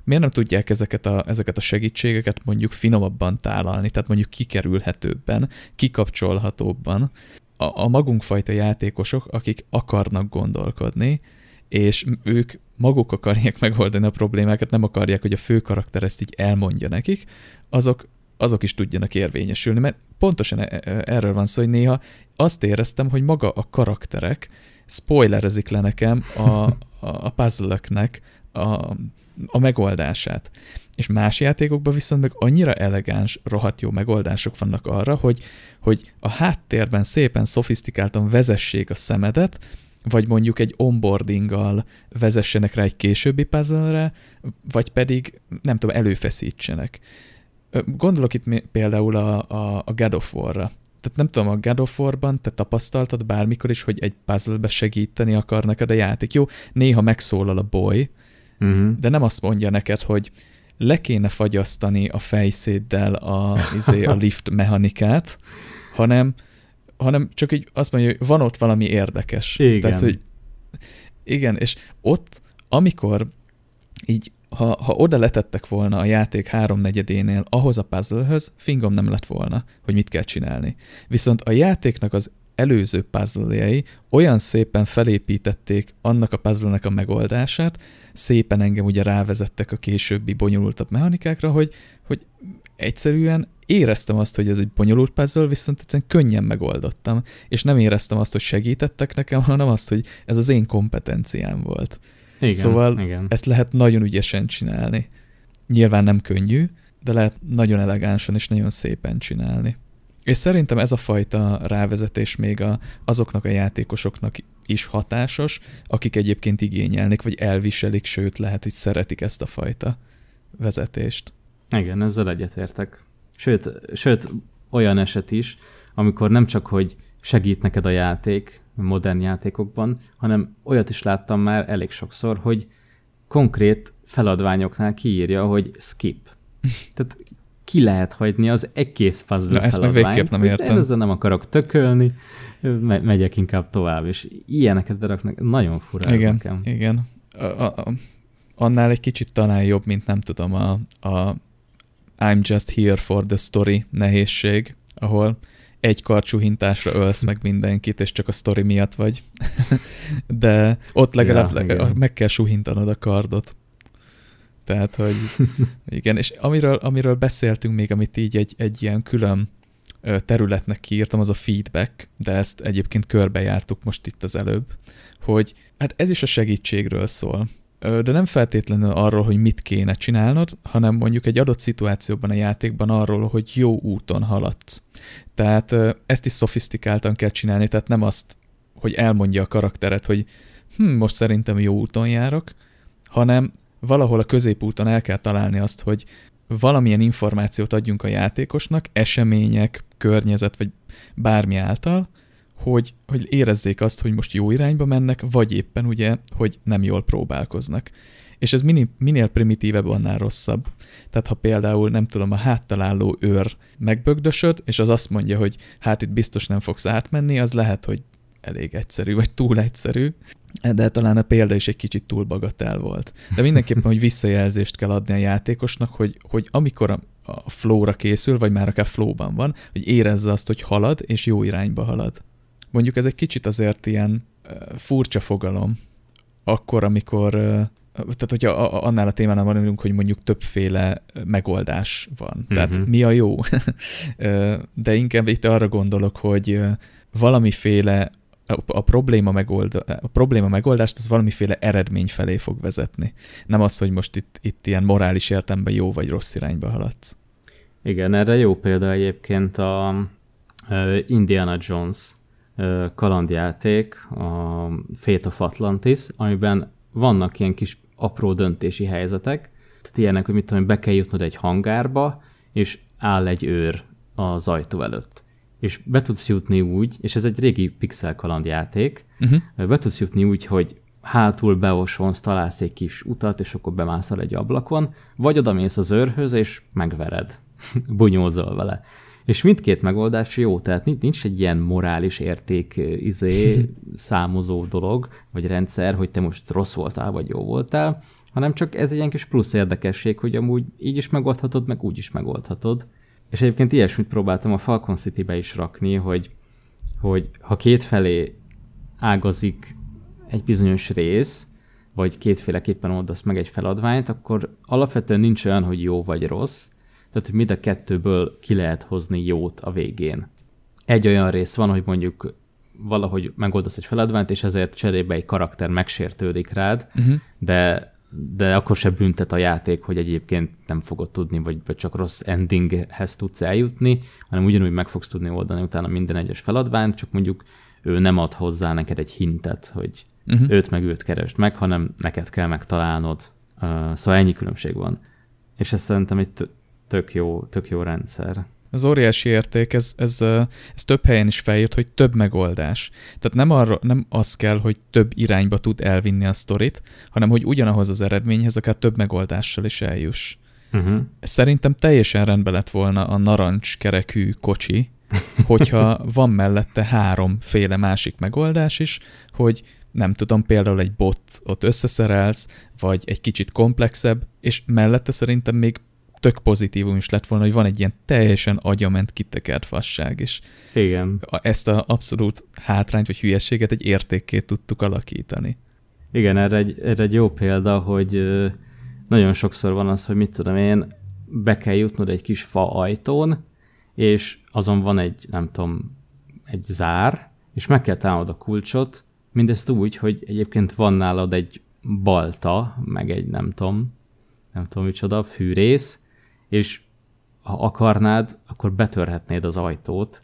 A: miért nem tudják ezeket a, ezeket a segítségeket mondjuk finomabban tálalni, tehát mondjuk kikerülhetőbben, kikapcsolhatóbban. A, a magunkfajta játékosok, akik akarnak gondolkodni, és ők maguk akarják megoldani a problémákat, nem akarják, hogy a fő karakter ezt így elmondja nekik, azok, azok is tudjanak érvényesülni, mert pontosan e, e, erről van szó, hogy néha azt éreztem, hogy maga a karakterek spoilerezik le nekem a, a, a puzzle a, a megoldását. És más játékokban viszont meg annyira elegáns, rohadt jó megoldások vannak arra, hogy, hogy a háttérben szépen, szofisztikáltan vezessék a szemedet, vagy mondjuk egy onboardinggal vezessenek rá egy későbbi puzzle vagy pedig, nem tudom, előfeszítsenek. Gondolok itt például a, a, a God of War-ra. Tehát nem tudom, a God of War-ban te tapasztaltad bármikor is, hogy egy puzzle-be segíteni akar neked a játék. Jó, néha megszólal a boy, uh-huh. de nem azt mondja neked, hogy le kéne fagyasztani a fejszéddel a, izé, a lift mechanikát, hanem hanem csak így azt mondja, hogy van ott valami érdekes.
B: Igen.
A: Tehát, hogy igen, és ott, amikor így, ha, ha oda letettek volna a játék háromnegyedénél ahhoz a puzzlehöz, fingom nem lett volna, hogy mit kell csinálni. Viszont a játéknak az előző puzzle olyan szépen felépítették annak a puzzle a megoldását, szépen engem ugye rávezettek a későbbi bonyolultabb mechanikákra, hogy, hogy egyszerűen éreztem azt, hogy ez egy bonyolult puzzle, viszont egyszerűen könnyen megoldottam, és nem éreztem azt, hogy segítettek nekem, hanem azt, hogy ez az én kompetenciám volt.
B: Igen,
A: szóval
B: igen.
A: ezt lehet nagyon ügyesen csinálni. Nyilván nem könnyű, de lehet nagyon elegánsan és nagyon szépen csinálni. És szerintem ez a fajta rávezetés még a, azoknak a játékosoknak is hatásos, akik egyébként igényelnek, vagy elviselik, sőt lehet, hogy szeretik ezt a fajta vezetést.
B: Igen, ezzel egyetértek. Sőt, sőt, olyan eset is, amikor nem csak, hogy segít neked a játék modern játékokban, hanem olyat is láttam már elég sokszor, hogy konkrét feladványoknál kiírja, hogy skip. Tehát ki lehet hagyni az egész puzzle
A: Na, ezt meg végképp nem értem.
B: Én ezzel nem akarok tökölni, me- megyek inkább tovább, és ilyeneket beraknak, nagyon fura
A: igen,
B: ez nekem.
A: Igen, a, a, a, annál egy kicsit talán jobb, mint nem tudom, a, a I'm just here for the story nehézség, ahol egy karcsú hintásra ölsz meg mindenkit, és csak a sztori miatt vagy. De ott legalább ja, legalább meg kell suhintanod a kardot. Tehát, hogy igen, és amiről, amiről beszéltünk még, amit így egy, egy ilyen külön területnek kiírtam, az a feedback, de ezt egyébként körbejártuk most itt az előbb, hogy hát ez is a segítségről szól de nem feltétlenül arról, hogy mit kéne csinálnod, hanem mondjuk egy adott szituációban a játékban arról, hogy jó úton haladsz. Tehát ezt is szofisztikáltan kell csinálni, tehát nem azt, hogy elmondja a karakteret, hogy hm, most szerintem jó úton járok, hanem valahol a középúton el kell találni azt, hogy valamilyen információt adjunk a játékosnak, események, környezet, vagy bármi által, hogy, hogy érezzék azt, hogy most jó irányba mennek, vagy éppen ugye, hogy nem jól próbálkoznak. És ez minél, minél primitívebb, annál rosszabb. Tehát ha például, nem tudom, a háttaláló őr megbögdösöd, és az azt mondja, hogy hát itt biztos nem fogsz átmenni, az lehet, hogy elég egyszerű, vagy túl egyszerű, de talán a példa is egy kicsit túl bagatel volt. De mindenképpen, hogy visszajelzést kell adni a játékosnak, hogy, hogy amikor a, a flow-ra készül, vagy már akár flow-ban van, hogy érezze azt, hogy halad, és jó irányba halad. Mondjuk ez egy kicsit azért ilyen furcsa fogalom, akkor, amikor, tehát hogyha annál a témánál van, hogy mondjuk többféle megoldás van. Tehát uh-huh. mi a jó? De inkább itt arra gondolok, hogy valamiféle a, probléma megold, a probléma megoldást az valamiféle eredmény felé fog vezetni. Nem az, hogy most itt, itt ilyen morális értelemben jó vagy rossz irányba haladsz.
B: Igen, erre jó példa egyébként a Indiana Jones kalandjáték, a Fate of Atlantis, amiben vannak ilyen kis apró döntési helyzetek, tehát ilyenek, hogy mit tudom, be kell jutnod egy hangárba, és áll egy őr az ajtó előtt. És be tudsz jutni úgy, és ez egy régi pixel kalandjáték, uh-huh. be tudsz jutni úgy, hogy hátul beosonsz, találsz egy kis utat, és akkor bemászol egy ablakon, vagy odamész az őrhöz, és megvered, bunyózol vele. És mindkét megoldás jó, tehát nincs egy ilyen morális érték izé, számozó dolog, vagy rendszer, hogy te most rossz voltál, vagy jó voltál, hanem csak ez egy ilyen kis plusz érdekesség, hogy amúgy így is megoldhatod, meg úgy is megoldhatod. És egyébként ilyesmit próbáltam a Falcon City-be is rakni, hogy, hogy ha két felé ágazik egy bizonyos rész, vagy kétféleképpen oldasz meg egy feladványt, akkor alapvetően nincs olyan, hogy jó vagy rossz, tehát hogy mind a kettőből ki lehet hozni jót a végén. Egy olyan rész van, hogy mondjuk valahogy megoldasz egy feladványt, és ezért cserébe egy karakter megsértődik rád, uh-huh. de de akkor se büntet a játék, hogy egyébként nem fogod tudni, vagy, vagy csak rossz endinghez tudsz eljutni, hanem ugyanúgy meg fogsz tudni oldani utána minden egyes feladványt, csak mondjuk ő nem ad hozzá neked egy hintet, hogy uh-huh. őt meg őt keresd meg, hanem neked kell megtalálnod. Uh, szóval ennyi különbség van. És ez szerintem egy tök jó, tök jó rendszer.
A: Az óriási érték, ez, ez, ez több helyen is feljött, hogy több megoldás. Tehát nem, arra, nem az kell, hogy több irányba tud elvinni a sztorit, hanem hogy ugyanahoz az eredményhez akár több megoldással is eljuss. Uh-huh. Szerintem teljesen rendben lett volna a narancs kerekű kocsi, hogyha van mellette háromféle másik megoldás is, hogy nem tudom, például egy bot ott összeszerelsz, vagy egy kicsit komplexebb, és mellette szerintem még tök pozitívum is lett volna, hogy van egy ilyen teljesen agyament kitekert fasság, és
B: Igen.
A: ezt a abszolút hátrányt vagy hülyességet egy értékké tudtuk alakítani.
B: Igen, erre egy, erre egy jó példa, hogy nagyon sokszor van az, hogy mit tudom én, be kell jutnod egy kis fa ajtón, és azon van egy, nem tudom, egy zár, és meg kell találnod a kulcsot, mindezt úgy, hogy egyébként van nálad egy balta, meg egy nem tudom, nem tudom micsoda, fűrész, és ha akarnád, akkor betörhetnéd az ajtót,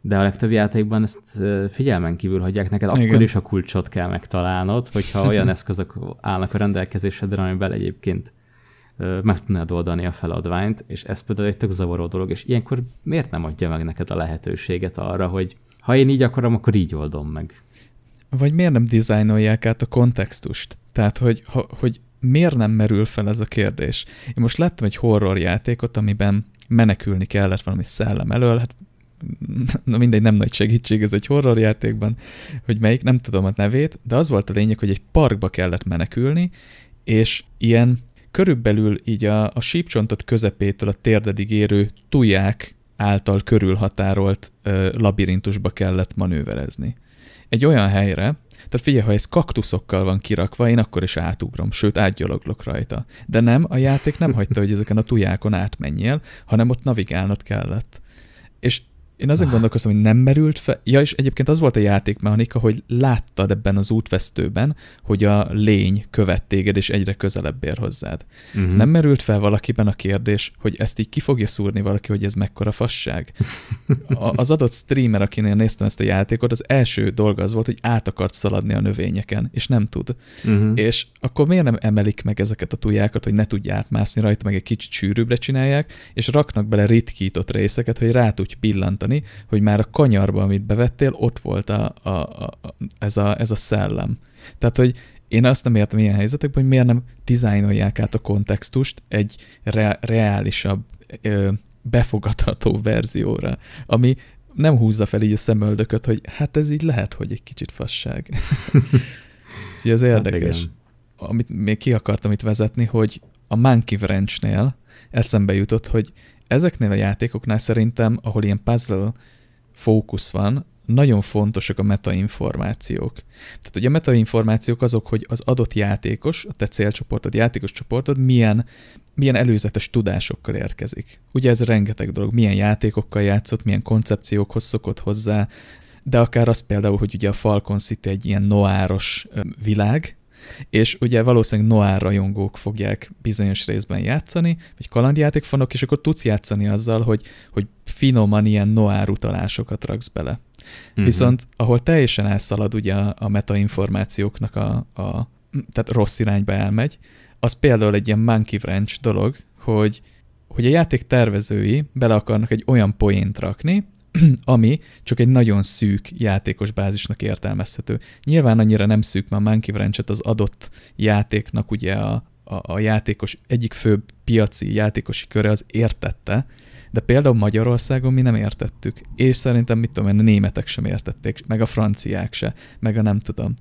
B: de a legtöbb játékban ezt figyelmen kívül hagyják neked, Igen. akkor is a kulcsot kell megtalálnod, hogyha olyan eszközök állnak a rendelkezésedre, amiben egyébként meg tudnád oldani a feladványt, és ez például egy tök zavaró dolog, és ilyenkor miért nem adja meg neked a lehetőséget arra, hogy ha én így akarom, akkor így oldom meg.
A: Vagy miért nem dizájnolják át a kontextust? Tehát, hogy, ha, hogy miért nem merül fel ez a kérdés? Én most láttam egy horror játékot, amiben menekülni kellett valami szellem elől, hát na mindegy, nem nagy segítség ez egy horror játékban, hogy melyik, nem tudom a nevét, de az volt a lényeg, hogy egy parkba kellett menekülni, és ilyen körülbelül így a, a sípcsontot közepétől a térdedig érő tuják által körülhatárolt ö, labirintusba kellett manőverezni. Egy olyan helyre, tehát figyelj, ha ez kaktuszokkal van kirakva, én akkor is átugrom, sőt átgyaloglok rajta. De nem, a játék nem hagyta, hogy ezeken a tujákon átmenjél, hanem ott navigálnod kellett. És én azon gondolkozom, hogy nem merült fel. Ja, és egyébként az volt a játékmechanika, hogy láttad ebben az útvesztőben, hogy a lény követ téged, és egyre közelebb ér hozzád. Uh-huh. Nem merült fel valakiben a kérdés, hogy ezt így ki fogja szúrni valaki, hogy ez mekkora fasság? A, az adott streamer, akinél néztem ezt a játékot, az első dolga az volt, hogy át akart szaladni a növényeken, és nem tud. Uh-huh. És akkor miért nem emelik meg ezeket a tujákat, hogy ne tudja átmászni rajta, meg egy kicsit sűrűbbre csinálják, és raknak bele ritkított részeket, hogy rá tudj pillantani mondani, hogy már a kanyarban, amit bevettél, ott volt a, a, a, ez, a, ez a szellem. Tehát, hogy én azt nem értem ilyen helyzetekben, hogy miért nem dizájnolják át a kontextust egy re, reálisabb, ö, befogadható verzióra, ami nem húzza fel így a szemöldököt, hogy hát ez így lehet, hogy egy kicsit fasság. Úgyhogy ez hát érdekes. Hát Amit még ki akartam itt vezetni, hogy a Monkey Wrench-nél eszembe jutott, hogy ezeknél a játékoknál szerintem, ahol ilyen puzzle fókusz van, nagyon fontosak a metainformációk. Tehát ugye a metainformációk azok, hogy az adott játékos, a te célcsoportod, játékos csoportod milyen, milyen előzetes tudásokkal érkezik. Ugye ez rengeteg dolog, milyen játékokkal játszott, milyen koncepciókhoz szokott hozzá, de akár az például, hogy ugye a Falcon City egy ilyen noáros világ, és ugye valószínűleg noir rajongók fogják bizonyos részben játszani, vagy kalandjátékfanok, és akkor tudsz játszani azzal, hogy, hogy finoman ilyen noir utalásokat raksz bele. Mm-hmm. Viszont ahol teljesen elszalad ugye a, a metainformációknak a, a, tehát rossz irányba elmegy, az például egy ilyen monkey wrench dolog, hogy, hogy a játék tervezői bele akarnak egy olyan poént rakni, ami csak egy nagyon szűk játékos bázisnak értelmezhető. Nyilván annyira nem szűk, mert a Monkey wrench az adott játéknak ugye a, a, a játékos egyik fő piaci játékosi köre az értette, de például Magyarországon mi nem értettük, és szerintem mit tudom én, a németek sem értették, meg a franciák se, meg a nem tudom.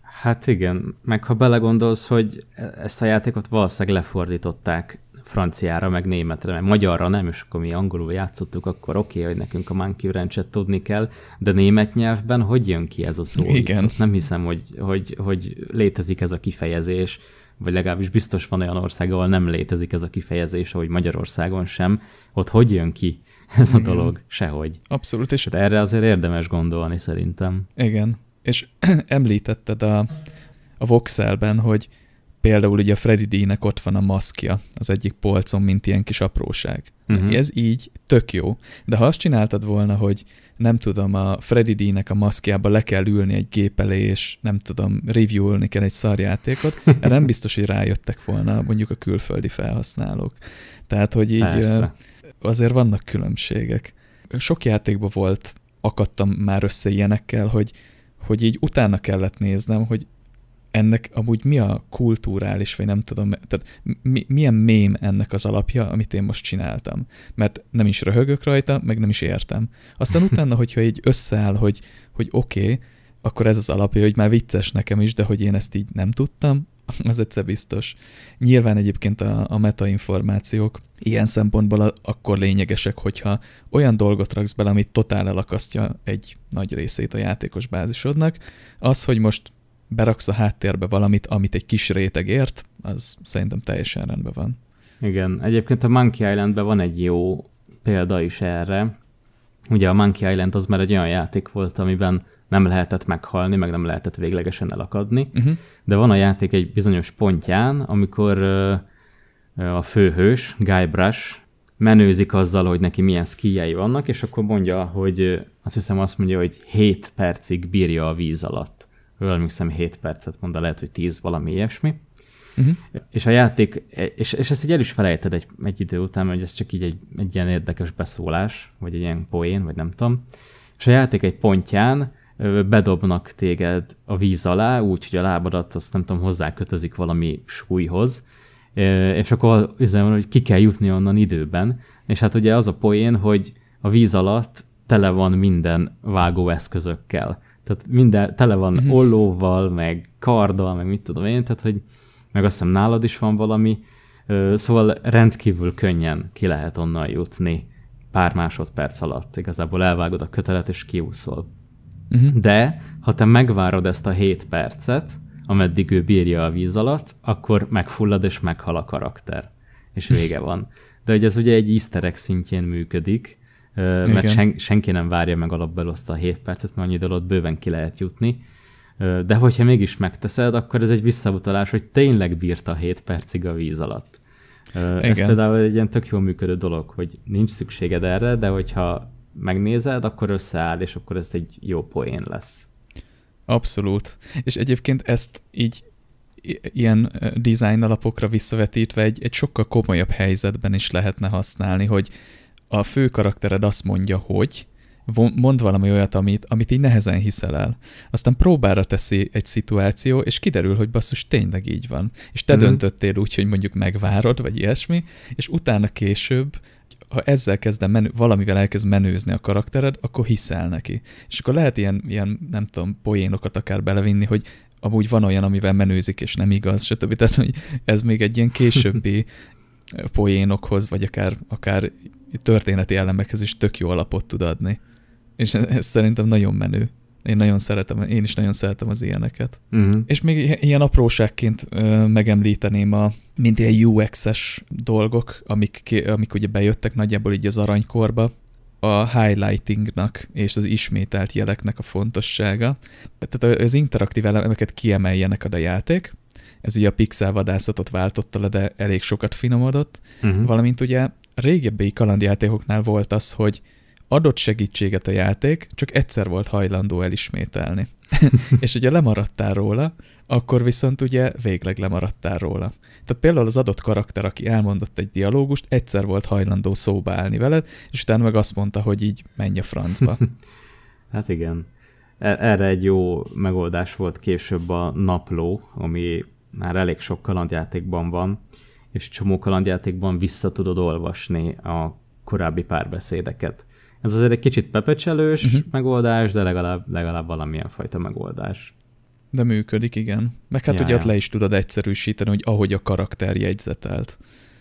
B: Hát igen, meg ha belegondolsz, hogy e- ezt a játékot valószínűleg lefordították franciára, meg németre, meg magyarra nem, és akkor mi angolul játszottuk, akkor oké, okay, hogy nekünk a Monkey wrench tudni kell, de német nyelvben hogy jön ki ez a szó?
A: Igen.
B: Nem hiszem, hogy, hogy, hogy létezik ez a kifejezés, vagy legalábbis biztos van olyan ország, ahol nem létezik ez a kifejezés, ahogy Magyarországon sem. Ott hogy jön ki ez a Igen. dolog? Sehogy.
A: Abszolút. És
B: de erre azért érdemes gondolni szerintem.
A: Igen. És említetted a, a Voxelben, hogy például ugye a Freddy D-nek ott van a maszkja az egyik polcon, mint ilyen kis apróság. Uh-huh. Ez így tök jó, de ha azt csináltad volna, hogy nem tudom, a Freddy D-nek a maszkjába le kell ülni egy gép elé, és nem tudom, reviewolni kell egy szarjátékot, erre nem biztos, hogy rájöttek volna mondjuk a külföldi felhasználók. Tehát, hogy így Persze. azért vannak különbségek. Sok játékban volt, akadtam már össze ilyenekkel, hogy, hogy így utána kellett néznem, hogy ennek amúgy mi a kulturális, vagy nem tudom, tehát mi, milyen mém ennek az alapja, amit én most csináltam. Mert nem is röhögök rajta, meg nem is értem. Aztán utána, hogyha így összeáll, hogy, hogy oké, okay, akkor ez az alapja, hogy már vicces nekem is, de hogy én ezt így nem tudtam, az egyszer biztos. Nyilván egyébként a, a metainformációk ilyen szempontból akkor lényegesek, hogyha olyan dolgot raksz bele, amit totál elakasztja egy nagy részét a játékos bázisodnak, az, hogy most beraksz a háttérbe valamit, amit egy kis réteg ért, az szerintem teljesen rendben van.
B: Igen, egyébként a Monkey Islandben van egy jó példa is erre. Ugye a Monkey Island az már egy olyan játék volt, amiben nem lehetett meghalni, meg nem lehetett véglegesen elakadni, uh-huh. de van a játék egy bizonyos pontján, amikor a főhős, Guy Brush, menőzik azzal, hogy neki milyen skijei vannak, és akkor mondja, hogy azt hiszem azt mondja, hogy 7 percig bírja a víz alatt emlékszem 7 percet mond, de lehet, hogy 10, valami ilyesmi. Uh-huh. És a játék, és, és ezt így el is felejted egy, egy idő után, hogy ez csak így egy, egy ilyen érdekes beszólás, vagy egy ilyen poén, vagy nem tudom. És a játék egy pontján bedobnak téged a víz alá, úgy, hogy a lábadat azt nem tudom, hozzá kötözik valami súlyhoz, és akkor üzem, hogy ki kell jutni onnan időben, és hát ugye az a poén, hogy a víz alatt tele van minden vágóeszközökkel. Tehát minden, tele van uh-huh. ollóval, meg karddal, meg mit tudom én, tehát hogy meg azt hiszem nálad is van valami, szóval rendkívül könnyen ki lehet onnan jutni pár másodperc alatt. Igazából elvágod a kötelet és kiúszol. Uh-huh. De ha te megvárod ezt a 7 percet, ameddig ő bírja a víz alatt, akkor megfullad és meghal a karakter. És vége van. De hogy ez ugye egy easter egg szintjén működik, Igen. mert sen, senki nem várja meg alapból azt a 7 percet, mert annyi alatt bőven ki lehet jutni. De hogyha mégis megteszed, akkor ez egy visszautalás, hogy tényleg bírta 7 percig a víz alatt. Igen. Ez például egy ilyen tök jól működő dolog, hogy nincs szükséged erre, de hogyha megnézed, akkor összeáll, és akkor ez egy jó poén lesz.
A: Abszolút. És egyébként ezt így ilyen design alapokra visszavetítve egy, egy sokkal komolyabb helyzetben is lehetne használni, hogy a fő karaktered azt mondja, hogy mond valami olyat, amit, amit így nehezen hiszel el. Aztán próbára teszi egy szituáció, és kiderül, hogy basszus, tényleg így van. És te mm. döntöttél úgy, hogy mondjuk megvárod, vagy ilyesmi, és utána később ha ezzel kezdem menü, valamivel elkezd menőzni a karaktered, akkor hiszel neki. És akkor lehet ilyen, ilyen, nem tudom, poénokat akár belevinni, hogy amúgy van olyan, amivel menőzik, és nem igaz, stb. Tehát, hogy ez még egy ilyen későbbi poénokhoz, vagy akár, akár történeti elemekhez is tök jó alapot tud adni. És ez szerintem nagyon menő. Én nagyon szeretem, én is nagyon szeretem az ilyeneket. Uh-huh. És még ilyen apróságként ö, megemlíteném a mint ilyen UX-es dolgok, amik, amik ugye bejöttek nagyjából így az aranykorba, a highlightingnak és az ismételt jeleknek a fontossága. Tehát az interaktív elemeket kiemeljenek a játék, ez ugye a pixel vadászatot váltotta le, de elég sokat finomodott, uh-huh. valamint ugye régebbi kalandjátékoknál volt az, hogy adott segítséget a játék, csak egyszer volt hajlandó elismételni. és ugye lemaradtál róla, akkor viszont ugye végleg lemaradtál róla. Tehát például az adott karakter, aki elmondott egy dialógust, egyszer volt hajlandó szóba állni veled, és utána meg azt mondta, hogy így menj a francba.
B: hát igen. E- erre egy jó megoldás volt később a napló, ami már elég sok kalandjátékban van, és csomó kalandjátékban vissza tudod olvasni a korábbi párbeszédeket. Ez azért egy kicsit pepecselős uh-huh. megoldás, de legalább, legalább valamilyen fajta megoldás.
A: De működik, igen. Meg hát ja, ugye ja. ott le is tudod egyszerűsíteni, hogy ahogy a karakter jegyzetelt.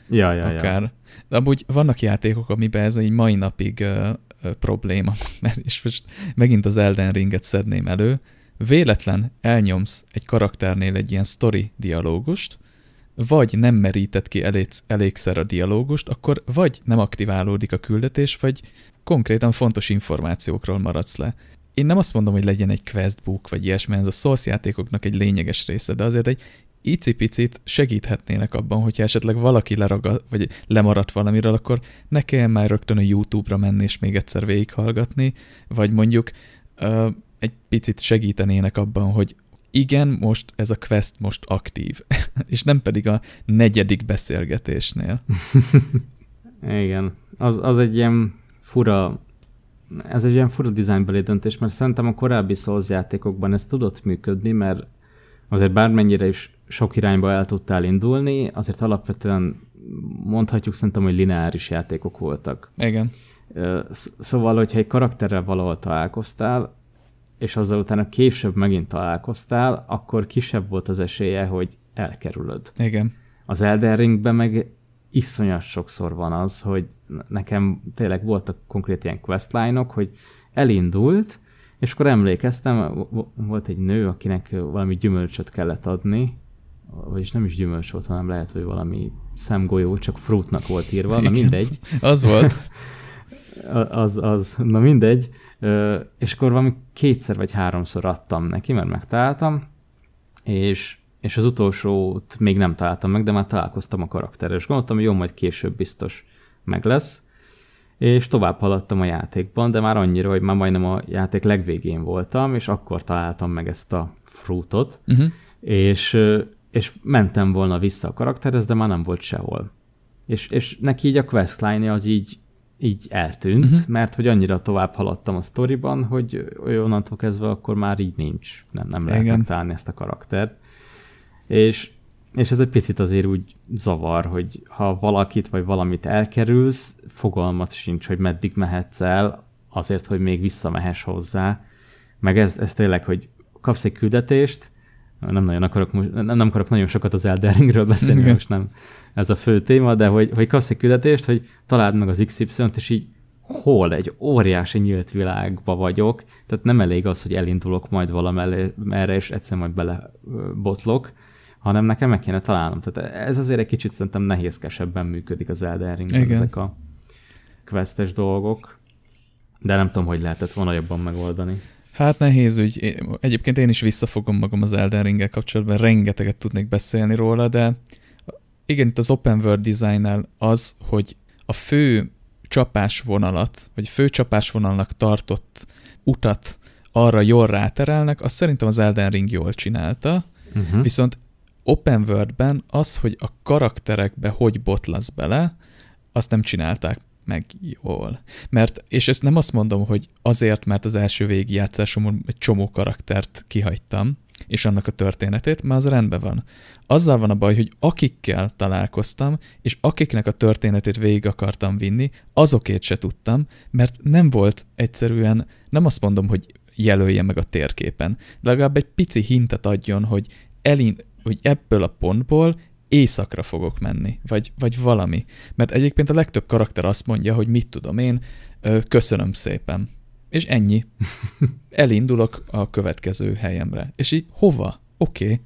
B: Ja, ja,
A: Akár. Ja. De amúgy vannak játékok, amiben ez egy mai napig uh, uh, probléma, mert és most megint az Elden Ringet szedném elő, véletlen elnyomsz egy karakternél egy ilyen story dialógust, vagy nem meríted ki elég, elégszer a dialógust, akkor vagy nem aktiválódik a küldetés, vagy konkrétan fontos információkról maradsz le. Én nem azt mondom, hogy legyen egy questbook, vagy ilyesmi, ez a Souls játékoknak egy lényeges része, de azért egy icipicit segíthetnének abban, hogyha esetleg valaki leragad, vagy lemaradt valamiről, akkor ne kelljen már rögtön a YouTube-ra menni és még egyszer végighallgatni, vagy mondjuk uh, egy picit segítenének abban, hogy igen, most ez a quest most aktív, és nem pedig a negyedik beszélgetésnél.
B: igen, az, az egy ilyen fura, ez egy ilyen fura dizájnbeli döntés, mert szerintem a korábbi Souls játékokban ez tudott működni, mert azért bármennyire is sok irányba el tudtál indulni, azért alapvetően mondhatjuk szerintem, hogy lineáris játékok voltak.
A: Igen.
B: Szóval, hogyha egy karakterrel valahol találkoztál, és azzal utána később megint találkoztál, akkor kisebb volt az esélye, hogy elkerülöd.
A: Igen.
B: Az Elden Ringben meg iszonyat sokszor van az, hogy nekem tényleg voltak konkrét ilyen questline-ok, hogy elindult, és akkor emlékeztem, volt egy nő, akinek valami gyümölcsöt kellett adni, vagyis nem is gyümölcs volt, hanem lehet, hogy valami szemgolyó, csak fruitnak volt írva, Igen, na mindegy.
A: Az volt.
B: az, az, na mindegy. És akkor valami kétszer vagy háromszor adtam neki, mert megtaláltam, és és az utolsót még nem találtam meg, de már találkoztam a karakterrel, és gondoltam, hogy jó, majd később biztos meg lesz. És tovább haladtam a játékban, de már annyira, hogy már majdnem a játék legvégén voltam, és akkor találtam meg ezt a fruitot, uh-huh. és, és mentem volna vissza a karakterhez, de már nem volt sehol. És, és neki így a questline az így így eltűnt, uh-huh. mert hogy annyira tovább haladtam a sztoriban, hogy onnantól kezdve akkor már így nincs. Nem, nem lehet megtalálni ezt a karaktert. És, és ez egy picit azért úgy zavar, hogy ha valakit vagy valamit elkerülsz, fogalmat sincs, hogy meddig mehetsz el, azért, hogy még visszamehess hozzá. Meg ez, ez tényleg, hogy kapsz egy küldetést, nem nagyon akarok, nem, akarok nagyon sokat az Elden Ringről beszélni, most nem ez a fő téma, de hogy, hogy kapsz egy küldetést, hogy találd meg az XY-t, és így hol egy óriási nyílt világba vagyok, tehát nem elég az, hogy elindulok majd valamerre, és egyszer majd belebotlok, hanem nekem meg kéne találnom. Tehát ez azért egy kicsit szerintem nehézkesebben működik az Elden Ringben, ezek a questes dolgok. De nem tudom, hogy lehetett volna jobban megoldani.
A: Hát nehéz ügy. Egyébként én is visszafogom magam az Elden ring kapcsolatban, rengeteget tudnék beszélni róla, de igen, itt az open world design az, hogy a fő csapásvonalat, vagy fő csapásvonalnak tartott utat arra jól ráterelnek, azt szerintem az Elden Ring jól csinálta, uh-huh. viszont open worldben az, hogy a karakterekbe hogy botlasz bele, azt nem csinálták meg jól. Mert, és ezt nem azt mondom, hogy azért, mert az első végigjátszásomon egy csomó karaktert kihagytam, és annak a történetét, már az rendben van. Azzal van a baj, hogy akikkel találkoztam, és akiknek a történetét végig akartam vinni, azokét se tudtam, mert nem volt egyszerűen, nem azt mondom, hogy jelölje meg a térképen, de legalább egy pici hintet adjon, hogy, elin, hogy ebből a pontból éjszakra fogok menni, vagy, vagy valami. Mert egyébként a legtöbb karakter azt mondja, hogy mit tudom én, köszönöm szépen. És ennyi. Elindulok a következő helyemre. És így hova? Oké. Okay.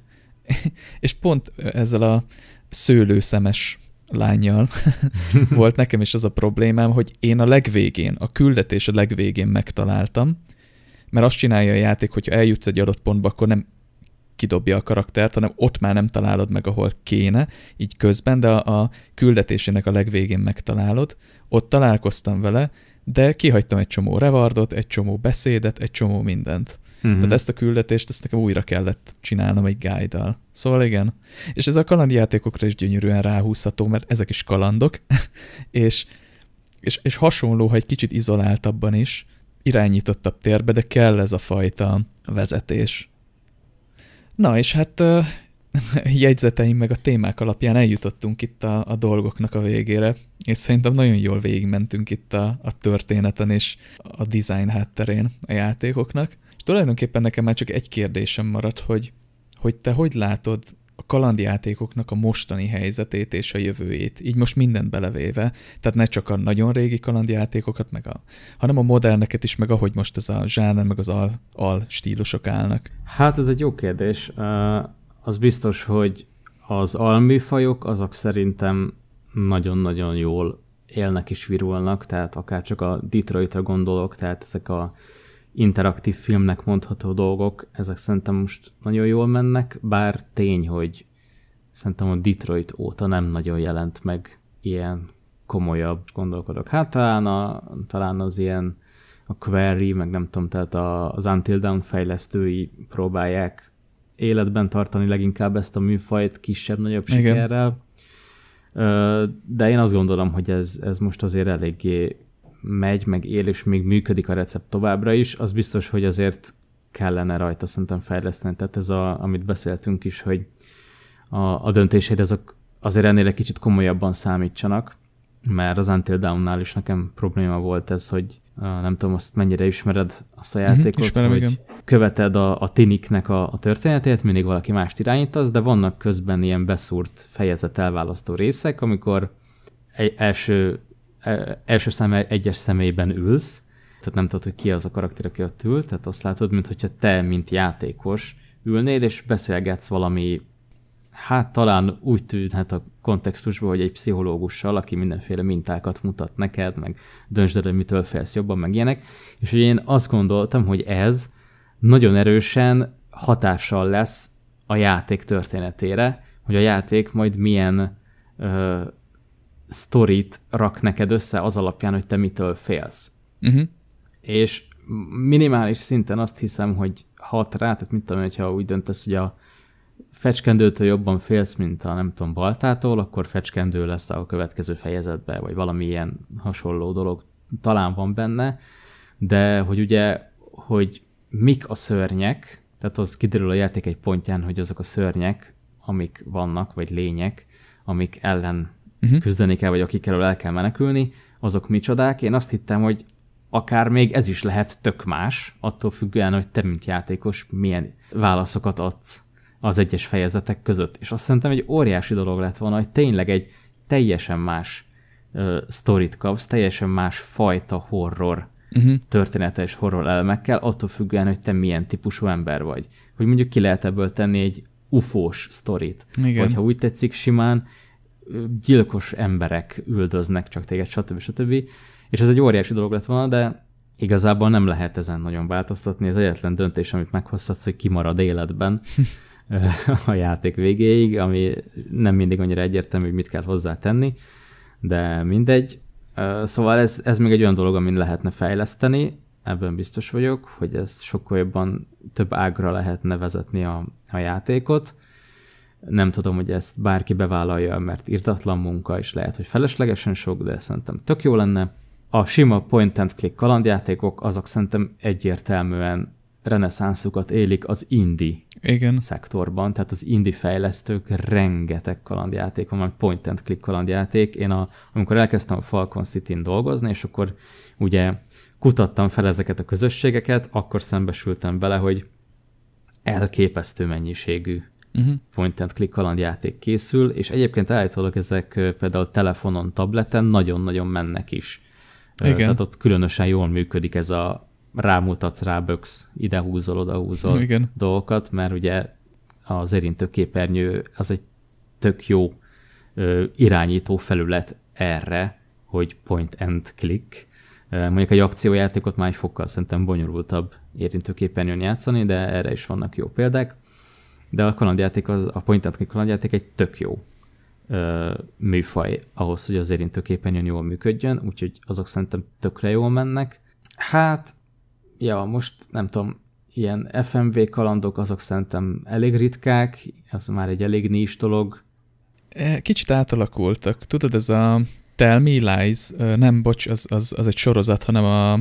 A: és pont ezzel a szőlőszemes lányjal volt nekem is az a problémám, hogy én a legvégén, a küldetés a legvégén megtaláltam, mert azt csinálja a játék, hogyha eljutsz egy adott pontba, akkor nem kidobja a karaktert, hanem ott már nem találod meg, ahol kéne, így közben, de a, a küldetésének a legvégén megtalálod. Ott találkoztam vele, de kihagytam egy csomó revardot, egy csomó beszédet, egy csomó mindent. Uh-huh. Tehát ezt a küldetést, ezt nekem újra kellett csinálnom egy guide-dal. Szóval igen. És ez a kalandjátékokra is gyönyörűen ráhúzható, mert ezek is kalandok, és, és, és hasonló, ha egy kicsit izoláltabban is, irányítottabb térbe, de kell ez a fajta vezetés. Na, és hát jegyzeteim meg a témák alapján eljutottunk itt a, a dolgoknak a végére, és szerintem nagyon jól végigmentünk itt a, a történeten és a design hátterén a játékoknak. És tulajdonképpen nekem már csak egy kérdésem maradt, hogy, hogy te hogy látod a kalandjátékoknak a mostani helyzetét és a jövőjét, így most mindent belevéve, tehát ne csak a nagyon régi kalandjátékokat, meg a, hanem a moderneket is, meg ahogy most ez a zsáner, meg az al, al stílusok állnak.
B: Hát ez egy jó kérdés. Az biztos, hogy az alműfajok azok szerintem nagyon-nagyon jól élnek és virulnak, tehát akár csak a Detroitra gondolok, tehát ezek a interaktív filmnek mondható dolgok, ezek szerintem most nagyon jól mennek, bár tény, hogy szerintem a Detroit óta nem nagyon jelent meg ilyen komolyabb gondolkodok. Hát talán, a, talán az ilyen a Query, meg nem tudom, tehát a, az Until Dawn fejlesztői próbálják életben tartani leginkább ezt a műfajt kisebb-nagyobb sikerrel. De én azt gondolom, hogy ez, ez most azért eléggé megy, meg él, és még működik a recept továbbra is, az biztos, hogy azért kellene rajta szerintem fejleszteni. Tehát ez, a, amit beszéltünk is, hogy a, a döntéseid azok azért ennél egy kicsit komolyabban számítsanak, mert az Until Dawn-nál is nekem probléma volt ez, hogy nem tudom, azt mennyire ismered azt a mhm, játékot, uh-huh, ismerem, hogy igen. követed a, a tiniknek a, a történetét, mindig valaki mást irányítasz, de vannak közben ilyen beszúrt fejezet elválasztó részek, amikor egy első, első szám egyes személyben ülsz, tehát nem tudod, hogy ki az a karakter, aki ott ül, tehát azt látod, mintha te, mint játékos ülnél, és beszélgetsz valami hát talán úgy tűnhet a kontextusban, hogy egy pszichológussal, aki mindenféle mintákat mutat neked, meg döntsd el, hogy mitől félsz jobban, meg ilyenek, és hogy én azt gondoltam, hogy ez nagyon erősen hatással lesz a játék történetére, hogy a játék majd milyen ö, sztorit rak neked össze az alapján, hogy te mitől félsz. Uh-huh. És minimális szinten azt hiszem, hogy hat rá, tehát mit tudom, hogyha úgy döntesz, hogy a fecskendőtől jobban félsz, mint a nem tudom, baltától, akkor fecskendő lesz a következő fejezetben, vagy valami ilyen hasonló dolog talán van benne, de hogy ugye, hogy mik a szörnyek, tehát az kiderül a játék egy pontján, hogy azok a szörnyek, amik vannak, vagy lények, amik ellen uh-huh. küzdeni kell, vagy akik elől el kell menekülni, azok micsodák. Én azt hittem, hogy akár még ez is lehet tök más, attól függően, hogy te, mint játékos, milyen válaszokat adsz az egyes fejezetek között. És azt szerintem egy óriási dolog lett volna, hogy tényleg egy teljesen más uh, sztorit kapsz, teljesen más fajta horror uh-huh. története és horror elemekkel, attól függően, hogy te milyen típusú ember vagy. Hogy mondjuk ki lehet ebből tenni egy ufós sztorit. Igen. Vagy ha úgy tetszik, simán gyilkos emberek üldöznek csak téged, stb. stb. És ez egy óriási dolog lett volna, de igazából nem lehet ezen nagyon változtatni. Ez egyetlen döntés, amit meghozhatsz, hogy kimarad életben a játék végéig, ami nem mindig annyira egyértelmű, hogy mit kell hozzá tenni, de mindegy. Szóval ez, ez még egy olyan dolog, amin lehetne fejleszteni, ebben biztos vagyok, hogy ez sokkal jobban több ágra lehetne vezetni a, a játékot. Nem tudom, hogy ezt bárki bevállalja, mert írtatlan munka, és lehet, hogy feleslegesen sok, de szerintem tök jó lenne. A sima point and click kalandjátékok, azok szerintem egyértelműen reneszánszukat élik az indie
A: Igen.
B: szektorban, tehát az indie fejlesztők rengeteg kalandjáték van, point and click kalandjáték. Én a, amikor elkezdtem a Falcon City-n dolgozni, és akkor ugye kutattam fel ezeket a közösségeket, akkor szembesültem vele, hogy elképesztő mennyiségű uh-huh. point and click kalandjáték készül, és egyébként állítólag ezek például telefonon, tableten nagyon-nagyon mennek is. Igen. Tehát ott különösen jól működik ez a rámutatsz, ráböksz, ide húzol, oda húzol Igen. dolgokat, mert ugye az érintőképernyő az egy tök jó ö, irányító felület erre, hogy point and click. Mondjuk egy akciójátékot már egy fokkal szerintem bonyolultabb érintőképernyőn játszani, de erre is vannak jó példák. De a kalandjáték, az, a point and click kalandjáték egy tök jó ö, műfaj ahhoz, hogy az érintőképernyőn jól működjön, úgyhogy azok szerintem tökre jól mennek. Hát ja, most nem tudom, ilyen FMV kalandok azok szerintem elég ritkák, az már egy elég nincs dolog.
A: E, kicsit átalakultak. Tudod, ez a Tell Me Lies, nem, bocs, az, az, az egy sorozat, hanem a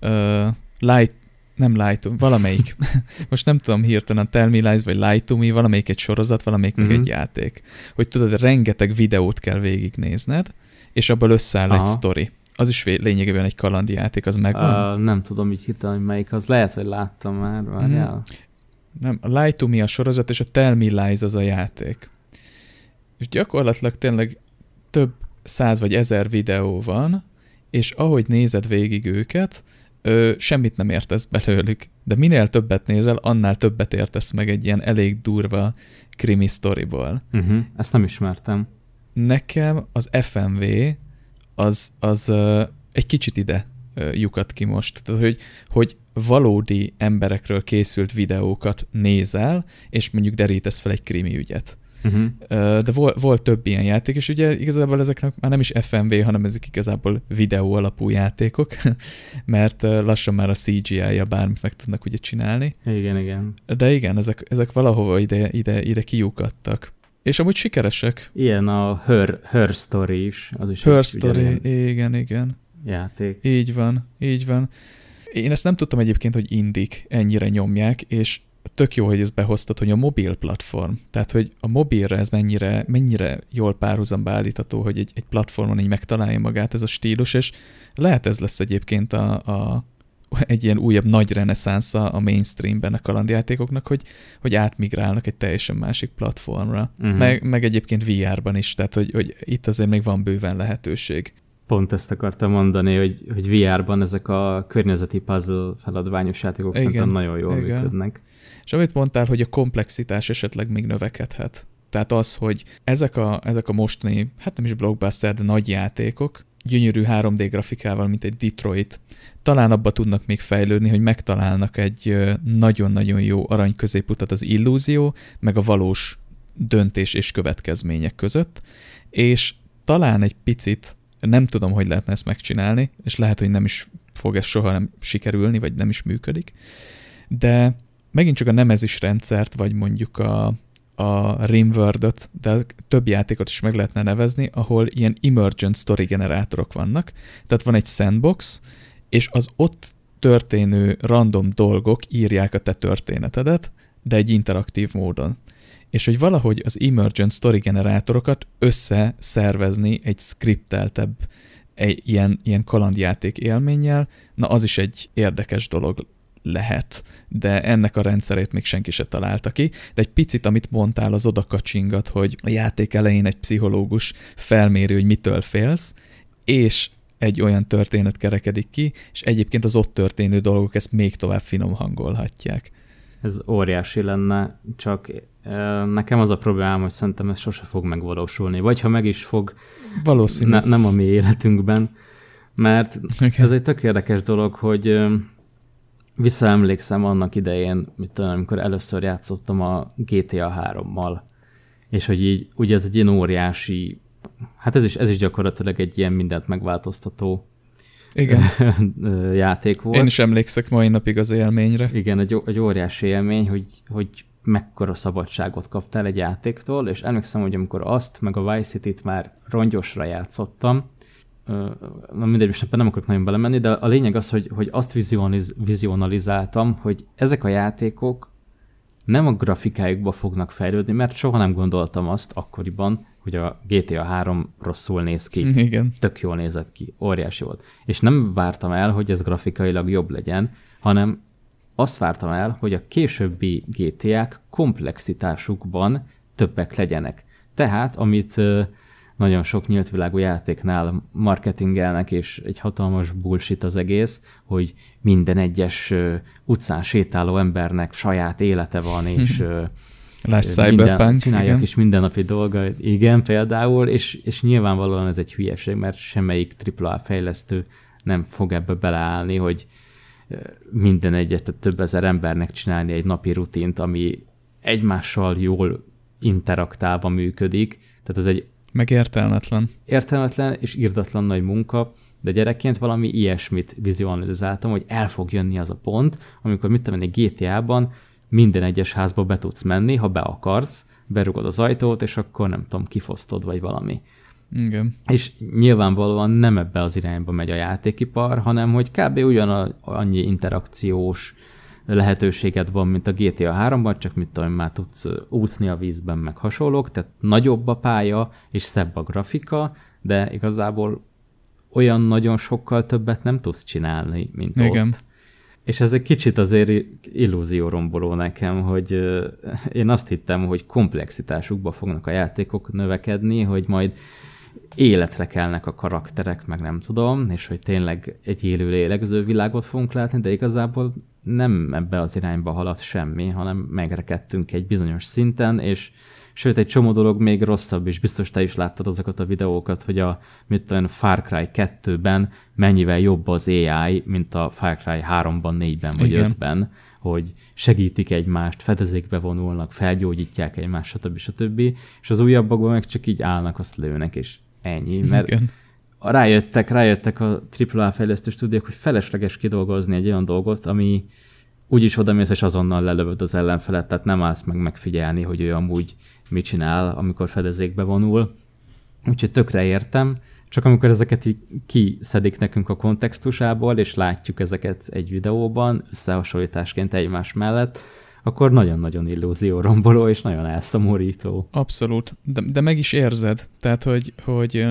A: uh, Light, nem Light, valamelyik. Most nem tudom hirtelen, Tell Me Lies vagy Light to Me, valamelyik egy sorozat, valamelyik mm-hmm. meg egy mhm. játék. Hogy tudod, rengeteg videót kell végignézned, és abból összeáll Aha. egy sztori. Az is lényegében egy kalandjáték, az megvan?
B: Uh, nem tudom így hirtelen, hogy melyik az. Lehet, hogy láttam már, várjál. Mm.
A: Nem, a Lie to Me a sorozat, és a Tell Me Lies az a játék. És gyakorlatilag tényleg több száz vagy ezer videó van, és ahogy nézed végig őket, ö, semmit nem értesz belőlük. De minél többet nézel, annál többet értesz meg egy ilyen elég durva krimi sztoriból.
B: Uh-huh. Ezt nem ismertem.
A: Nekem az FMV az, az egy kicsit ide lyukat ki most. Tehát, hogy, hogy valódi emberekről készült videókat nézel, és mondjuk derítesz fel egy krimi ügyet. Uh-huh. De volt, volt több ilyen játék, és ugye igazából ezeknek már nem is FMV, hanem ezek igazából videó alapú játékok, mert lassan már a CGI-ja bármit meg tudnak ugye csinálni.
B: Igen, igen.
A: De igen, ezek, ezek valahova ide, ide, ide kiukadtak. És amúgy sikeresek.
B: Ilyen a Her, Her Story is. Az is
A: Her Story, igen, igen.
B: Játék.
A: Így van, így van. Én ezt nem tudtam egyébként, hogy indik ennyire nyomják, és tök jó, hogy ezt behoztad, hogy a mobil platform, tehát hogy a mobilra ez mennyire, mennyire jól párhuzamba állítható, hogy egy, egy platformon így megtalálja magát ez a stílus, és lehet ez lesz egyébként a, a, egy ilyen újabb nagy reneszánsza a mainstreamben a kalandjátékoknak, hogy, hogy átmigrálnak egy teljesen másik platformra. Uh-huh. Meg, meg egyébként VR-ban is, tehát hogy, hogy itt azért még van bőven lehetőség.
B: Pont ezt akartam mondani, hogy, hogy VR-ban ezek a környezeti puzzle feladványos játékok igen, szerintem nagyon jól igen. működnek.
A: És amit mondtál, hogy a komplexitás esetleg még növekedhet. Tehát az, hogy ezek a, ezek a mostani, hát nem is blockbuster, de nagy játékok, gyönyörű 3D grafikával, mint egy Detroit, talán abba tudnak még fejlődni, hogy megtalálnak egy nagyon-nagyon jó arany középutat az illúzió, meg a valós döntés és következmények között, és talán egy picit, nem tudom, hogy lehetne ezt megcsinálni, és lehet, hogy nem is fog ez soha nem sikerülni, vagy nem is működik, de megint csak a nemezis rendszert, vagy mondjuk a, a rimworld de több játékot is meg lehetne nevezni, ahol ilyen emergent story generátorok vannak. Tehát van egy sandbox, és az ott történő random dolgok írják a te történetedet, de egy interaktív módon. És hogy valahogy az emergent story generátorokat összeszervezni egy skripteltebb, egy ilyen, ilyen kalandjáték élménnyel, na az is egy érdekes dolog lehet, de ennek a rendszerét még senki se találta ki. De egy picit, amit mondtál, az oda kacsingat, hogy a játék elején egy pszichológus felméri, hogy mitől félsz, és egy olyan történet kerekedik ki, és egyébként az ott történő dolgok ezt még tovább finom hangolhatják.
B: Ez óriási lenne, csak nekem az a problémám, hogy szerintem ez sose fog megvalósulni. Vagy ha meg is fog,
A: Valószínű. Ne,
B: nem a mi életünkben, mert okay. ez egy tök érdekes dolog, hogy visszaemlékszem annak idején, mit tudom, amikor először játszottam a GTA 3-mal, és hogy így, ugye ez egy ilyen óriási, hát ez is, ez is gyakorlatilag egy ilyen mindent megváltoztató
A: igen.
B: játék volt.
A: Én is emlékszek mai napig az élményre.
B: Igen, egy, egy óriási élmény, hogy, hogy mekkora szabadságot kaptál egy játéktól, és emlékszem, hogy amikor azt, meg a Vice City-t már rongyosra játszottam, na mindegy, most nem akarok nagyon belemenni, de a lényeg az, hogy, hogy azt vizionaliz, vizionalizáltam, hogy ezek a játékok nem a grafikájukba fognak fejlődni, mert soha nem gondoltam azt akkoriban, hogy a GTA 3 rosszul néz ki.
A: Igen.
B: Tök jól nézett ki, óriási volt. És nem vártam el, hogy ez grafikailag jobb legyen, hanem azt vártam el, hogy a későbbi GTA-k komplexitásukban többek legyenek. Tehát, amit nagyon sok nyílt világú játéknál marketingelnek, és egy hatalmas bullshit az egész, hogy minden egyes utcán sétáló embernek saját élete van, és
A: Lesz Cyberpunk.
B: Csinálják igen. is mindennapi dolga, igen, például, és, és nyilvánvalóan ez egy hülyeség, mert semmelyik AAA fejlesztő nem fog ebbe beleállni, hogy minden egyet, tehát több ezer embernek csinálni egy napi rutint, ami egymással jól interaktálva működik. Tehát ez egy
A: meg értelmetlen.
B: Értelmetlen és írdatlan nagy munka, de gyerekként valami ilyesmit vizualizáltam, hogy el fog jönni az a pont, amikor mit tudom egy GTA-ban minden egyes házba be tudsz menni, ha be akarsz, berugod az ajtót, és akkor nem tudom, kifosztod, vagy valami.
A: Igen.
B: És nyilvánvalóan nem ebbe az irányba megy a játékipar, hanem hogy kb. ugyan annyi interakciós lehetőséged van, mint a GTA 3-ban, csak mit tudom, már tudsz úszni a vízben, meg hasonlók, tehát nagyobb a pálya, és szebb a grafika, de igazából olyan nagyon sokkal többet nem tudsz csinálni, mint Igen. ott. És ez egy kicsit azért illúzióromboló nekem, hogy én azt hittem, hogy komplexitásukba fognak a játékok növekedni, hogy majd életre kelnek a karakterek, meg nem tudom, és hogy tényleg egy élő lélegző világot fogunk látni, de igazából nem ebbe az irányba haladt semmi, hanem megrekedtünk egy bizonyos szinten, és sőt, egy csomó dolog még rosszabb, és biztos te is láttad azokat a videókat, hogy a mit tudom, Far Cry 2-ben mennyivel jobb az AI, mint a Far Cry 3-ban, 4-ben vagy Igen. 5-ben, hogy segítik egymást, fedezékbe vonulnak, felgyógyítják egymást, stb. stb. És az újabbakban meg csak így állnak, azt lőnek, és ennyi. Mert Igen. Rájöttek, rájöttek a AAA fejlesztő stúdiók, hogy felesleges kidolgozni egy olyan dolgot, ami úgyis odamész, és azonnal lelövöd az ellenfelet, tehát nem állsz meg megfigyelni, hogy ő amúgy mit csinál, amikor fedezékbe vonul. Úgyhogy tökre értem, csak amikor ezeket így kiszedik nekünk a kontextusából, és látjuk ezeket egy videóban, összehasonlításként egymás mellett, akkor nagyon-nagyon illúzióromboló és nagyon elszomorító.
A: Abszolút, de, de meg is érzed, tehát hogy, hogy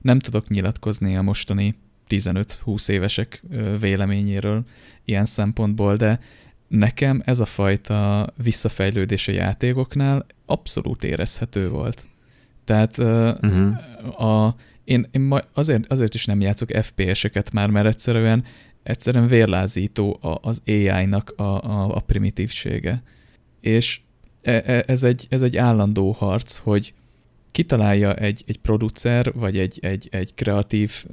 A: nem tudok nyilatkozni a mostani 15-20 évesek véleményéről ilyen szempontból, de nekem ez a fajta visszafejlődés a játékoknál abszolút érezhető volt. Tehát uh-huh. a, én, én azért, azért is nem játszok FPS-eket már, mert egyszerűen egyszerűen vérlázító az AI-nak a, a, a primitívsége. És e, e, ez egy, ez egy állandó harc, hogy kitalálja egy, egy producer, vagy egy, egy, egy kreatív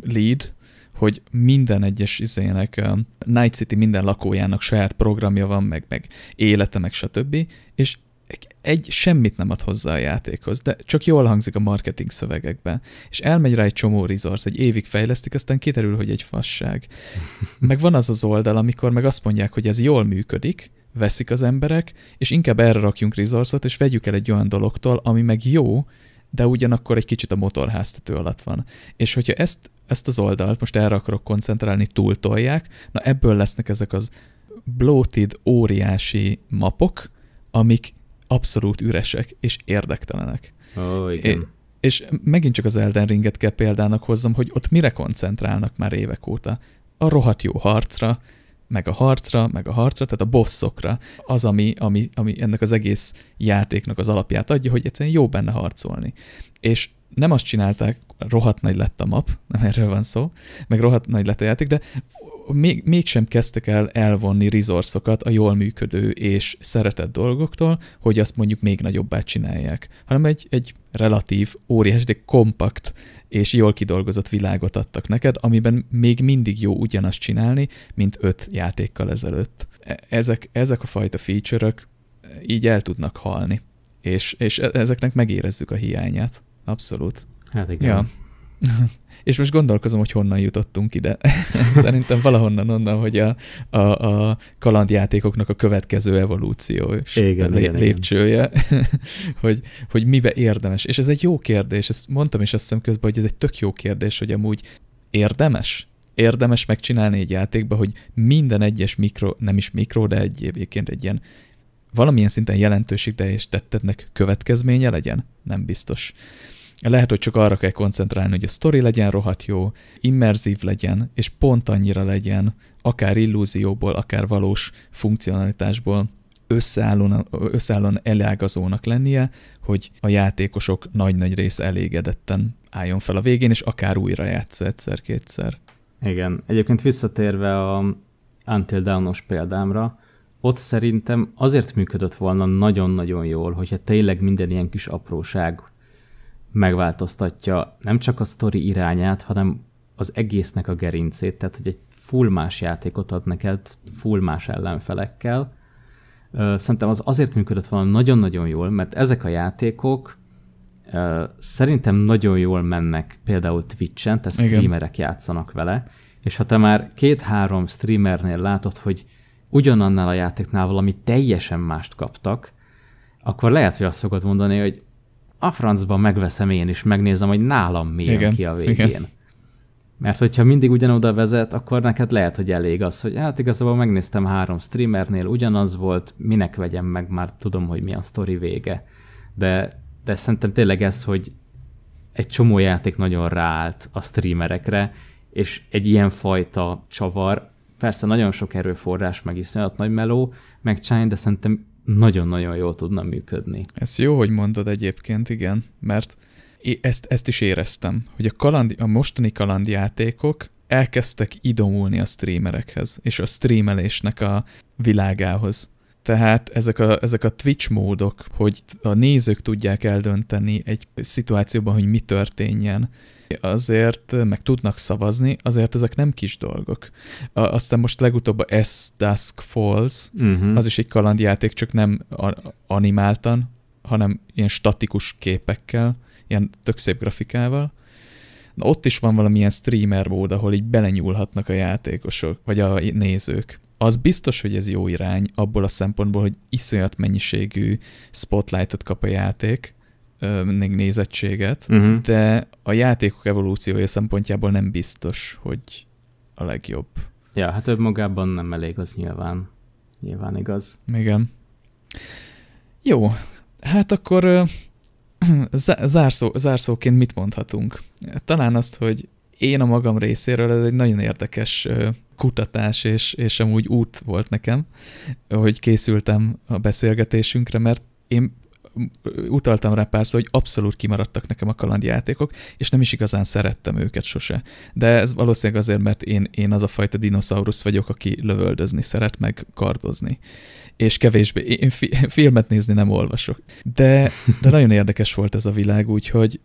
A: lead, hogy minden egyes izének, Night City minden lakójának saját programja van, meg, meg élete, meg stb. És egy semmit nem ad hozzá a játékhoz, de csak jól hangzik a marketing szövegekben. És elmegy rá egy csomó resource, egy évig fejlesztik, aztán kiderül, hogy egy fasság. Meg van az az oldal, amikor meg azt mondják, hogy ez jól működik, veszik az emberek, és inkább erre rakjunk resource és vegyük el egy olyan dologtól, ami meg jó, de ugyanakkor egy kicsit a motorháztető alatt van. És hogyha ezt, ezt az oldalt, most erre akarok koncentrálni, túltolják, na ebből lesznek ezek az bloated, óriási mapok, amik abszolút üresek és érdektelenek.
B: Ó, igen.
A: É, és megint csak az Elden Ringet kell példának hozzam, hogy ott mire koncentrálnak már évek óta? A rohadt jó harcra, meg a harcra, meg a harcra, tehát a bosszokra, az, ami, ami, ami ennek az egész játéknak az alapját adja, hogy egyszerűen jó benne harcolni. És nem azt csinálták, rohadt nagy lett a map, nem erről van szó, meg rohadt nagy lett a játék, de még, mégsem kezdtek el elvonni resourcokat a jól működő és szeretett dolgoktól, hogy azt mondjuk még nagyobbá csinálják, hanem egy, egy relatív, óriás, de kompakt és jól kidolgozott világot adtak neked, amiben még mindig jó ugyanazt csinálni, mint öt játékkal ezelőtt. E, ezek, ezek a fajta feature-ök így el tudnak halni, és, és e, ezeknek megérezzük a hiányát. Abszolút.
B: Hát igen.
A: Ja. És most gondolkozom, hogy honnan jutottunk ide. Szerintem valahonnan onnan, hogy a, a, a kalandjátékoknak a következő evolúció és
B: igen,
A: lé,
B: igen,
A: lépcsője, hogy, hogy mibe érdemes. És ez egy jó kérdés, ezt mondtam is azt hiszem közben, hogy ez egy tök jó kérdés, hogy amúgy érdemes? Érdemes megcsinálni egy játékba, hogy minden egyes mikro, nem is mikro, de egy egyébként egy ilyen valamilyen szinten jelentőség, de és tettetnek következménye legyen? Nem biztos. Lehet, hogy csak arra kell koncentrálni, hogy a sztori legyen rohadt jó, immerzív legyen, és pont annyira legyen, akár illúzióból, akár valós funkcionalitásból összeállóan, összeállóan elágazónak lennie, hogy a játékosok nagy-nagy része elégedetten álljon fel a végén, és akár újra játsza egyszer-kétszer.
B: Igen. Egyébként visszatérve a Until Dawn-os példámra, ott szerintem azért működött volna nagyon-nagyon jól, hogyha tényleg minden ilyen kis apróság megváltoztatja nem csak a sztori irányát, hanem az egésznek a gerincét, tehát hogy egy full más játékot ad neked, full más ellenfelekkel. Szerintem az azért működött volna nagyon-nagyon jól, mert ezek a játékok szerintem nagyon jól mennek például Twitch-en, tehát Igen. streamerek játszanak vele, és ha te már két-három streamernél látod, hogy ugyanannál a játéknál valami teljesen mást kaptak, akkor lehet, hogy azt fogod mondani, hogy a francban megveszem én is, megnézem, hogy nálam mi jön ki a végén. Igen. Mert hogyha mindig ugyanoda vezet, akkor neked lehet, hogy elég az, hogy hát igazából megnéztem három streamernél, ugyanaz volt, minek vegyem meg, már tudom, hogy mi a sztori vége. De, de szerintem tényleg ez, hogy egy csomó játék nagyon ráállt a streamerekre, és egy ilyen fajta csavar, persze nagyon sok erőforrás, meg iszonyat nagy meló, meg csány, de szerintem nagyon-nagyon jól tudna működni.
A: Ez jó, hogy mondod egyébként, igen, mert ezt, ezt is éreztem, hogy a, kaland, a mostani kalandjátékok elkezdtek idomulni a streamerekhez, és a streamelésnek a világához. Tehát ezek a, ezek a Twitch módok, hogy a nézők tudják eldönteni egy szituációban, hogy mi történjen, azért meg tudnak szavazni, azért ezek nem kis dolgok. Aztán most legutóbb a S Dusk Falls, uh-huh. az is egy kalandjáték, csak nem animáltan, hanem ilyen statikus képekkel, ilyen tök szép grafikával. Na, ott is van valamilyen streamer mód, ahol így belenyúlhatnak a játékosok, vagy a nézők. Az biztos, hogy ez jó irány, abból a szempontból, hogy iszonyat mennyiségű spotlightot kap a játék, nézettséget, uh-huh. de a játékok evolúciója szempontjából nem biztos, hogy a legjobb.
B: Ja, hát önmagában nem elég, az nyilván, nyilván igaz.
A: Igen. Jó, hát akkor zárszó, zárszóként mit mondhatunk? Talán azt, hogy én a magam részéről ez egy nagyon érdekes kutatás, és, és amúgy út volt nekem, hogy készültem a beszélgetésünkre, mert én utaltam rá párszor, hogy abszolút kimaradtak nekem a kalandjátékok, és nem is igazán szerettem őket sose. De ez valószínűleg azért, mert én, én az a fajta dinoszaurusz vagyok, aki lövöldözni szeret, meg kardozni. És kevésbé, én fi, filmet nézni nem olvasok. De, de nagyon érdekes volt ez a világ, úgyhogy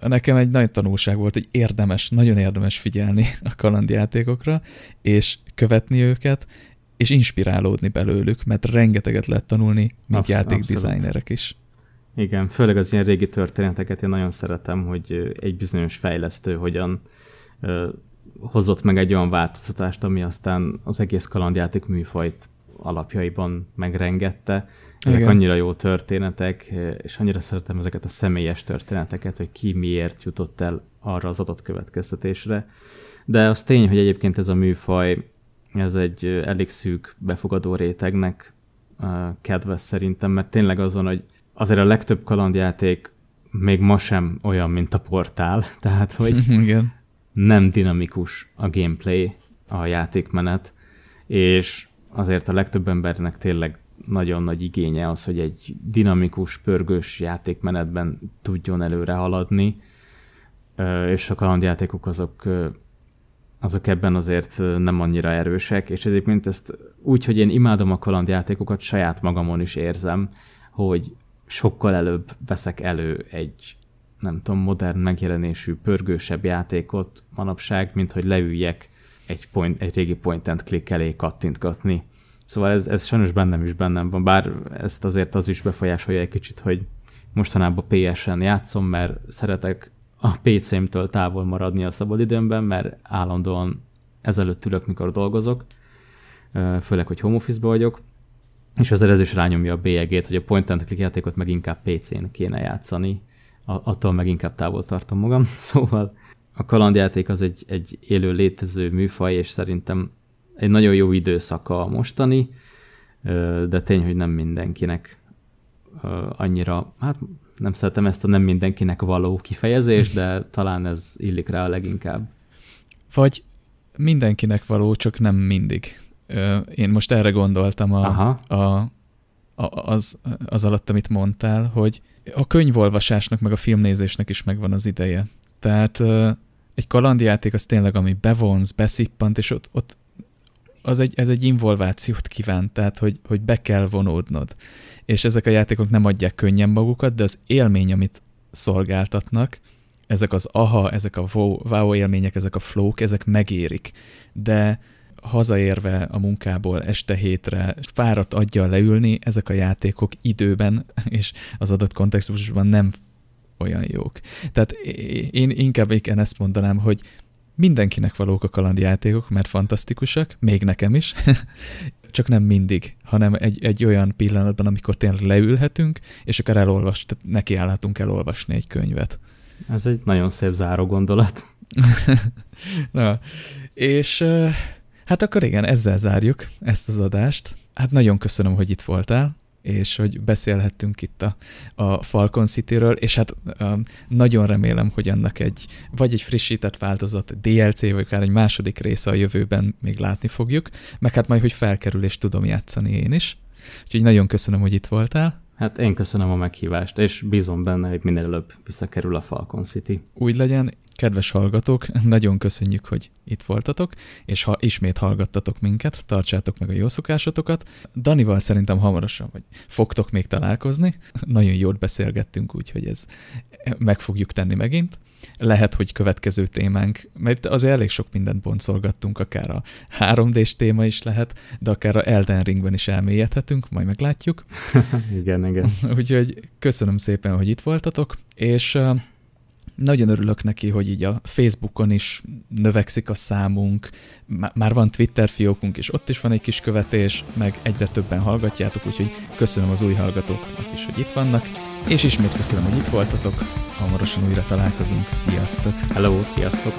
A: nekem egy nagy tanulság volt, hogy érdemes, nagyon érdemes figyelni a kalandjátékokra, és követni őket, és inspirálódni belőlük, mert rengeteget lehet tanulni, mint Absz- játékdesignerek is.
B: Igen, főleg az ilyen régi történeteket én nagyon szeretem, hogy egy bizonyos fejlesztő hogyan ö, hozott meg egy olyan változtatást, ami aztán az egész kalandjáték műfajt alapjaiban megrengette. Ezek Igen. annyira jó történetek, és annyira szeretem ezeket a személyes történeteket, hogy ki miért jutott el arra az adott következtetésre. De az tény, hogy egyébként ez a műfaj, ez egy elég szűk befogadó rétegnek kedves szerintem, mert tényleg azon, hogy azért a legtöbb kalandjáték még ma sem olyan, mint a portál, tehát hogy Igen. nem dinamikus a gameplay, a játékmenet, és azért a legtöbb embernek tényleg nagyon nagy igénye az, hogy egy dinamikus, pörgős játékmenetben tudjon előre haladni, és a kalandjátékok azok, azok ebben azért nem annyira erősek, és mint ezt úgy, hogy én imádom a kalandjátékokat, saját magamon is érzem, hogy sokkal előbb veszek elő egy nem tudom, modern megjelenésű, pörgősebb játékot manapság, mint hogy leüljek egy, point, egy régi point and click elé kattintgatni. Szóval ez, ez sajnos bennem is bennem van, bár ezt azért az is befolyásolja egy kicsit, hogy mostanában PS-en játszom, mert szeretek a PC-mtől távol maradni a szabadidőmben, mert állandóan ezelőtt ülök, mikor dolgozok, főleg, hogy home office vagyok, és azért ez is rányomja a bélyegét, hogy a point and click játékot meg inkább PC-n kéne játszani, attól meg inkább távol tartom magam, szóval a kalandjáték az egy, egy élő létező műfaj, és szerintem egy nagyon jó időszaka a mostani, de tény, hogy nem mindenkinek annyira, hát nem szeretem ezt a nem mindenkinek való kifejezést, de talán ez illik rá a leginkább.
A: Vagy mindenkinek való, csak nem mindig. Én most erre gondoltam a, Aha. a, az, az alatt, amit mondtál, hogy a könyvolvasásnak, meg a filmnézésnek is megvan az ideje. Tehát egy kalandjáték az tényleg, ami bevonz, beszippant, és ott, ott az egy, ez egy involvációt kíván, tehát hogy, hogy be kell vonódnod. És ezek a játékok nem adják könnyen magukat, de az élmény, amit szolgáltatnak, ezek az aha, ezek a wow, wow élmények, ezek a flók, ezek megérik. De hazaérve a munkából este hétre fáradt adja leülni, ezek a játékok időben és az adott kontextusban nem olyan jók. Tehát én inkább én ezt mondanám, hogy mindenkinek valók a kalandjátékok, mert fantasztikusak, még nekem is, csak nem mindig, hanem egy, egy olyan pillanatban, amikor tényleg leülhetünk, és akár elolvas, tehát nekiállhatunk elolvasni egy könyvet.
B: Ez egy nagyon szép záró gondolat.
A: Na, és hát akkor igen, ezzel zárjuk ezt az adást. Hát nagyon köszönöm, hogy itt voltál és hogy beszélhettünk itt a, a Falcon City-ről, és hát um, nagyon remélem, hogy ennek egy, vagy egy frissített változat, DLC, vagy akár egy második része a jövőben még látni fogjuk, meg hát majd, hogy felkerül, és tudom játszani én is. Úgyhogy nagyon köszönöm, hogy itt voltál.
B: Hát én köszönöm a meghívást, és bízom benne, hogy minél előbb visszakerül a Falcon City.
A: Úgy legyen, Kedves hallgatók, nagyon köszönjük, hogy itt voltatok, és ha ismét hallgattatok minket, tartsátok meg a jó szokásotokat. Danival szerintem hamarosan vagy fogtok még találkozni. Nagyon jót beszélgettünk, úgyhogy ez meg fogjuk tenni megint. Lehet, hogy következő témánk, mert azért elég sok mindent boncolgattunk, akár a 3D-s téma is lehet, de akár a Elden Ringben is elmélyedhetünk, majd meglátjuk.
B: igen, igen.
A: Úgyhogy köszönöm szépen, hogy itt voltatok, és nagyon örülök neki, hogy így a Facebookon is növekszik a számunk, már van Twitter fiókunk, és ott is van egy kis követés, meg egyre többen hallgatjátok, úgyhogy köszönöm az új hallgatóknak is, hogy itt vannak, és ismét köszönöm, hogy itt voltatok, hamarosan újra találkozunk, sziasztok!
B: Hello, sziasztok!